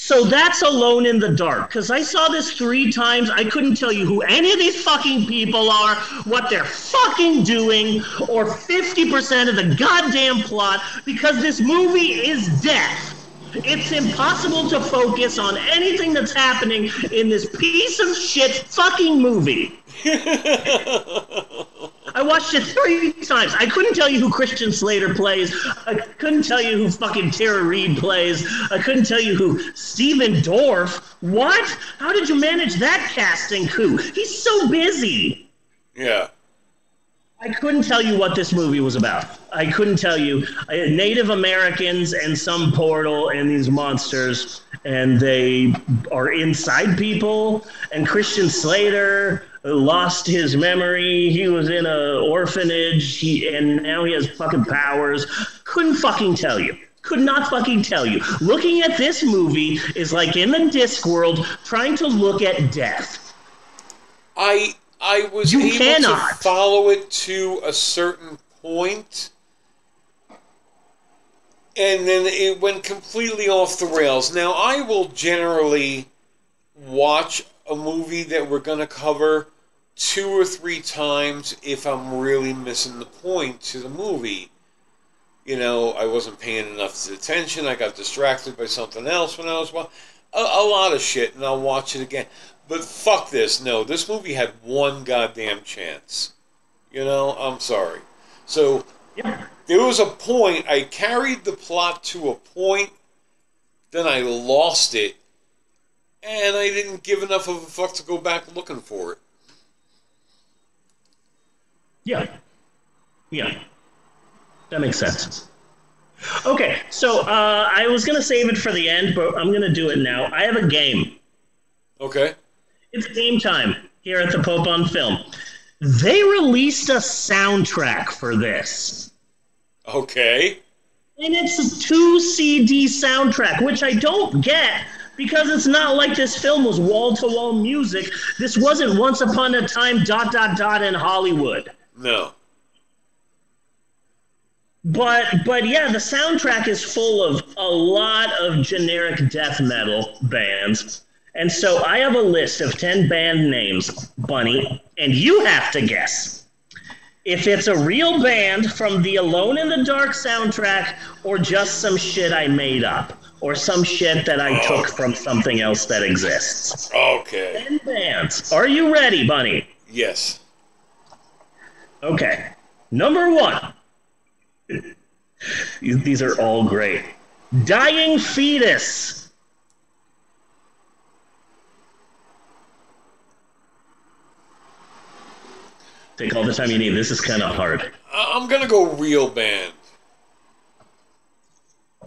So that's Alone in the Dark. Because I saw this three times. I couldn't tell you who any of these fucking people are, what they're fucking doing, or 50% of the goddamn plot, because this movie is death. It's impossible to focus on anything that's happening in this piece of shit fucking movie. I watched it three times. I couldn't tell you who Christian Slater plays. I couldn't tell you who fucking Tara Reid plays. I couldn't tell you who Stephen Dorff. What? How did you manage that casting coup? He's so busy. Yeah. I couldn't tell you what this movie was about. I couldn't tell you. Native Americans and some portal and these monsters, and they are inside people. And Christian Slater lost his memory. He was in a orphanage. He and now he has fucking powers. Couldn't fucking tell you. Could not fucking tell you. Looking at this movie is like in the Discworld trying to look at death. I I was You able cannot. to follow it to a certain point, and then it went completely off the rails. Now I will generally watch a movie that we're going to cover two or three times if I'm really missing the point to the movie. You know, I wasn't paying enough attention. I got distracted by something else when I was watching a, a lot of shit, and I'll watch it again. But fuck this. No, this movie had one goddamn chance. You know, I'm sorry. So there was a point. I carried the plot to a point, then I lost it, and I didn't give enough of a fuck to go back looking for it. Yeah. Yeah. That makes sense. Okay, so uh, I was going to save it for the end, but I'm going to do it now. I have a game. Okay. It's game time here at the Pope on Film. They released a soundtrack for this. Okay. And it's a two CD soundtrack, which I don't get because it's not like this film was wall to wall music. This wasn't once upon a time dot dot dot in Hollywood. No. But but yeah, the soundtrack is full of a lot of generic death metal bands. And so I have a list of 10 band names, Bunny, and you have to guess if it's a real band from the Alone in the Dark soundtrack or just some shit I made up or some shit that I took oh. from something else that exists. Okay. 10 bands. Are you ready, Bunny? Yes. Okay. Number one. These are all great. Dying fetus. Take all the time you need. This is kind of hard. I'm gonna go real band.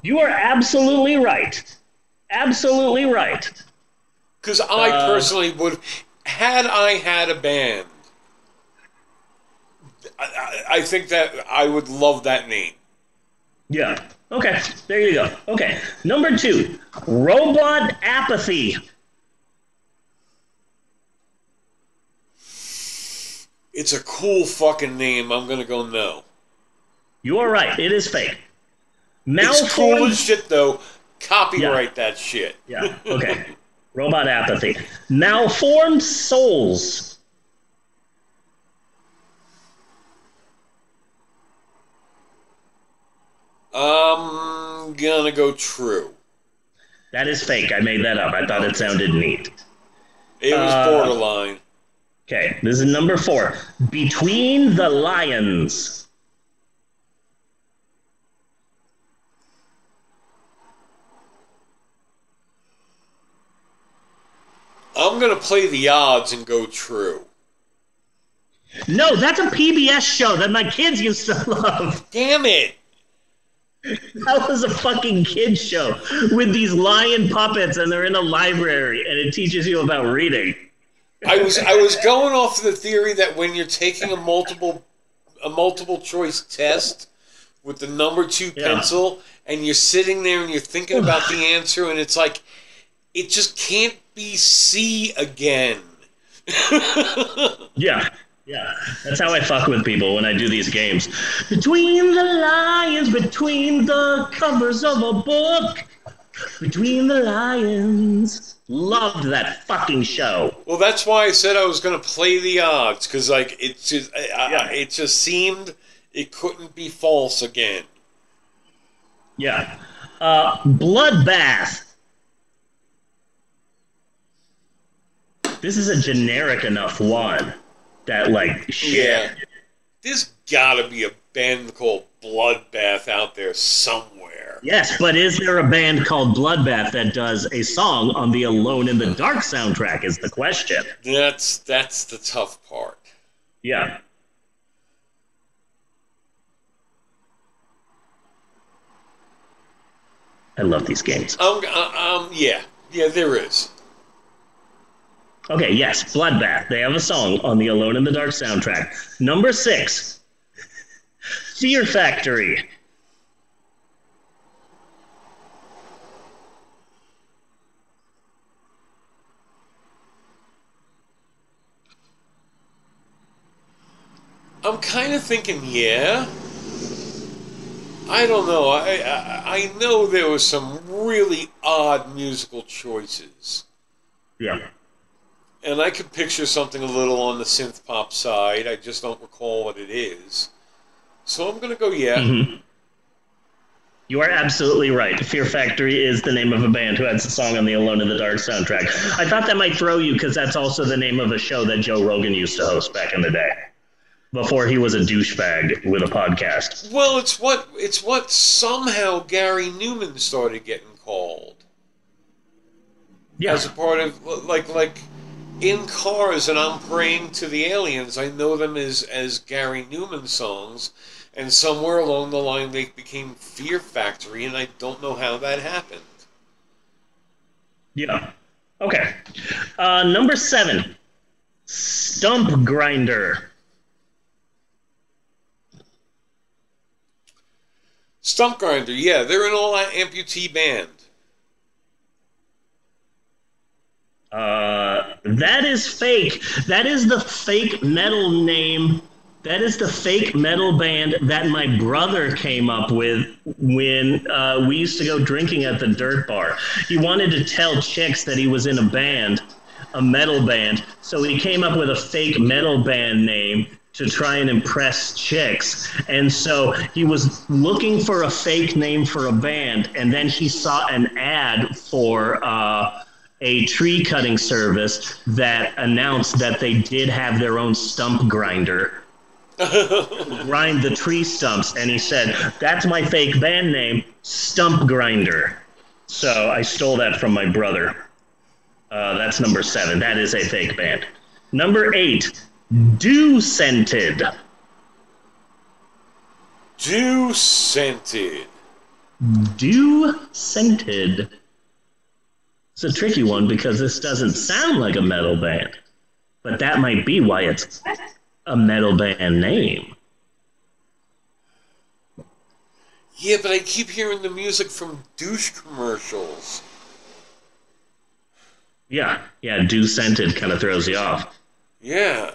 You are absolutely right. Absolutely right. Because I Uh, personally would, had I had a band, I, I, think that I would love that name. Yeah. Okay. There you go. Okay. Number two. Robot apathy. It's a cool fucking name. I'm gonna go no. You are right. It is fake. It's cool Malformed as shit though. Copyright that shit. Yeah. Okay. Robot apathy. Malformed souls. I'm gonna go true. That is fake. I made that up. I thought it sounded neat. It was Uh, borderline. Okay, this is number four. Between the Lions. I'm gonna play the odds and go true. No, that's a PBS show that my kids used to love. Damn it! That was a fucking kid show with these lion puppets, and they're in a library, and it teaches you about reading. I was I was going off the theory that when you're taking a multiple a multiple choice test with the number two Yeah. pencil and you're sitting there and you're thinking about the answer and it's like it just can't be C again. Yeah, yeah. That's how I fuck with people when I do these games. Between the lions, between the covers of a book, between the lions. Loved that fucking show. Well, that's why I said I was going to play the odds because, like, it just I, I, it just seemed it couldn't be false again. Yeah. Uh, Bloodbath. This is a generic enough one that, like, shit. Yeah, there's got to be a band called Bloodbath out there somewhere. Yes, but is there a band called Bloodbath that does a song on the Alone in the Dark soundtrack? Is the question. That's that's the tough part. Yeah. I love these games. Um, uh, um, yeah, yeah, there is. Okay, yes, Bloodbath. They have a song on the Alone in the Dark soundtrack. Number six, Fear Factory. I'm kind of thinking, yeah. I don't know. I, I I know there was some really odd musical choices, Yeah. And I could picture something a little on the synth pop side. I just don't recall what it is. So I'm gonna go, yeah. Mhm. You are absolutely right. Fear Factory is the name of a band who has a song on the Alone in the Dark soundtrack. I thought that might throw you because that's also the name of a show that Joe Rogan used to host back in the day, before he was a douchebag with a podcast. Well, it's what it's what somehow Gary Numan started getting called. Yeah. As a part of like like in cars and I'm praying to the aliens, I know them as as Gary Numan songs, and somewhere along the line they became Fear Factory, and I don't know how that happened. Yeah. Okay. Uh, number seven, Stump Grinder. Stump Grinder, yeah, they're an all amputee band. Uh, that is fake. That is the fake metal name. That is the fake metal band that my brother came up with when uh, we used to go drinking at the dirt bar. He wanted to tell chicks that he was in a band, a metal band, so he came up with a fake metal band name to try and impress chicks. And so he was looking for a fake name for a band, and then he saw an ad for. Uh, a tree cutting service that announced that they did have their own stump grinder. Grind the tree stumps. And he said that's my fake band name stump grinder. So i stole that from my brother. Uh, that's number seven. That is a fake band. Number eight dew scented Dew scented. dew scented it's a tricky one because this doesn't sound like a metal band but that might be why it's a metal band name Yeah, but I keep hearing the music from douche commercials. Yeah, yeah, dew scented kind of throws you off. Yeah.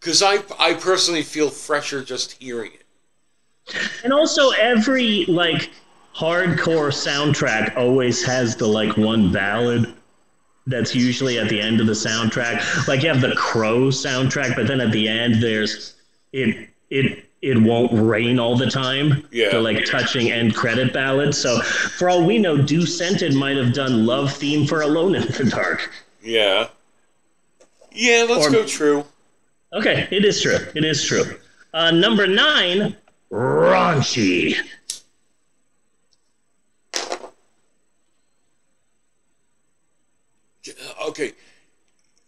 Because I, I personally feel fresher just hearing it. And also, every like hardcore soundtrack always has the like one ballad that's usually at the end of the soundtrack. Like you have the Crow soundtrack, but then at the end there's it it it won't rain all the time. Yeah. The like touching end credit ballad. So for all we know, Dew Scented might have done love theme for Alone in the Dark. Yeah. Yeah, let's Or- go true. Okay, it is true. It is true. Uh, number nine, raunchy. Okay.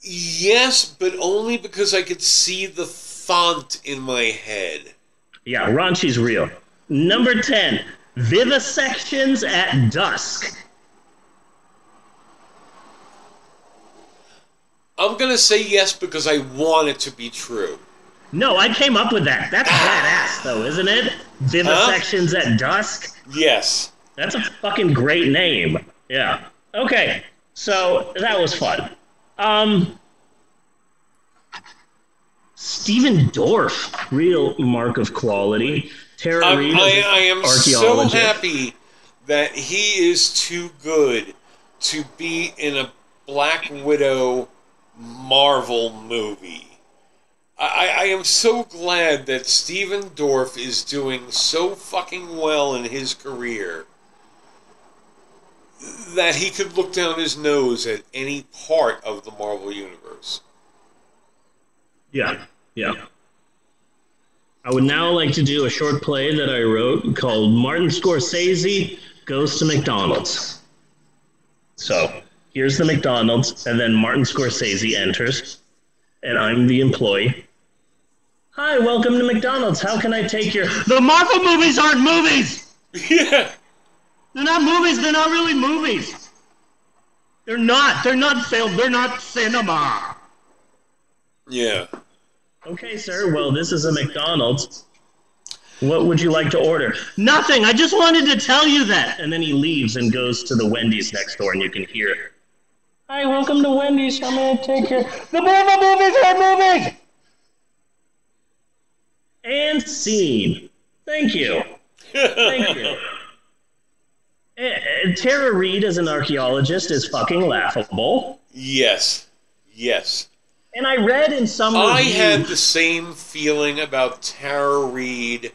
Yes, but only because I could see the font in my head. Yeah, raunchy's real. Number ten, vivisections at dusk. I'm gonna say yes because I want it to be true. No, I came up with that. That's badass, though, isn't it? Vivisections at dusk. Yes. That's a fucking great name. Yeah. Okay. So that was fun. Um, Stephen Dorff, real mark of quality. Tara I'm, Reid, I, I am so happy that he is too good to be in a Black Widow Marvel movie. I, I am so glad that Stephen Dorff is doing so fucking well in his career that he could look down his nose at any part of the Marvel Universe. Yeah, yeah. I would now like to do a short play that I wrote called Martin Scorsese Goes to McDonald's. So here's the McDonald's, and then Martin Scorsese enters, and I'm the employee. Hi, welcome to McDonald's. How can I take your. The Marvel movies aren't movies! Yeah! They're not movies, they're not really movies! They're not, they're not film, they're not cinema! Yeah. Okay, sir. Well, this is a McDonald's. What would you like to order? Nothing. I just wanted to tell you that. And then he leaves and goes to the Wendy's next door, and you can hear. it. Hi, welcome to Wendy's. I'm gonna take your. The Marvel movies are movies. And scene. Thank you. Thank you. Eh, Tara Reid as an archaeologist is fucking laughable. Yes. Yes. And I read in some I review- had the same feeling about Tara Reid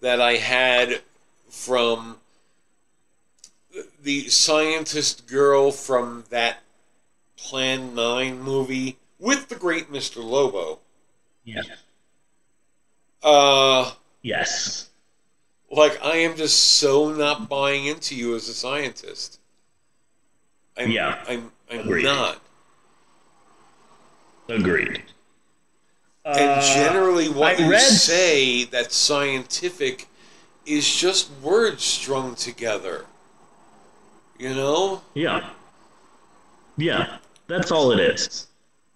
that I had from the scientist girl from that Plan 9 movie with the great Mr. Lobo. Yeah. Uh, Yes. like, I am just so not buying into you as a scientist. I'm, Yeah. I'm, I'm Agreed. not. Agreed. And Uh, generally, what you read- say that scientific is just words strung together. You know, Yeah. Yeah. That's all it is.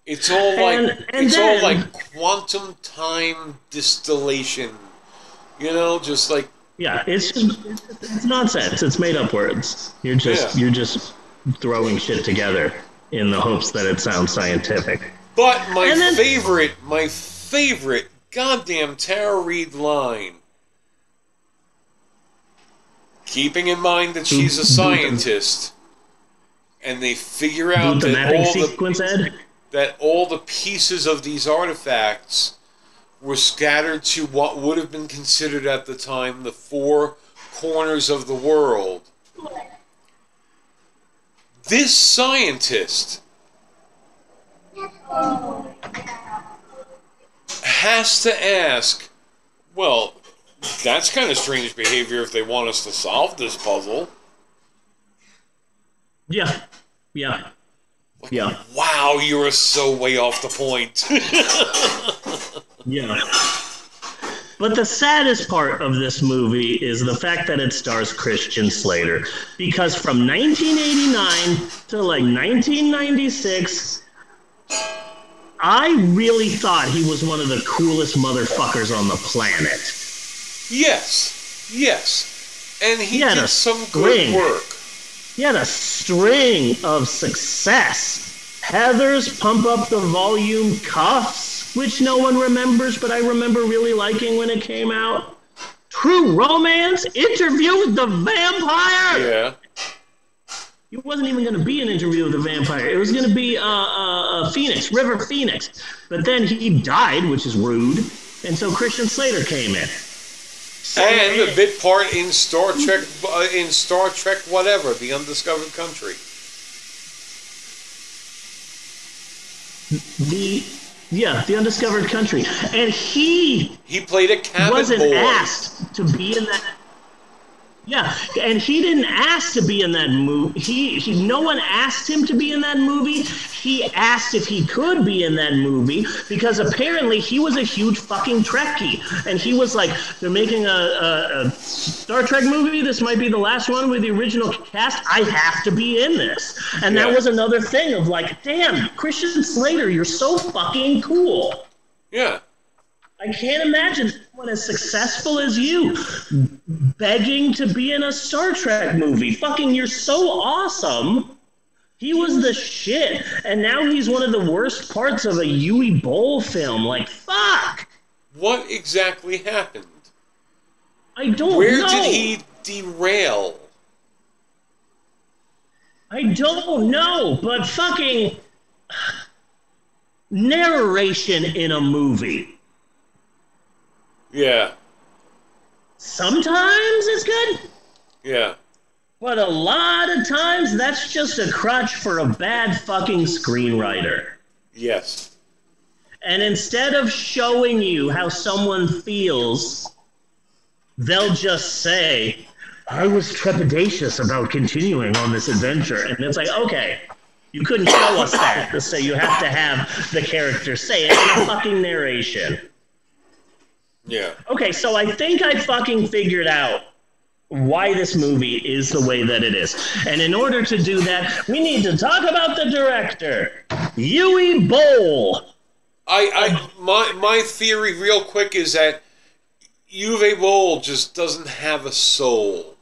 It's all like And- and it's then- all like quantum time distillation. You know, just like Yeah, it's just it's, nonsense. It's made up words. You're just Yeah. you're just throwing shit together in the hopes that it sounds scientific. But my then- favorite, my favorite goddamn Tara Reid line. Keeping in mind that she's a scientist, and they figure out the that mapping all the sequence, Ed. That all the pieces of these artifacts were scattered to what would have been considered at the time the four corners of the world. This scientist has to ask, well, that's kind of strange behavior if they want us to solve this puzzle. Yeah. Yeah. Yeah. Wow, you are so way off the point. Yeah. But the saddest part of this movie is the fact that it stars Christian Slater. Because from 1989 to like 1996, I really thought he was one of the coolest motherfuckers on the planet. yes, yes. And he, He did some good work. He had a string of success. Heather's Pump Up the Volume Kuffs, which no one remembers, but I remember really liking when it came out. True Romance, Interview with the Vampire. Yeah. It wasn't even going to be an interview with the vampire. It was going to be uh, uh, uh, Phoenix, River Phoenix. But then he died, which is rude. And so Christian Slater came in. And a bit part in Star Trek, uh, in Star Trek, whatever, the Undiscovered Country. The yeah, the undiscovered country, and he He played a cabin wasn't boy. asked to be in that. Yeah, and he didn't ask to be in that movie. He, he, no one asked him to be in that movie. He asked if he could be in that movie because apparently he was a huge fucking Trekkie, and he was like, "They're making a, a, a Star Trek movie. This might be the last one with the original cast. I have to be in this." And that was another thing of like, "Damn, Christian Slater, you're so fucking cool." Yeah. I can't imagine someone as successful as you begging to be in a Star Trek movie. Fucking, you're so awesome. He was the shit, and now he's one of the worst parts of a Uwe Boll film. Like, fuck. What exactly happened? I don't know. Where know. did he derail? I don't know, but fucking narration in a movie. Yeah. Sometimes it's good. Yeah. But a lot of times, that's just a crutch for a bad fucking screenwriter. Yes. And instead of showing you how someone feels, they'll just say, I was trepidatious about continuing on this adventure. And it's like, okay, you couldn't show us that, so you have to have the character say it in a fucking narration. Yeah. Okay, so I think I fucking figured out why this movie is the way that it is. And in order to do that, we need to talk about the director, Uwe Boll. I, I my my theory real quick is that Uwe Boll just doesn't have a soul.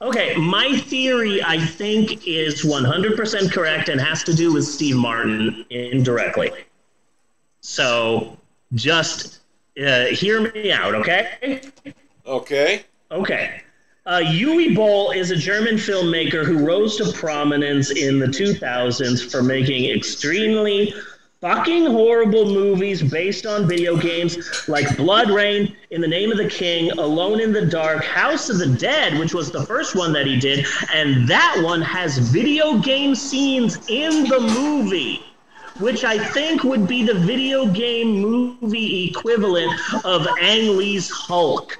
Okay, my theory, I think, is 100% correct and has to do with Steve Martin indirectly. So just uh, hear me out, okay? Okay. Okay. Uh, Uwe Boll is a German filmmaker who rose to prominence in the 2000s for making extremely fucking horrible movies based on video games like Blood Rain, In the Name of the King, Alone in the Dark, House of the Dead, which was the first one that he did, and that one has video game scenes in the movie. Which I think would be the video game movie equivalent of Ang Lee's Hulk.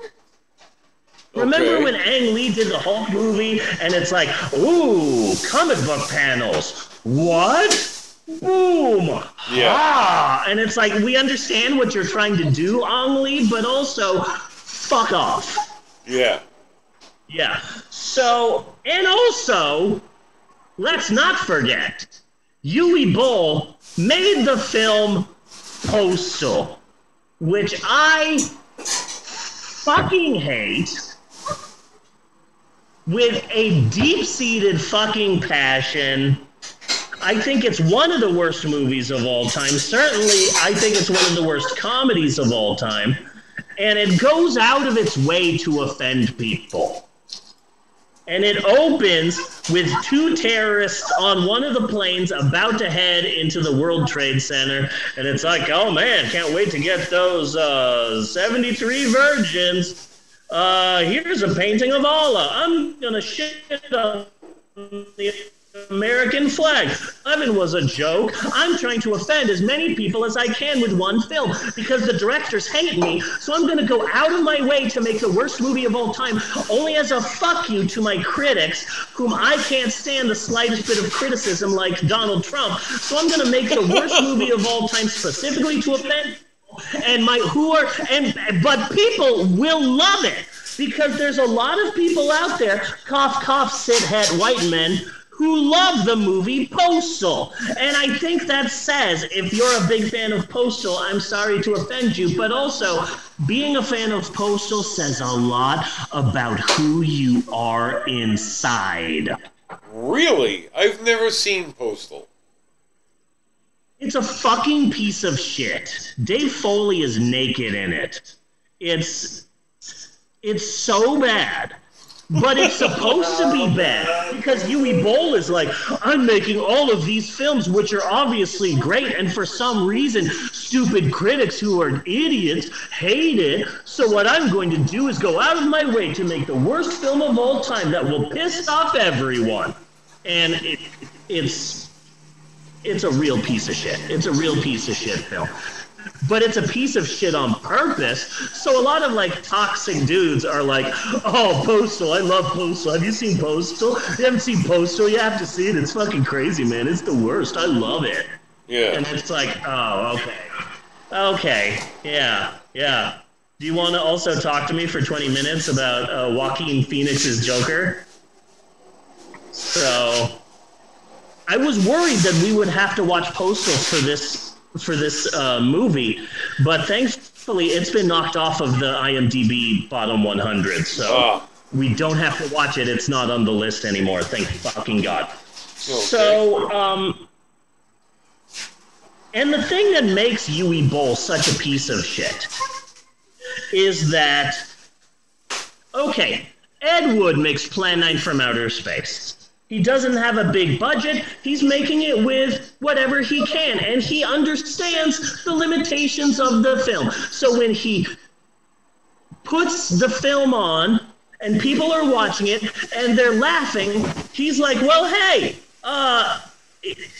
Remember Okay. when Ang Lee did the Hulk movie and it's like, ooh, comic book panels. What? Boom. Yeah. Ah. And it's like, we understand what you're trying to do, Ang Lee, but also, fuck off. Yeah. Yeah. So, and also, let's not forget, Uwe Boll made the film Postal, which I fucking hate with a deep seated fucking passion. I think it's one of the worst movies of all time. Certainly, I think it's one of the worst comedies of all time. And it goes out of its way to offend people. And it opens with two terrorists on one of the planes about to head into the World Trade Center. And it's like, oh man, can't wait to get those uh, 73 virgins. Uh, here's a painting of Allah. I'm gonna shit on the American flag. Levin was a joke. I'm trying to offend as many people as I can with one film because the directors hate me. So I'm going to go out of my way to make the worst movie of all time, only as a fuck you to my critics, whom I can't stand the slightest bit of criticism, like Donald Trump. So I'm going to make the worst movie of all time specifically to offend and my who are and but people will love it because there's a lot of people out there cough cough sit head white men who love the movie Postal. And I think that says if you're a big fan of Postal, I'm sorry to offend you, but also being a fan of Postal says a lot about who you are inside. Really? I've never seen Postal. It's a fucking piece of shit. Dave Foley is naked in it. It's it's so bad. But it's supposed to be bad. because Uwe Boll is like, I'm making all of these films which are obviously great, and for some reason, stupid critics who are idiots hate it. So what I'm going to do is go out of my way to make the worst film of all time that will piss off everyone. And it, it's it's a real piece of shit. It's a real piece of shit film. But it's a piece of shit on purpose. So a lot of like toxic dudes are like, "Oh, Postal, I love Postal. Have you seen Postal? You haven't seen Postal? You have to see it. It's fucking crazy, man. It's the worst. I love it." Yeah. And it's like, "Oh, okay, okay, yeah, yeah." Do you want to also talk to me for 20 minutes about uh, Joaquin Phoenix's Joker? So, I was worried that we would have to watch Postal for this for this uh, movie, but thankfully it's been knocked off of the IMDb bottom 100. So Ah. we don't have to watch it. It's not on the list anymore. Thank fucking god. So, um, and the thing that makes Uwe Boll such a piece of shit is that okay, Ed Wood makes Plan 9 from Outer Space. He doesn't have a big budget. He's making it with whatever he can, and he understands the limitations of the film. So when he puts the film on and people are watching it and they're laughing, he's like, "Well, hey, uh,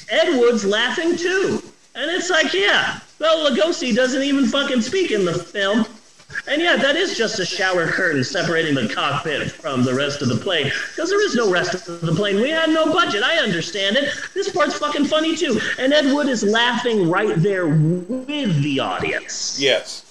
Ed Wood's laughing too," and it's like, "Yeah, Bela Lugosi doesn't even fucking speak in the film." And yeah, that is just a shower curtain separating the cockpit from the rest of the plane. Because there is no rest of the plane. We had no budget. I understand it. This part's fucking funny too. And Ed Wood is laughing right there with the audience. Yes.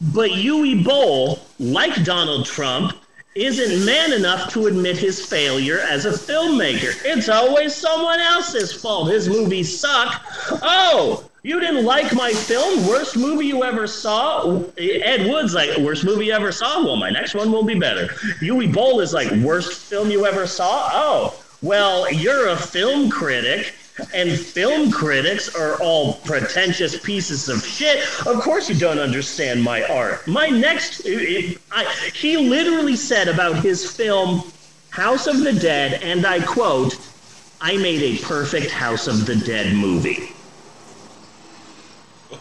But Uwe Boll, like Donald Trump, isn't man enough to admit his failure as a filmmaker. It's always someone else's fault. His movies suck. Oh, you didn't like my film? Worst movie you ever saw? Ed Wood's like, worst movie you ever saw? Well, my next one will be better. Uwe Boll is like, worst film you ever saw? Oh, well, you're a film critic. And film critics are all pretentious pieces of shit. Of course, you don't understand my art. My next, I, he literally said about his film House of the Dead, and I quote, I made a perfect House of the Dead movie.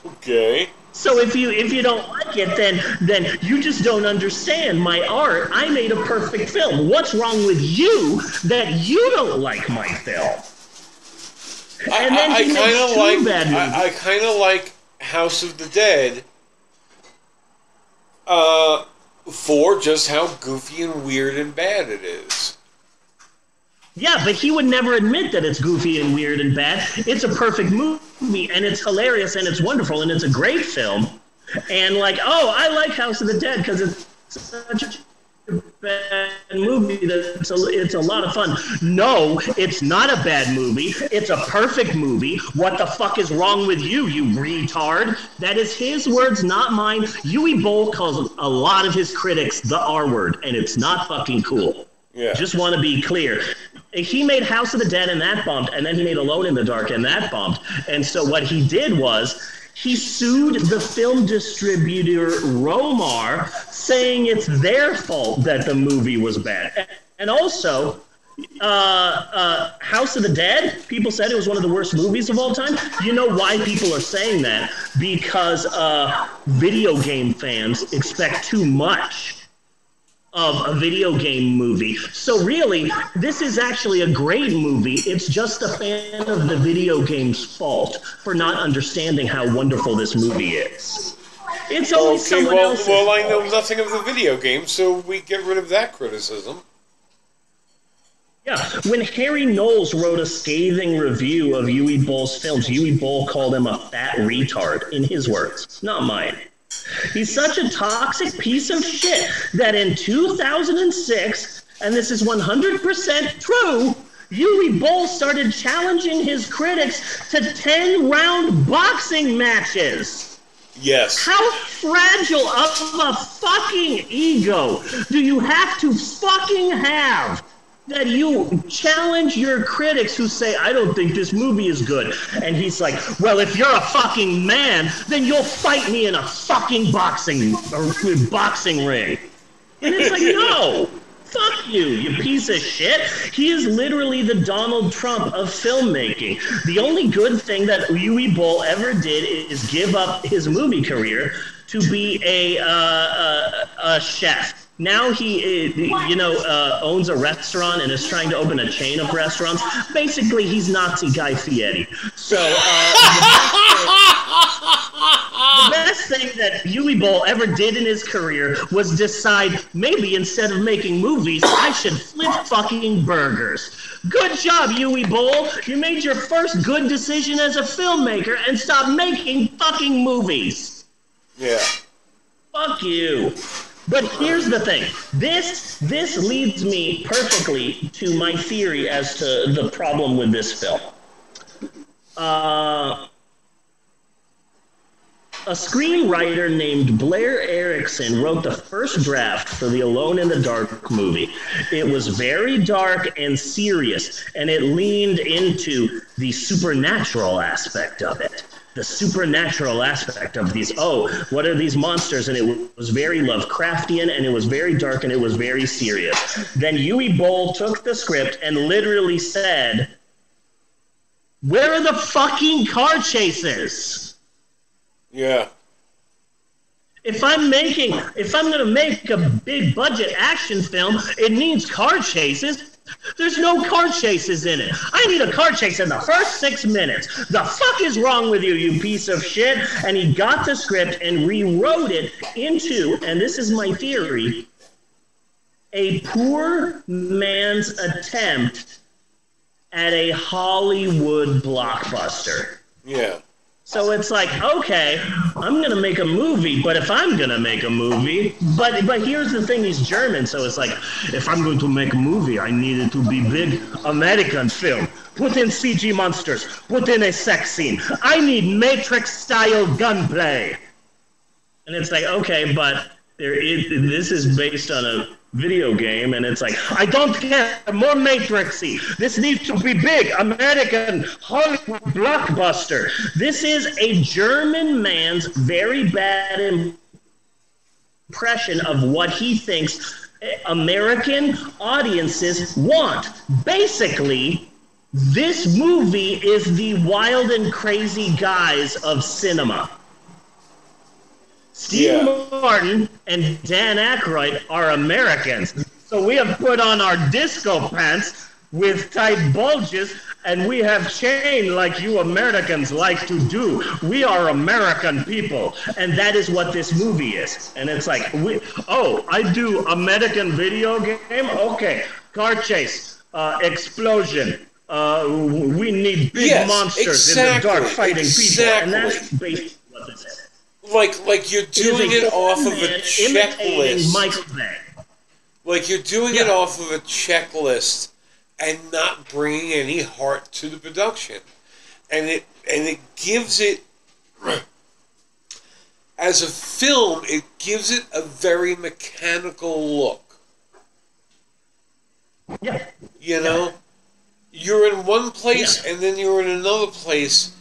Okay. So if you if you don't like it, then then you just don't understand my art. I made a perfect film. What's wrong with you that you don't like my film? And then I, he kind makes of two like bad movies. I, I kind of like House of the Dead. Uh, for just how goofy and weird and bad it is. Yeah, but he would never admit that it's goofy and weird and bad. It's a perfect movie, and it's hilarious, and it's wonderful, and it's a great film. And like, oh, I like House of the Dead because it's such a bad movie that it's a, it's a lot of fun. No, it's not a bad movie. It's a perfect movie. What the fuck is wrong with you, you retard? That is his words, not mine. Uwe Boll calls a lot of his critics the R word, and it's not fucking cool. Yeah. Just want to be clear. He made House of the Dead and that bombed, and then he made Alone in the Dark and that bombed. And so what he did was he sued the film distributor Romar, saying it's their fault that the movie was bad. And also, uh, uh, House of the Dead, people said it was one of the worst movies of all time. You know why people are saying that? Because uh, video game fans expect too much of a video game movie. So really, this is actually a great movie. It's just a fan of the video game's fault for not understanding how wonderful this movie is. It's only Okay, someone well, else's well, I know nothing of the video game, so we get rid of that criticism. Yeah, when Harry Knowles wrote a scathing review of Uwe Boll's films, Uwe Boll called him a fat retard, in his words, not mine. He's such a toxic piece of shit that in 2006, and this is 100% true, Uwe Boll started challenging his critics to 10 round boxing matches. Yes. How fragile of a fucking ego do you have to fucking have that you challenge your critics who say, I don't think this movie is good? And he's like, Well, if you're a fucking man, then you'll fight me in a fucking boxing boxing ring. And it's like, no, fuck you, you piece of shit. He is literally the Donald Trump of filmmaking. The only good thing that Uwe Boll ever did is give up his movie career to be a, uh, a, a chef. Now he, you know, uh, owns a restaurant and is trying to open a chain of restaurants. Basically, he's Nazi Guy Fieri. So uh, the best thing that Uwe Boll ever did in his career was decide maybe instead of making movies, I should flip fucking burgers. Good job, Uwe Boll. You made your first good decision as a filmmaker and stopped making fucking movies. Yeah. Fuck you. But here's the thing. This this leads me perfectly to my theory as to the problem with this film. Uh, a screenwriter named Blair Erickson wrote the first draft for the Alone in the Dark movie. It was very dark and serious, and it leaned into the supernatural aspect of it. The supernatural aspect of these, oh, what are these monsters? And it was very Lovecraftian, and it was very dark, and it was very serious. Then Uwe Boll took the script and literally said, Where are the fucking car chases? Yeah. If I'm making, if I'm gonna make a big budget action film, it needs car chases. There's no car chases in it. I need a car chase in the first six minutes. The fuck is wrong with you, you piece of shit? And he got the script and rewrote it into, and this is my theory, a poor man's attempt at a Hollywood blockbuster. Yeah. So it's like, okay, I'm gonna make a movie, but if I'm gonna make a movie, but but here's the thing, he's German, so it's like, if I'm going to make a movie, I need it to be big American film. Put in CG monsters, put in a sex scene. I need Matrix style gunplay. And it's like, okay, but there is this is based on a video game, and it's like, I don't care, more Matrixy. This needs to be big, American Hollywood blockbuster. This is a German man's very bad impression of what he thinks American audiences want. Basically, this movie is the wild and crazy guys of cinema. Steve Martin and Dan Aykroyd are Americans. So we have put on our disco pants with tight bulges and we have chain like you Americans like to do. We are American people. And that is what this movie is. And it's like, we, oh, I do American video game? Okay. Car chase, uh, explosion. Uh, we need big Yes, monsters in the dark fighting people. And that's basically what this is. Like like you're doing it off of a checklist. Michael Bay. Like you're doing it off of a checklist and not bringing any heart to the production. And it and it gives it as a film, it gives it a very mechanical look. Yeah. You know? You're in one place and then you're in another place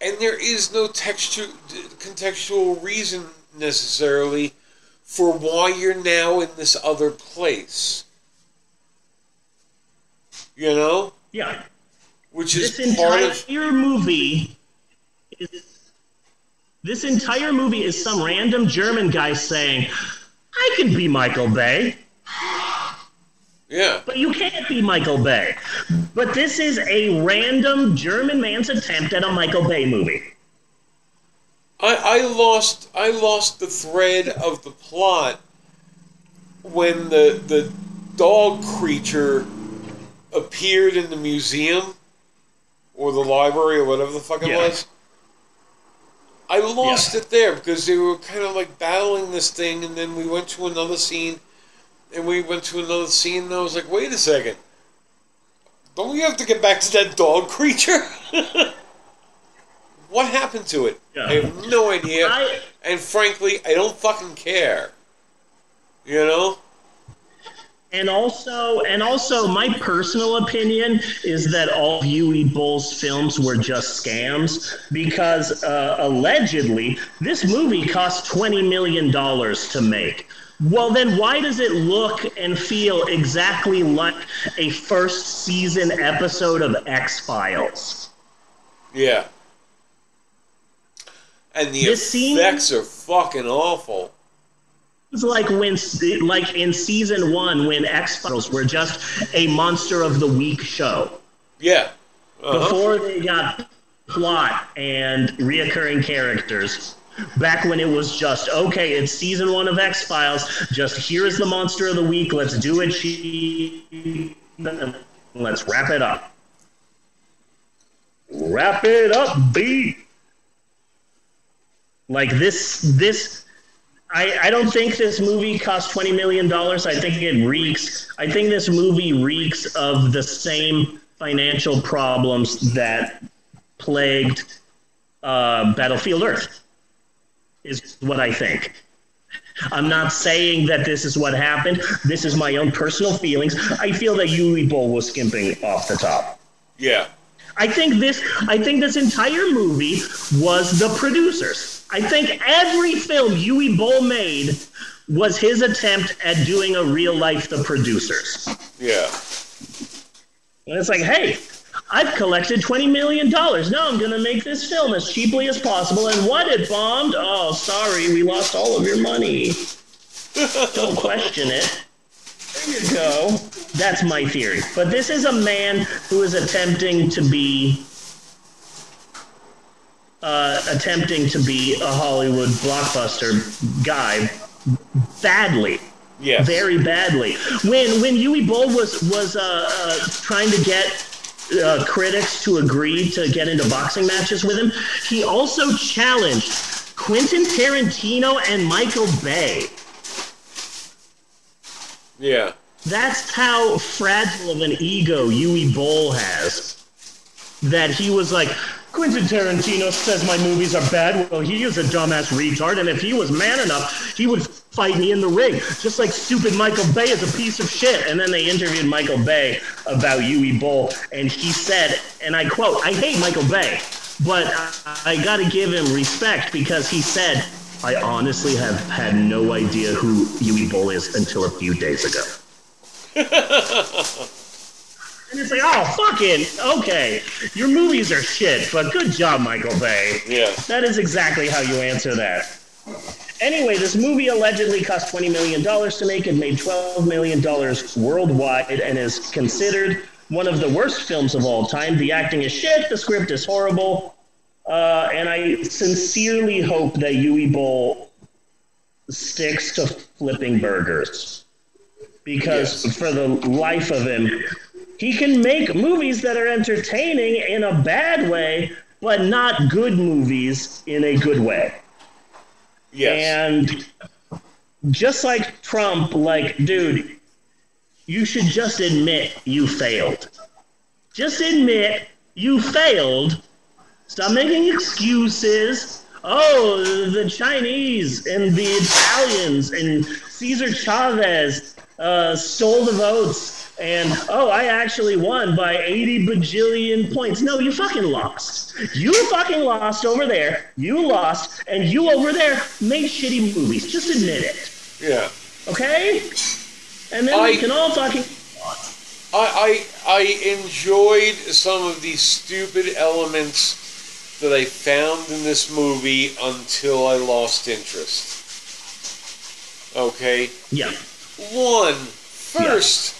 and there is no textu- contextual reason necessarily for why you're now in this other place. You know? Yeah. Which is this part entire of movie is this entire movie is some random German guy saying, "I can be Michael Bay." Yeah. But you can't be Michael Bay. But this is a random German man's attempt at a Michael Bay movie. I, I lost I lost the thread of the plot when the the dog creature appeared in the museum or the library or whatever the fuck it Yeah. was. I lost it there because they were kind of like battling this thing, and then we went to another scene, and we went to another scene, and I was like, wait a second. Don't we have to get back to that dog creature? what happened to it? I have no idea. and frankly, I don't fucking care. You know? And also, and also, my personal opinion is that all of Uwe Boll's films were just scams because uh, allegedly this movie cost twenty million dollars to make. Well, then why does it look and feel exactly like a first season episode of X Files? Yeah. And the This scene- effects are fucking awful. It's like when, like in season one, when X Files were just a monster of the week show. Yeah. Uh-huh. Before they got plot and reoccurring characters. Back when it was just okay, it's season one of X Files. Just here is the monster of the week. Let's do it. She, let's wrap it up. Wrap it up, B. Like this, this. I, I don't think this movie cost twenty million dollars. I think it reeks. I think this movie reeks of the same financial problems that plagued uh, Battlefield Earth. Is what I think. I'm not saying that this is what happened. This is my own personal feelings. I feel that Uwe Boll was skimping off the top. Yeah. I think this I think this entire movie was the producers. I think every film Uwe Boll made was his attempt at doing a real life the producers. Yeah. And it's like, hey, I've collected twenty million dollars. Now I'm gonna make this film as cheaply as possible. And what it bombed? Oh, sorry, we lost all of your money. Don't question it. There you go. That's my theory. But this is a man who is attempting to be uh, attempting to be a Hollywood blockbuster guy badly. Yes. Very badly. When when Uwe Boll was was uh, uh, trying to get uh, critics to agree to get into boxing matches with him, he also challenged Quentin Tarantino and Michael Bay. Yeah. That's how fragile of an ego Uwe Boll has. That he was like, Quentin Tarantino says my movies are bad. Well, he is a dumbass retard, and if he was man enough, he would fight me in the ring. Just like stupid Michael Bay is a piece of shit. And then they interviewed Michael Bay about Uwe Boll, and he said, and I quote, I hate Michael Bay, but I, I gotta give him respect because he said, I honestly have had no idea who Uwe Boll is until a few days ago. And it's like, oh, fucking, okay. Your movies are shit, but good job, Michael Bay. Yeah. That is exactly how you answer that. Anyway, this movie allegedly cost $20 million to make. It made $12 million worldwide and is considered one of the worst films of all time. The acting is shit, the script is horrible. Uh, and I sincerely hope that Uwe Boll sticks to flipping burgers. Because for the life of him, he can make movies that are entertaining in a bad way, but not good movies in a good way. Yes. And just like Trump, like, dude, you should just admit you failed. Just admit you failed. Stop making excuses. Oh, the Chinese and the Italians and Cesar Chavez uh, stole the votes. And oh, I actually won by 80 bajillion points. No, you fucking lost. You fucking lost over there. You lost. And you over there made shitty movies. Just admit it. Yeah. Okay? And then I- we can all fucking. I, I I enjoyed some of these stupid elements that I found in this movie until I lost interest. Okay? Yeah. One, first,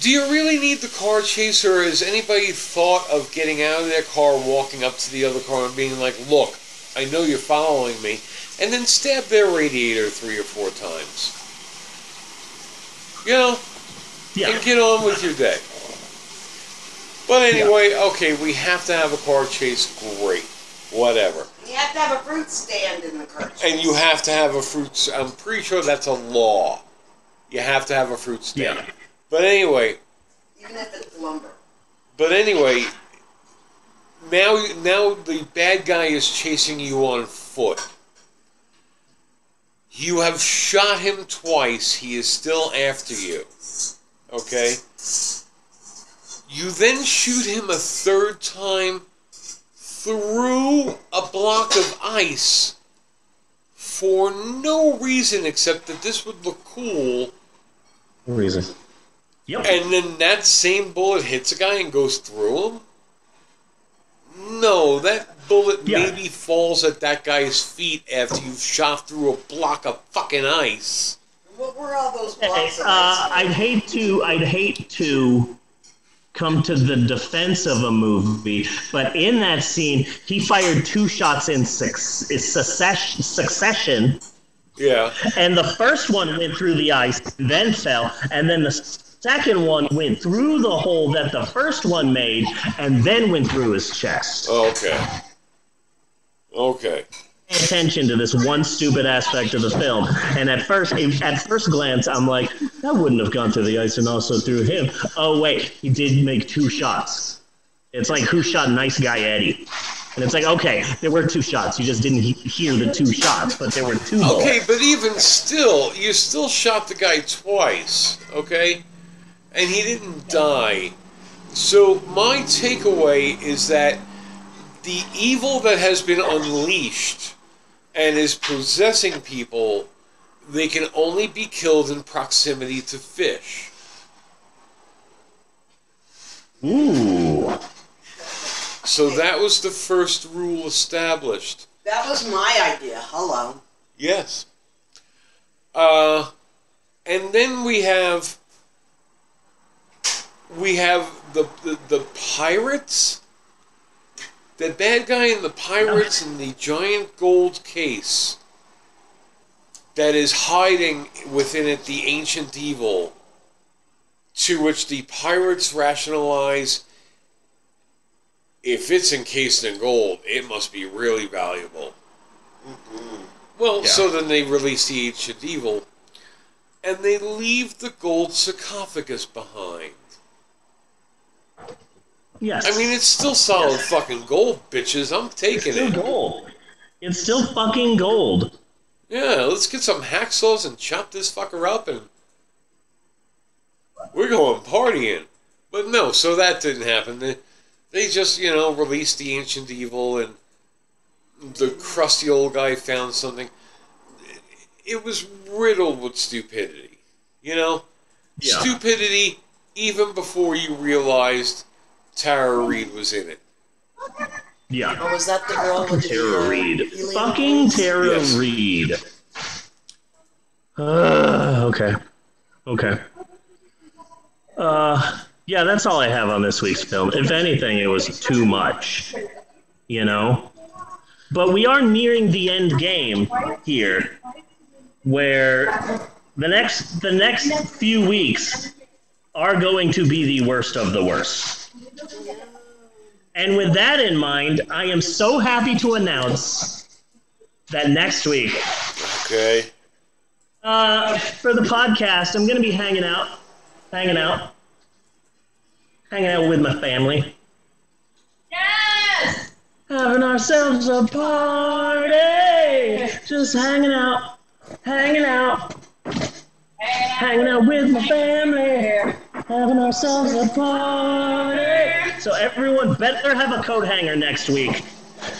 do you really need the car chase, or has anybody thought of getting out of their car, walking up to the other car, and being like, look, I know you're following me, and then stab their radiator three or four times? You know? Yeah. And get on with your day. But anyway, okay, we have to have a car chase. Great. Whatever. You have to have a fruit stand in the car. And you have to have a fruit. I'm pretty sure that's a law. You have to have a fruit stand. But anyway, Even if it's lumber. but anyway, now now the bad guy is chasing you on foot. You have shot him twice. He is still after you. Okay. You then shoot him a third time through a block of ice for no reason except that this would look cool. reason. Yep. And then that same bullet hits a guy and goes through him? No, that bullet Yeah. maybe falls at that guy's feet after you've shot through a block of fucking ice. What were all those Hey, blocks of uh, ice? I'd hate to. I'd hate to come to the defense of a movie, but in that scene, he fired two shots in six, succession, succession, Yeah. and the first one went through the ice, then fell, and then the second one went through the hole that the first one made, and then went through his chest. Okay. Okay. Pay attention to this one stupid aspect of the film. And at first, at first glance, I'm like, that wouldn't have gone through the ice and also through him. Oh wait, he did make two shots. It's like who shot Nice Guy Eddie? And it's like, okay, there were two shots. You just didn't he- hear the two shots, but there were two. Okay, but even still, you still shot the guy twice, okay? And he didn't die. So my takeaway is that the evil that has been unleashed and is possessing people, they can only be killed in proximity to fish. Ooh. So that was the first rule established. That was my idea. Hello. Yes. Uh, and then we have we have the, the the pirates. The bad guy in the pirates in the giant gold case that is hiding within it the ancient evil to which the pirates rationalize if it's encased in gold, it must be really valuable. Mm-hmm. Well, Yeah. so then they release the ancient evil, and they leave the gold sarcophagus behind. Yes. I mean, it's still solid fucking gold, bitches. I'm taking Still it. gold. It's still fucking gold. Yeah, let's get some hacksaws and chop this fucker up, and we're going partying. But no, so that didn't happen. They, they just, you know, released the ancient evil, and the crusty old guy found something. It was riddled with stupidity. You know? Yeah. Stupidity even before you realized Tara Reid was in it. Yeah. Oh, was that the girl with the Tara uh, Reid. helium Fucking balloons? Tara Yes. Reid. Uh, okay. Okay. Uh, yeah, that's all I have on this week's film. If anything, it was too much. You know? But we are nearing the end game here, where the next the next few weeks are going to be the worst of the worst. And with that in mind, I am so happy to announce that next week, Okay. uh, for the podcast, I'm going to be hanging out, hanging out, hanging out with my family, Yes! having ourselves a party, just hanging out, hanging out, hanging out with my family, having ourselves a party. So everyone better have a coat hanger next week,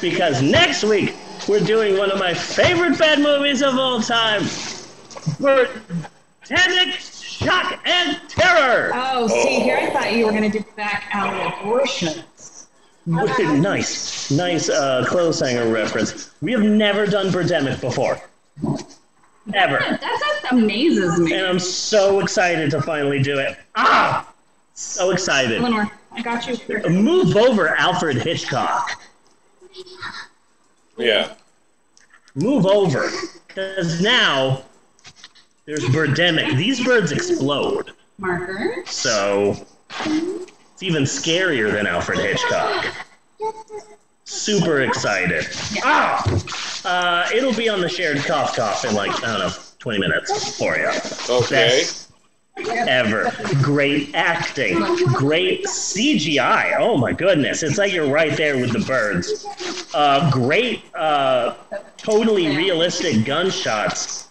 because next week we're doing one of my favorite bad movies of all time, Birdemic Shock and Terror. Oh, see, here I thought you were going to do back out abortions. nice, nice uh, clothes hanger reference. We have never done Birdemic before. Ever. That, that amazes me. And I'm so excited to finally do it. Ah! So excited. Eleanor, I got you. Move over, Alfred Hitchcock. Yeah. Move over. Because now there's Birdemic. These birds explode. Marker. So it's even scarier than Alfred Hitchcock. Super excited. Ah! Uh, it'll be on the shared cough cough in like, I don't know, 20 minutes for you. Okay. Best ever. Great acting. Great CGI. Oh my goodness. It's like you're right there with the birds. Uh, great, uh, totally realistic gunshots.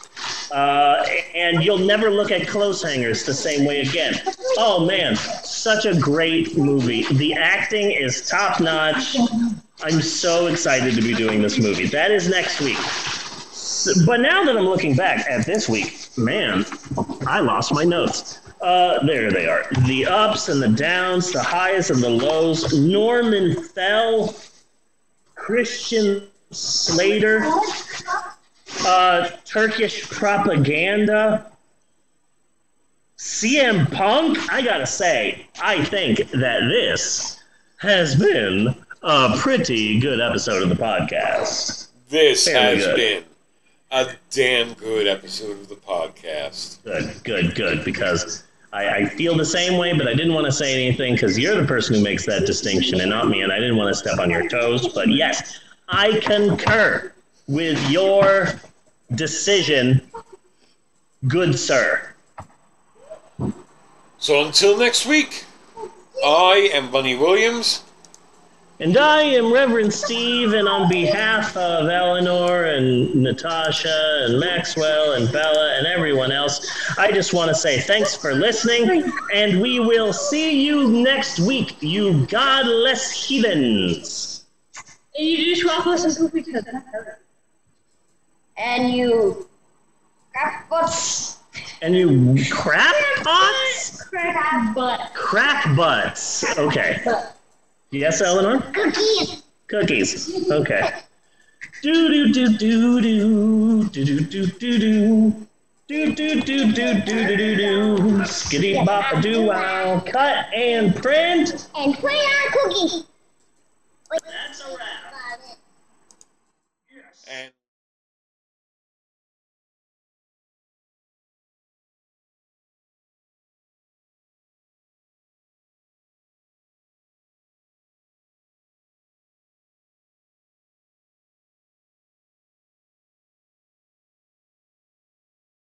Uh, and you'll never look at clothes hangers the same way again. Oh man, such a great movie. The acting is top notch. I'm so excited to be doing this movie. That is next week. S- But now that I'm looking back at this week, man, I lost my notes. Uh, there they are. The ups and the downs, the highs and the lows. Norman Fell, Christian Slater, uh, Turkish propaganda, CM Punk. I gotta say, I think that this has been a pretty good episode of the podcast. This Very has good. been a damn good episode of the podcast. Good, good, good. Because I, I feel the same way, but I didn't want to say anything because you're the person who makes that distinction and not me, and I didn't want to step on your toes. But yes, I concur with your decision, good sir. So until next week, I am Bunny Williams. And I am Reverend Steve, and on behalf of Eleanor and Natasha and Maxwell and Bella and everyone else, I just want to say thanks for listening, and we will see you next week, you godless heathens. You just want to listen to each other. And you crackpots. And you crap pots? Crack butt. Crack butts. Okay. Yes, Eleanor? Cookies. Cookies. Okay. Do do do do do do do do do do. Do do do do do do do do. Skitty bop a doo wow. Cut and print. And put on cookies. That's a wrap. And